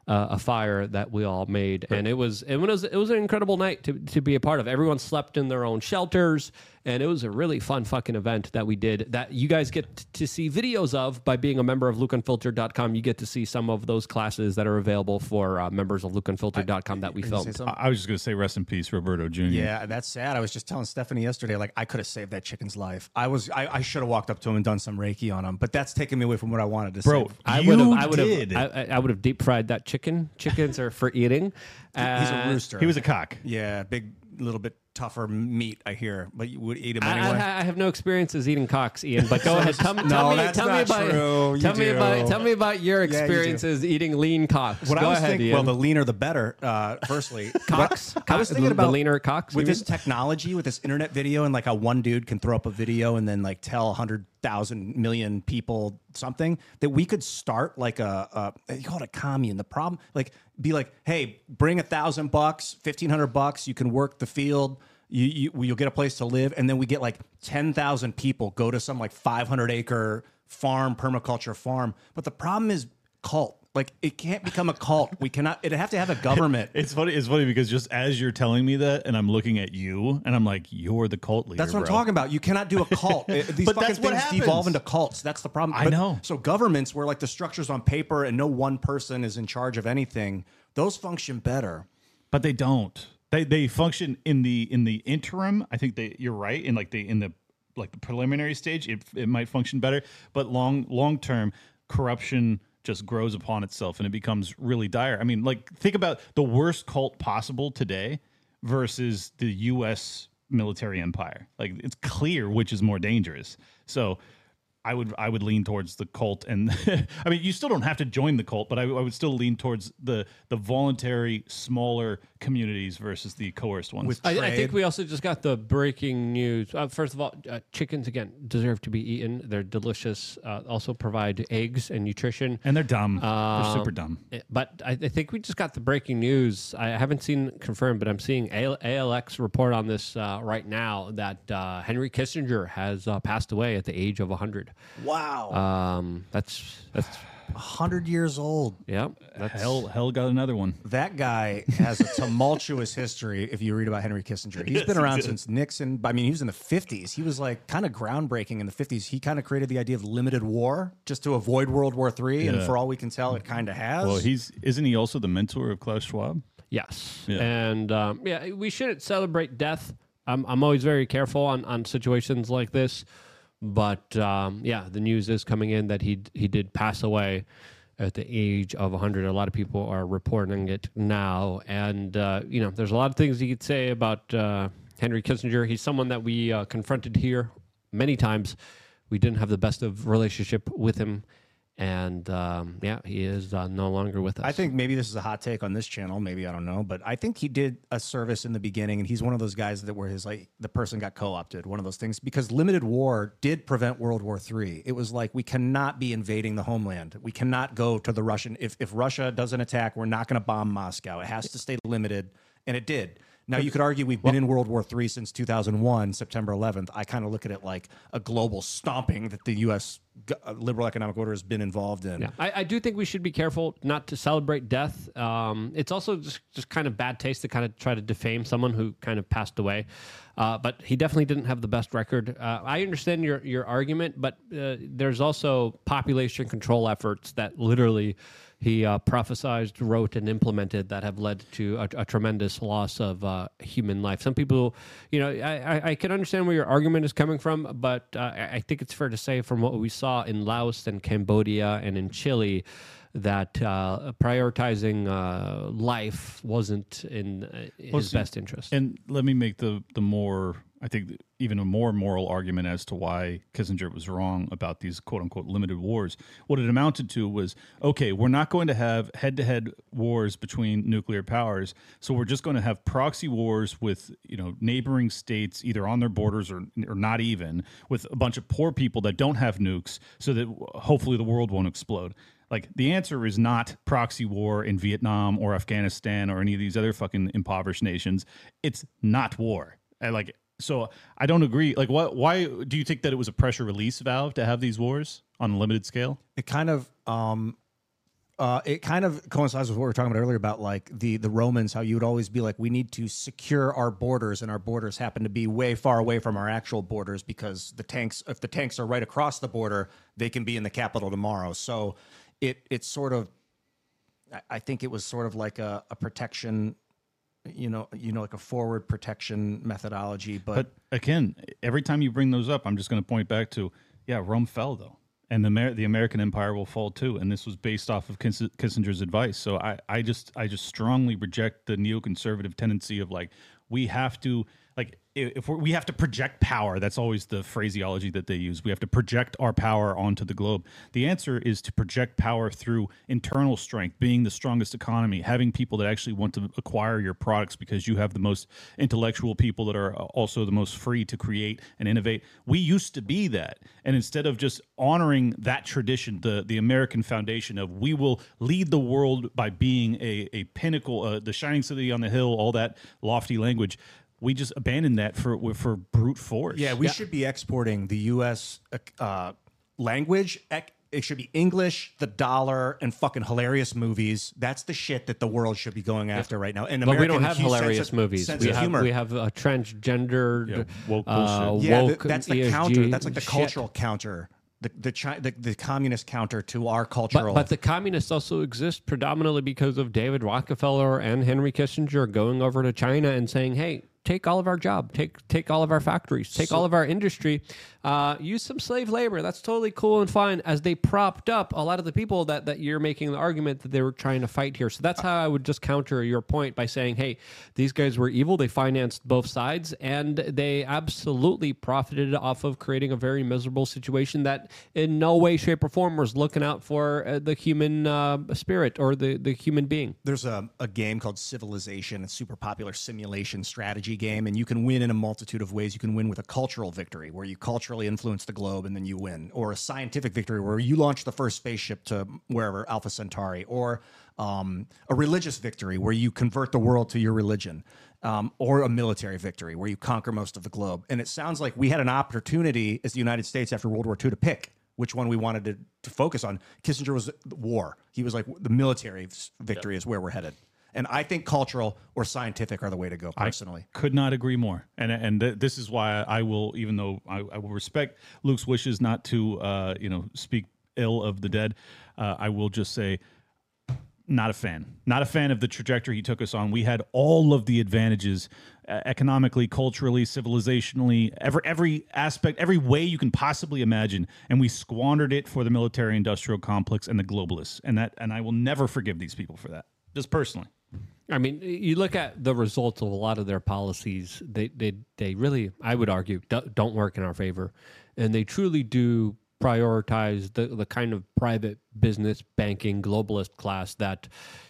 Uh, a fire that we all made, and it was it was it was an incredible night to, to be a part of. Everyone slept in their own shelters, and it was a really fun fucking event that we did. That you guys get to see videos of by being a member of LukeUnfiltered.com. You get to see some of those classes that are available for uh, members of LukeUnfiltered.com that we Can filmed. I I was just going to say rest in peace, Roberto Jr. Yeah, that's sad. I was just telling Stephanie yesterday, like I could have saved that chicken's life. I was, I, I should have walked up to him and done some reiki on him, but that's taking me away from what I wanted to Bro, say. I would have, I would have, I, I would have deep fried that chicken. Chickens are for eating. He's a Uh, rooster. He was a cock. yeah, big, little bit tougher meat. I hear, but you would eat him I, anyway. I, I have no experiences eating cocks, Ian. But go ahead. Tell, me- No, tell me. that's tell me not about. true. You Tell me do. about. Tell me about your Yeah, you do. experiences eating lean cocks. what go I was ahead, thinking, Ian. well, the leaner the better. Uh, firstly, Cocks? I was thinking the about leaner cocks, with you this technology, with this internet video, and like how one dude can throw up a video and then like tell a hundred thousand million people something that we could start like a, a you call it a commune. The problem, like, be like, hey, bring a thousand bucks, fifteen hundred bucks, you can work the field. You, you you'll get a place to live, and then we get like ten thousand people go to some like five hundred acre farm, permaculture farm. But the problem is cult. Like it can't become a cult. We cannot. It'd have to have a government. It's funny. It's funny because just as you're telling me that, and I'm looking at you, and I'm like, you're the cult leader. That's what I'm talking about. You cannot do a cult. These But fucking things happens. devolve into cults. That's the problem. I But- know. So governments, where like the structure's on paper and no one person is in charge of anything, those function better. but they don't. They they function in the in the interim. I think they you're right in like the in the like the preliminary stage. It it might function better, but long long term corruption just grows upon itself and it becomes really dire. I mean, like think about the worst cult possible today versus the U.S. military empire. Like it's clear which is more dangerous. So. I would I would lean towards the cult, and I mean you still don't have to join the cult, but I, I would still lean towards the the voluntary smaller communities versus the coerced ones. With I, I think we also just got the breaking news. Uh, first of all, uh, chickens again deserve to be eaten. They're delicious. Uh, also provide eggs and nutrition. and they're dumb. they're Um, super dumb. Eh, But I, I think we just got the breaking news. I haven't seen confirmed, but I'm seeing AL- ALX report on this uh, right now that uh, Henry Kissinger has uh, passed away at the age of 100. Wow. Um, that's that's 100 years old. yeah. That's, Hell, hell got another one. That guy has a tumultuous history if you read about Henry Kissinger. He's been around since Nixon. I mean, he was in the 50s. He was like kind of groundbreaking in the 50s. He kind of created the idea of limited war just to avoid World War III. And Yeah. for all we can tell, it kind of has. Well, he's isn't he also the mentor of Klaus Schwab? Yes. Yeah. And um, yeah, we shouldn't celebrate death. I'm, I'm always very careful on, on situations like this. But um, yeah, the news is coming in that he he did pass away at the age of 100. A lot of people are reporting it now. And, uh, you know, there's a lot of things you could say about uh, Henry Kissinger. He's someone that we uh, confronted here many times. We didn't have the best of relationship with him. And um, yeah, he is uh, no longer with us. I think maybe this is a hot take on this channel. Maybe I don't know, but I think he did a service in the beginning, and he's one of those guys that where his like the person got co-opted. One of those things because limited war did prevent World War III. It was like we cannot be invading the homeland. We cannot go to the Russian. If if Russia does an attack, we're not going to bomb Moscow. It has to stay limited, and it did. Now you could argue we've been in World War III since 2001, September 11th. I kind of look at it like a global stomping that the U.S. g- uh, liberal economic order has been involved in. Yeah, I, I do think we should be careful not to celebrate death. Um, it's also just, just kind of bad taste to kind of try to defame someone who kind of passed away. Uh, but he definitely didn't have the best record. Uh, I understand your, your argument, but uh, there's also population control efforts that literally he uh, prophesized, wrote, and implemented that have led to a, a tremendous loss of uh, human life. Some people, you know, I, I, can understand where your argument is coming from, but uh, I think it's fair to say from what we saw in Laos and Cambodia and in Chile that uh, prioritizing uh, life wasn't in uh, his Well, best interest. And let me make the the more I think even a more moral argument as to why Kissinger was wrong about these quote unquote limited wars. What it amounted to was okay, we're not going to have head to head wars between nuclear powers, so we're just going to have proxy wars with you know neighboring states either on their borders or or not even with a bunch of poor people that don't have nukes, so that hopefully the world won't explode. Like the answer is not proxy war in Vietnam or Afghanistan or any of these other fucking impoverished nations. It's not war. I like so I don't agree. Like what why do you think that it was a pressure release valve to have these wars on a limited scale? it kind of um uh, it kind of coincides with what we were talking about earlier about like the the Romans, how you would always be like, we need to secure our borders, and our borders happen to be way far away from our actual borders because the tanks, if the tanks are right across the border, they can be in the capital tomorrow. So it it's sort of, I- I think it was sort of like a, a protection, you know, you know, like a forward protection methodology, but, But again, every time you bring those up, I'm just going to point back to yeah, Rome fell though, and the Amer- the American Empire will fall too. And this was based off of Kiss- Kissinger's advice. So I I just I just strongly reject the neoconservative tendency of like we have to if we have to project power. That's always the phraseology that they use. We have to project our power onto the globe. The answer is to project power through internal strength, being the strongest economy, having people that actually want to acquire your products because you have the most intellectual people that are also the most free to create and innovate. We used to be that. And instead of just honoring that tradition, the, the American foundation of we will lead the world by being a, a pinnacle, uh, the shining city on the hill, all that lofty language, we just abandoned that for for brute force. Yeah, we should be exporting the U.S. Uh, language. It should be English, the dollar, and fucking hilarious movies. That's the shit that the world should be going after right now. And but we don't have hilarious sense of- movies. sense We of have, humor. we have a transgendered, Yeah, woke uh, bullshit. yeah, that's the ESG counter. That's like the shit. cultural counter. The the, chi- the the communist counter to our But, cultural. but the communists also exist predominantly because of David Rockefeller and Henry Kissinger going over to China and saying, "Hey, take all of our job, take take all of our factories, take all of our industry, uh, use some slave labor. That's totally cool and fine. As they propped up a lot of the people that that you're making the argument that they were trying to fight here. So that's how I would just counter your point by saying, hey, these guys were evil. They financed both sides, and they absolutely profited off of creating a very miserable situation that, in no way, shape, or form, was looking out for uh, the human uh, spirit or the the human being. There's a, a game called Civilization, a super popular simulation strategy game, and you can win in a multitude of ways. You can win with a cultural victory, where you culturally influence the globe and then you win, or a scientific victory, where you launch the first spaceship to wherever, Alpha Centauri, or um, a religious victory, where you convert the world to your religion. Um, or a military victory where you conquer most of the globe. And it sounds like we had an opportunity as the United States after World War II to pick which one we wanted to, to focus on. Kissinger was war. He was like the military victory is where we're headed. And I think cultural or scientific are the way to go personally. Could not agree more. And and th- this is why I will, even though I, I will respect Luke's wishes not to, uh, you know, speak ill of the dead, uh, I will just say, not a fan. Not a fan of the trajectory he took us on. We had all of the advantages, uh, economically, culturally, civilizationally, every every aspect, every way you can possibly imagine, and we squandered it for the military-industrial complex and the globalists. And that, and I will never forgive these people for that. Just personally. I mean, you look at the results of a lot of their policies. They they they really, I would argue, do- don't work in our favor, and they truly do prioritize the the kind of private business banking globalist class that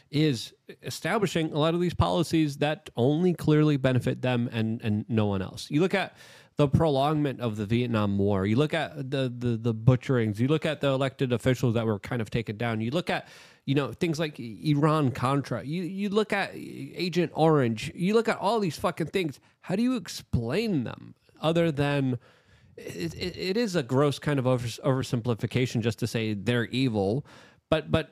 is establishing a lot of these policies that only clearly benefit them and and no one else. You look at the prolongment of the Vietnam War. You look at the, the the butcherings. You look at the elected officials that were kind of taken down. You look at you know things like Iran Contra. You you look at Agent Orange. You look at all these fucking things. How do you explain them other than it, it, it is a gross kind of over, oversimplification just to say they're evil, but but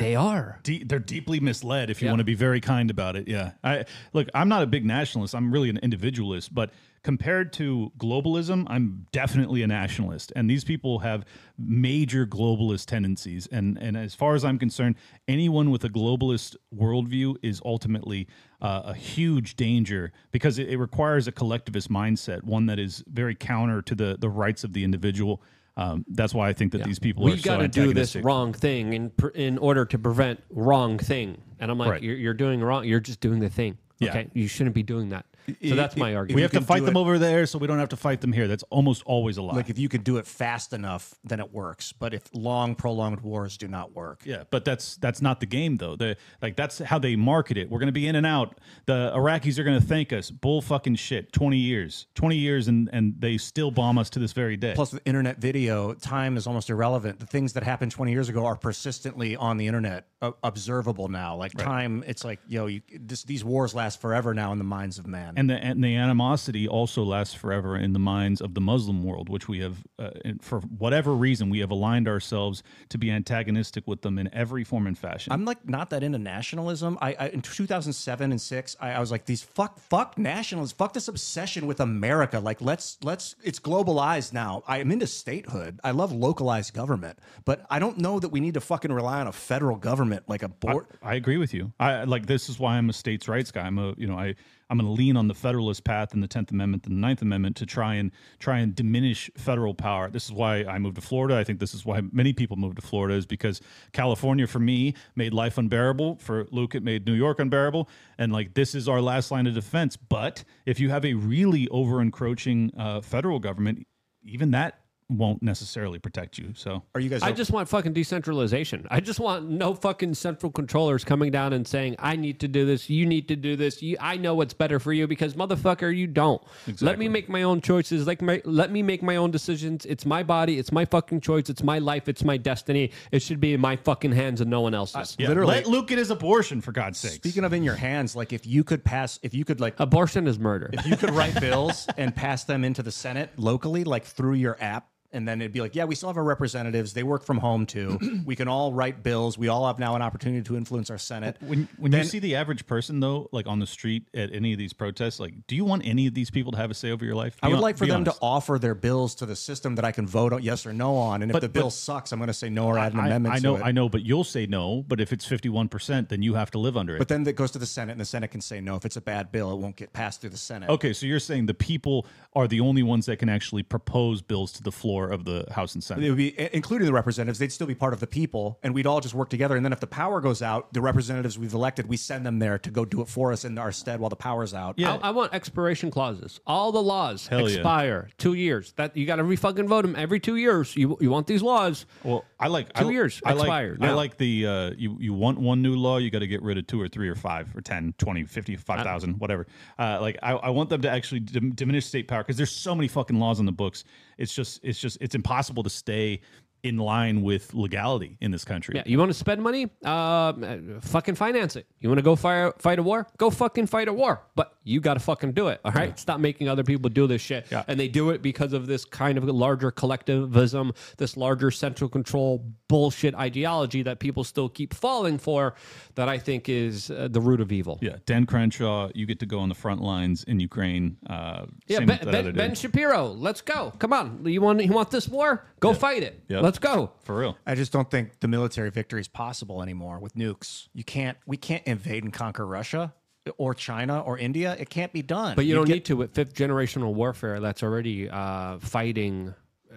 they are. De- they're deeply misled. If you want to be very kind about it, yeah. I look. I'm not a big nationalist. I'm really an individualist. But compared to globalism, I'm definitely a nationalist. And these people have major globalist tendencies. And and as far as I'm concerned, anyone with a globalist worldview is ultimately uh, a huge danger because it, it requires a collectivist mindset, one that is very counter to the the rights of the individual. Um, that's why I think that these people are we so got to do this wrong thing in pr- in order to prevent wrong thing. And I'm like, Right. you're, you're doing wrong. You're just doing the thing. Yeah. Okay, you shouldn't be doing that. So that's my argument. We have to fight them over there, so we don't have to fight them here. That's almost always a lie. Like if you could do it fast enough, then it works. But if long, prolonged wars do not work, Yeah, but that's that's not the game though. The like that's how they market it. We're going to be in and out. The Iraqis are going to thank us. Bull fucking shit. Twenty years, twenty years, and and they still bomb us to this very day. Plus, with internet video, time is almost irrelevant. The things that happened 20 years ago are persistently on the internet, uh, observable now. Like time, it's like, yo, you, this, these wars last forever now in the minds of man. And the and the animosity also lasts forever in the minds of the Muslim world, which we have, uh, for whatever reason, we have aligned ourselves to be antagonistic with them in every form and fashion. I'm like not that into nationalism. I, I in 2007 and six, I, I was like these fuck fuck nationalists, fuck this obsession with America. Like let's let's it's globalized now. I am into statehood. I love localized government, but I don't know that we need to fucking rely on a federal government like a board. I agree with you. I like this is why I'm a states' rights guy. I'm a you know I I'm going to lean on the Federalist path and the Tenth Amendment and the Ninth Amendment to try and try and diminish federal power. This is why I moved to Florida. I think this is why many people moved to Florida is because California for me made life unbearable. For Luke, it made New York unbearable. And like this is our last line of defense. But if you have a really over encroaching uh, federal government, even that won't necessarily protect you. So Are you guys? I just want fucking decentralization. I just want no fucking central controllers coming down and saying, "I need to do this. You need to do this. You, I know what's better for you." Because motherfucker, you don't. Let me make my own choices. Like my, let me make my own decisions. It's my body. It's my fucking choice. It's my life. It's my destiny. It should be in my fucking hands and no one else's. yeah, Literally- let Luke get his abortion for God's sake. Speaking of in your hands, like if you could pass, if you could like Abortion is murder. if you could write bills and pass them into the Senate locally, like through your app and then it'd be like, yeah, we still have our representatives. They work from home too. we can all write bills. We all have now an opportunity to influence our Senate. When when Then- you see the average person though, like on the street at any of these protests, like, do you want any of these people to have a say over your life? I would hon- like for them honest. to offer their bills to the system that I can vote on yes or no on. And if But- the bill but- sucks, I'm going to say no or add an I, amendment I know, to it. I know, but you'll say no. But if it's fifty-one percent, then you have to live under it. But then it goes to the Senate, and the Senate can say no. If it's a bad bill, it won't get passed through the Senate. okay, so you're saying the people are the only ones that can actually propose bills to the floor of the House and It Senate. would be, including the representatives, they'd still be part of the people, and we'd all just work together. And then if the power goes out, the representatives we've elected, we send them there to go do it for us in our stead while the power's out. I, I want expiration clauses. All the laws Hell yeah. expire two years. That you got to re fucking vote them every two years. You you want these laws? Well, I like Two I, years I like, expired I like the uh, you you want one new law, you got to get rid of two or three or five or 10, 20, 50, 5,000, whatever. Uh, like I, I want them to actually dim- diminish state power because there's so many fucking laws in the books. It's just it's just it's impossible to stay in line with legality in this country. Yeah, you want to spend money? Uh, fucking finance it. You want to go fire, fight a war? Go fucking fight a war. But you got to fucking do it. All right. Stop making other people do this shit. Yeah. And they do it because of this kind of larger collectivism, this larger central control bullshit ideology that people still keep falling for. That I think is uh, the root of evil. Yeah, Dan Crenshaw, you get to go on the front lines in Ukraine. Uh, Yeah, ben, ben, ben. Shapiro, let's go. Come on, you want you want this war? Go fight it. Yeah. Let's go. for real. I just don't think the military victory is possible anymore with nukes. You can't. We can't invade and conquer Russia or China or India. It can't be done. But you don't get- need to with fifth generational warfare that's already uh, fighting, uh,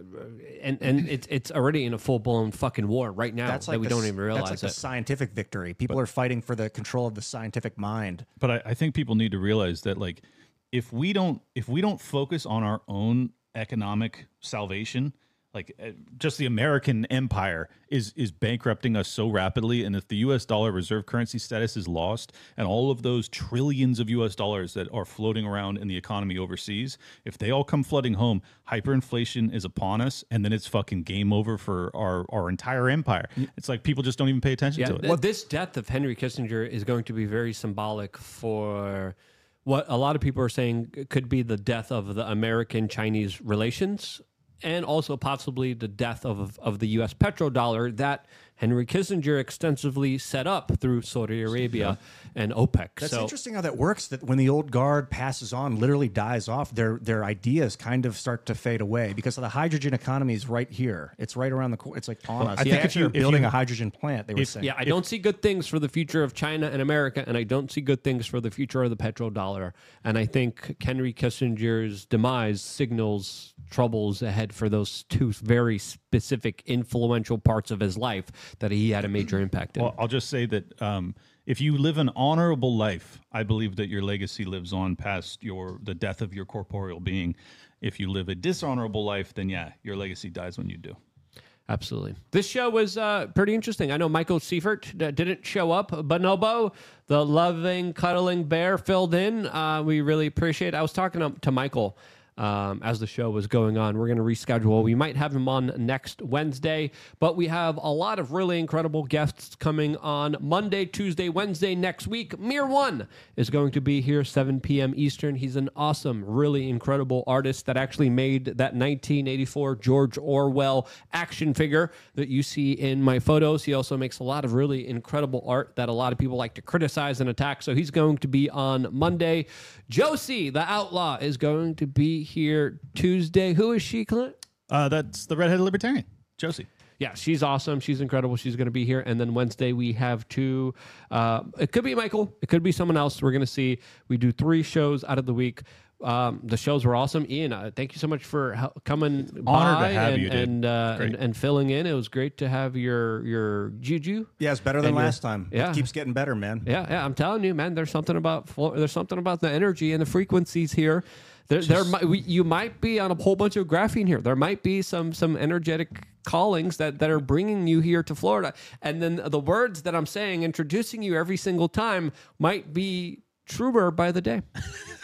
and and it's it's already in a full blown fucking war right now That's that like we the don't even realize That's like it. the scientific victory. People are fighting for the control of the scientific mind. But I, I think people need to realize that like if we don't if we don't focus on our own economic salvation, like uh, just the American empire is is bankrupting us so rapidly, and if the U.S. dollar reserve currency status is lost, and all of those trillions of U.S. dollars that are floating around in the economy overseas, if they all come flooding home, hyperinflation is upon us, and then it's fucking game over for our our entire empire. It's like people just don't even pay attention yeah, to it. well this death of Henry Kissinger is going to be very symbolic for what a lot of people are saying could be the death of the American Chinese relations and also possibly the death of of the US petrodollar that Henry Kissinger extensively set up through Saudi Arabia and OPEC. That's so interesting how that works. That when the old guard passes on, literally dies off, their their ideas kind of start to fade away because the hydrogen economy is right here. It's right around the. corner. It's like on us. I They think if you- are if building you- a hydrogen plant, they were if- saying. Yeah, I don't see good things for the future of China and America, and I don't see good things for the future of the petrodollar. And I think Henry Kissinger's demise signals troubles ahead for those two very specific, influential parts of his life that he had a major impact in. Well, I'll just say that um, if you live an honorable life, I believe that your legacy lives on past your the death of your corporeal being. If you live a dishonorable life, then yeah, your legacy dies when you do. Absolutely. This show was uh, pretty interesting. I know Michael Seifert didn't show up. Bonobo, the loving, cuddling bear, filled in. Uh, we really appreciate it. I was talking to, to Michael um, as the show was going on. We're going to reschedule. We might have him on next Wednesday, but we have a lot of really incredible guests coming on Monday, Tuesday, Wednesday next week. Mear One is going to be here 7 p.m. Eastern. He's an awesome, really incredible artist that actually made that 1984 George Orwell action figure that you see in my photos. He also makes a lot of really incredible art that a lot of people like to criticize and attack. So he's going to be on Monday. Josie, the outlaw, is going to be here Tuesday. Who is she, Clint? Uh, that's the redheaded libertarian, Josie. Yeah, she's awesome. She's incredible. She's going to be here. And then Wednesday, we have two. Uh, it could be Michael. It could be someone else. We're going to see. We do three shows out of the week. Um, the shows were awesome. Ian, uh, thank you so much for hel- coming Honored to by have and you, dude. and, uh, Great. and and filling in. It was great to have your your juju. yeah, it's better than And your- last time. yeah. It keeps getting better, man. Yeah, yeah. I'm telling you, man. There's something about Flo- there's something about the energy and the frequencies here. There, there might, we, you might be on a whole bunch of graphene here. There might be some some energetic callings that that are bringing you here to Florida, and then the words that I'm saying, introducing you every single time, might be truer by the day.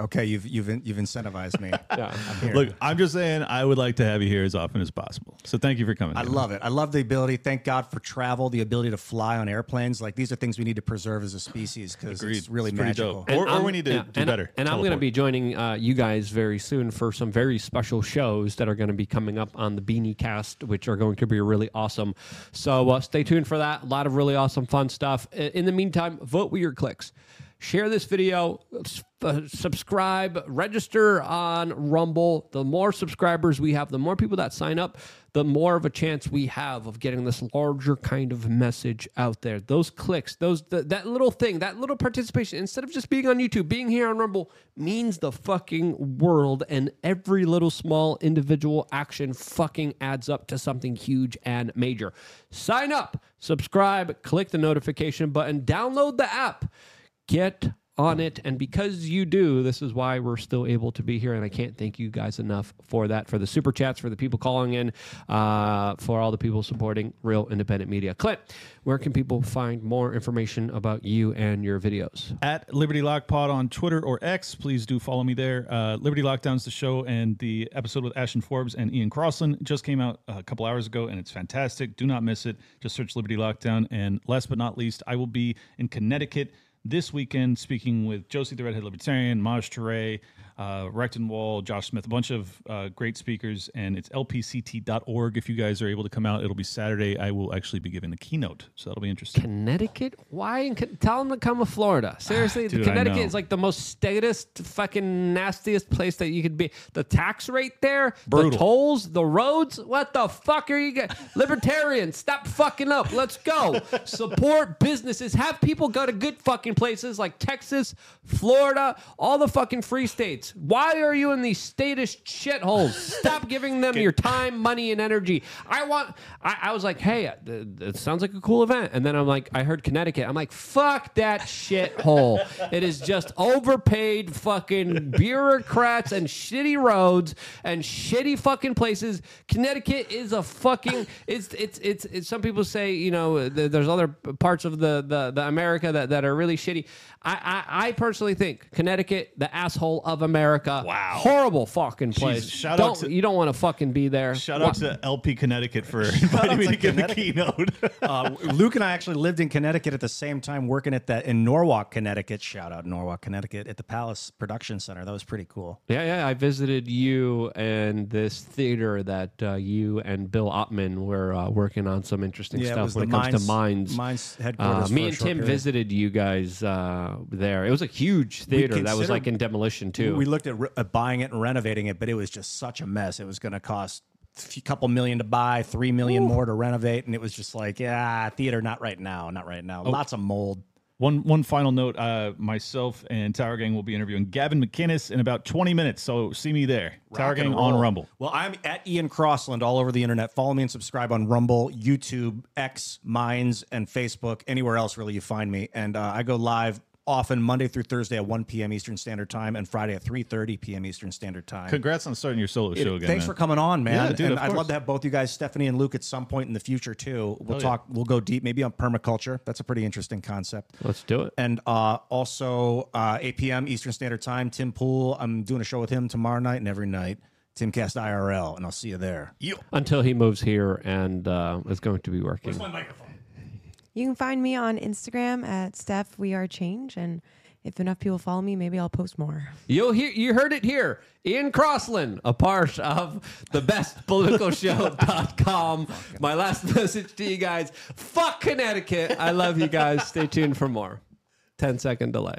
Okay, you've you've you've incentivized me. Yeah. I'm. Look, I'm just saying I would like to have you here as often as possible. So thank you for coming. I David. love it. I love the ability. Thank God for travel, the ability to fly on airplanes. Like these are things we need to preserve as a species because Agreed. it's really It's pretty magical. dope. Or- or I'm- we need to do and, better. And I'm going to Teleport. be joining uh, you guys very soon for some very special shows that are going to be coming up on the Beanie Cast, which are going to be really awesome. So uh, stay tuned for that. A lot of really awesome, fun stuff. I- In the meantime, vote with your clicks. Share this video, subscribe, register on Rumble. The more subscribers we have, the more people that sign up, the more of a chance we have of getting this larger kind of message out there. Those clicks, those th- that little thing, that little participation, instead of just being on YouTube, being here on Rumble means the fucking world, and every little small individual action fucking adds up to something huge and major. Sign up, subscribe, click the notification button, download the app get on it. And because you do, this is why we're still able to be here. And I can't thank you guys enough for that, for the super chats, for the people calling in, uh, for all the people supporting real independent media. Clint, where can people find more information about you and your videos? at Liberty Lock Pod on Twitter or X. Please do follow me there. Uh, Liberty Lockdown's the show, and the episode with Ashton Forbes and Ian Crossland just came out a couple hours ago, and it's fantastic. Do not miss it. Just search Liberty Lockdown. And last but not least, I will be in Connecticut this weekend speaking with Josie the Redhead Libertarian, Maj Toure, uh, Recton Wall, Josh Smith, a bunch of uh, great speakers, and it's lpct.org. If you guys are able to come out, it'll be Saturday. I will actually be giving the keynote, so that'll be interesting. Connecticut? Why? In, tell them to come to Florida. Seriously, Dude, Connecticut is like the most statist, fucking nastiest place that you could be. The tax rate there, the tolls, the roads. What the fuck are you get? Libertarians, stop fucking up. Let's go. Support businesses. Have people go to good fucking places like Texas, Florida, all the fucking free states. Why are you in these statist shitholes? Stop giving them your time, money, and energy. I want. I, I was like, hey, uh, it sounds like a cool event, and then I'm like, I heard Connecticut. I'm like, fuck that shithole. it is just overpaid fucking bureaucrats and shitty roads and shitty fucking places. Connecticut is a fucking. It's it's it's. it's some people say you know th- there's other parts of the the, the America that, that are really shitty. I, I I personally think Connecticut, the asshole of America. Wow. Horrible fucking place. shout don't, out to- you don't want to fucking be there. Shout Wha- out to LP Connecticut for inviting me to to give the Connecticut. keynote. uh, Luke and I actually lived in Connecticut at the same time, working at that in Norwalk, Connecticut. Shout out Norwalk, Connecticut, at the Palace Production Center. That was pretty cool. Yeah, yeah. I visited you and this theater that uh, you and Bill Ottman were uh, working on some interesting Yeah, it stuff was when it the comes to Mines- mines. Mines Uh, headquarters me a and short Tim period. visited you guys uh, there. It was a huge theater that was considered- like in demolition too. We looked at, re- at buying it and renovating it, but it was just such a mess. It was going to cost a couple million to buy, three million more to renovate, and it was just like, yeah, theater, not right now, not right Oh. now. Lots of mold. One one final note: uh, myself and Tower Gang will be interviewing Gavin McInnes in about twenty minutes. So see me there. Tower Rock and Gang on. Rumble. Well, I'm at Ian Crossland all over the internet. Follow me and subscribe on Rumble, YouTube, X, Minds, and Facebook. Anywhere else really you find me. And uh, I go live often Monday through Thursday at 1 p.m. Eastern Standard Time and Friday at 3:30 p.m. Eastern Standard Time. Congrats on starting your solo show again. Thanks man. for coming on, man. Yeah, dude, and of I'd course. love to have both you guys, Stephanie and Luke, at some point in the future too. We'll Hell yeah. talk. We'll go deep, maybe on permaculture. That's a pretty interesting concept. Let's do it. And uh, also uh, 8 p.m. Eastern Standard Time. Tim Pool. I'm doing a show with him tomorrow night and every night. Timcast IRL, and I'll see you there. Until he moves here and uh, is going to be working. My microphone? You can find me on Instagram at Steph We Are Change, and if enough people follow me, maybe I'll post more. You'll hear you heard it here. Ian Crossland, a part of the best political show.com. My last message to you guys. Fuck Connecticut. I love you guys. Stay tuned for more. 10 second delay.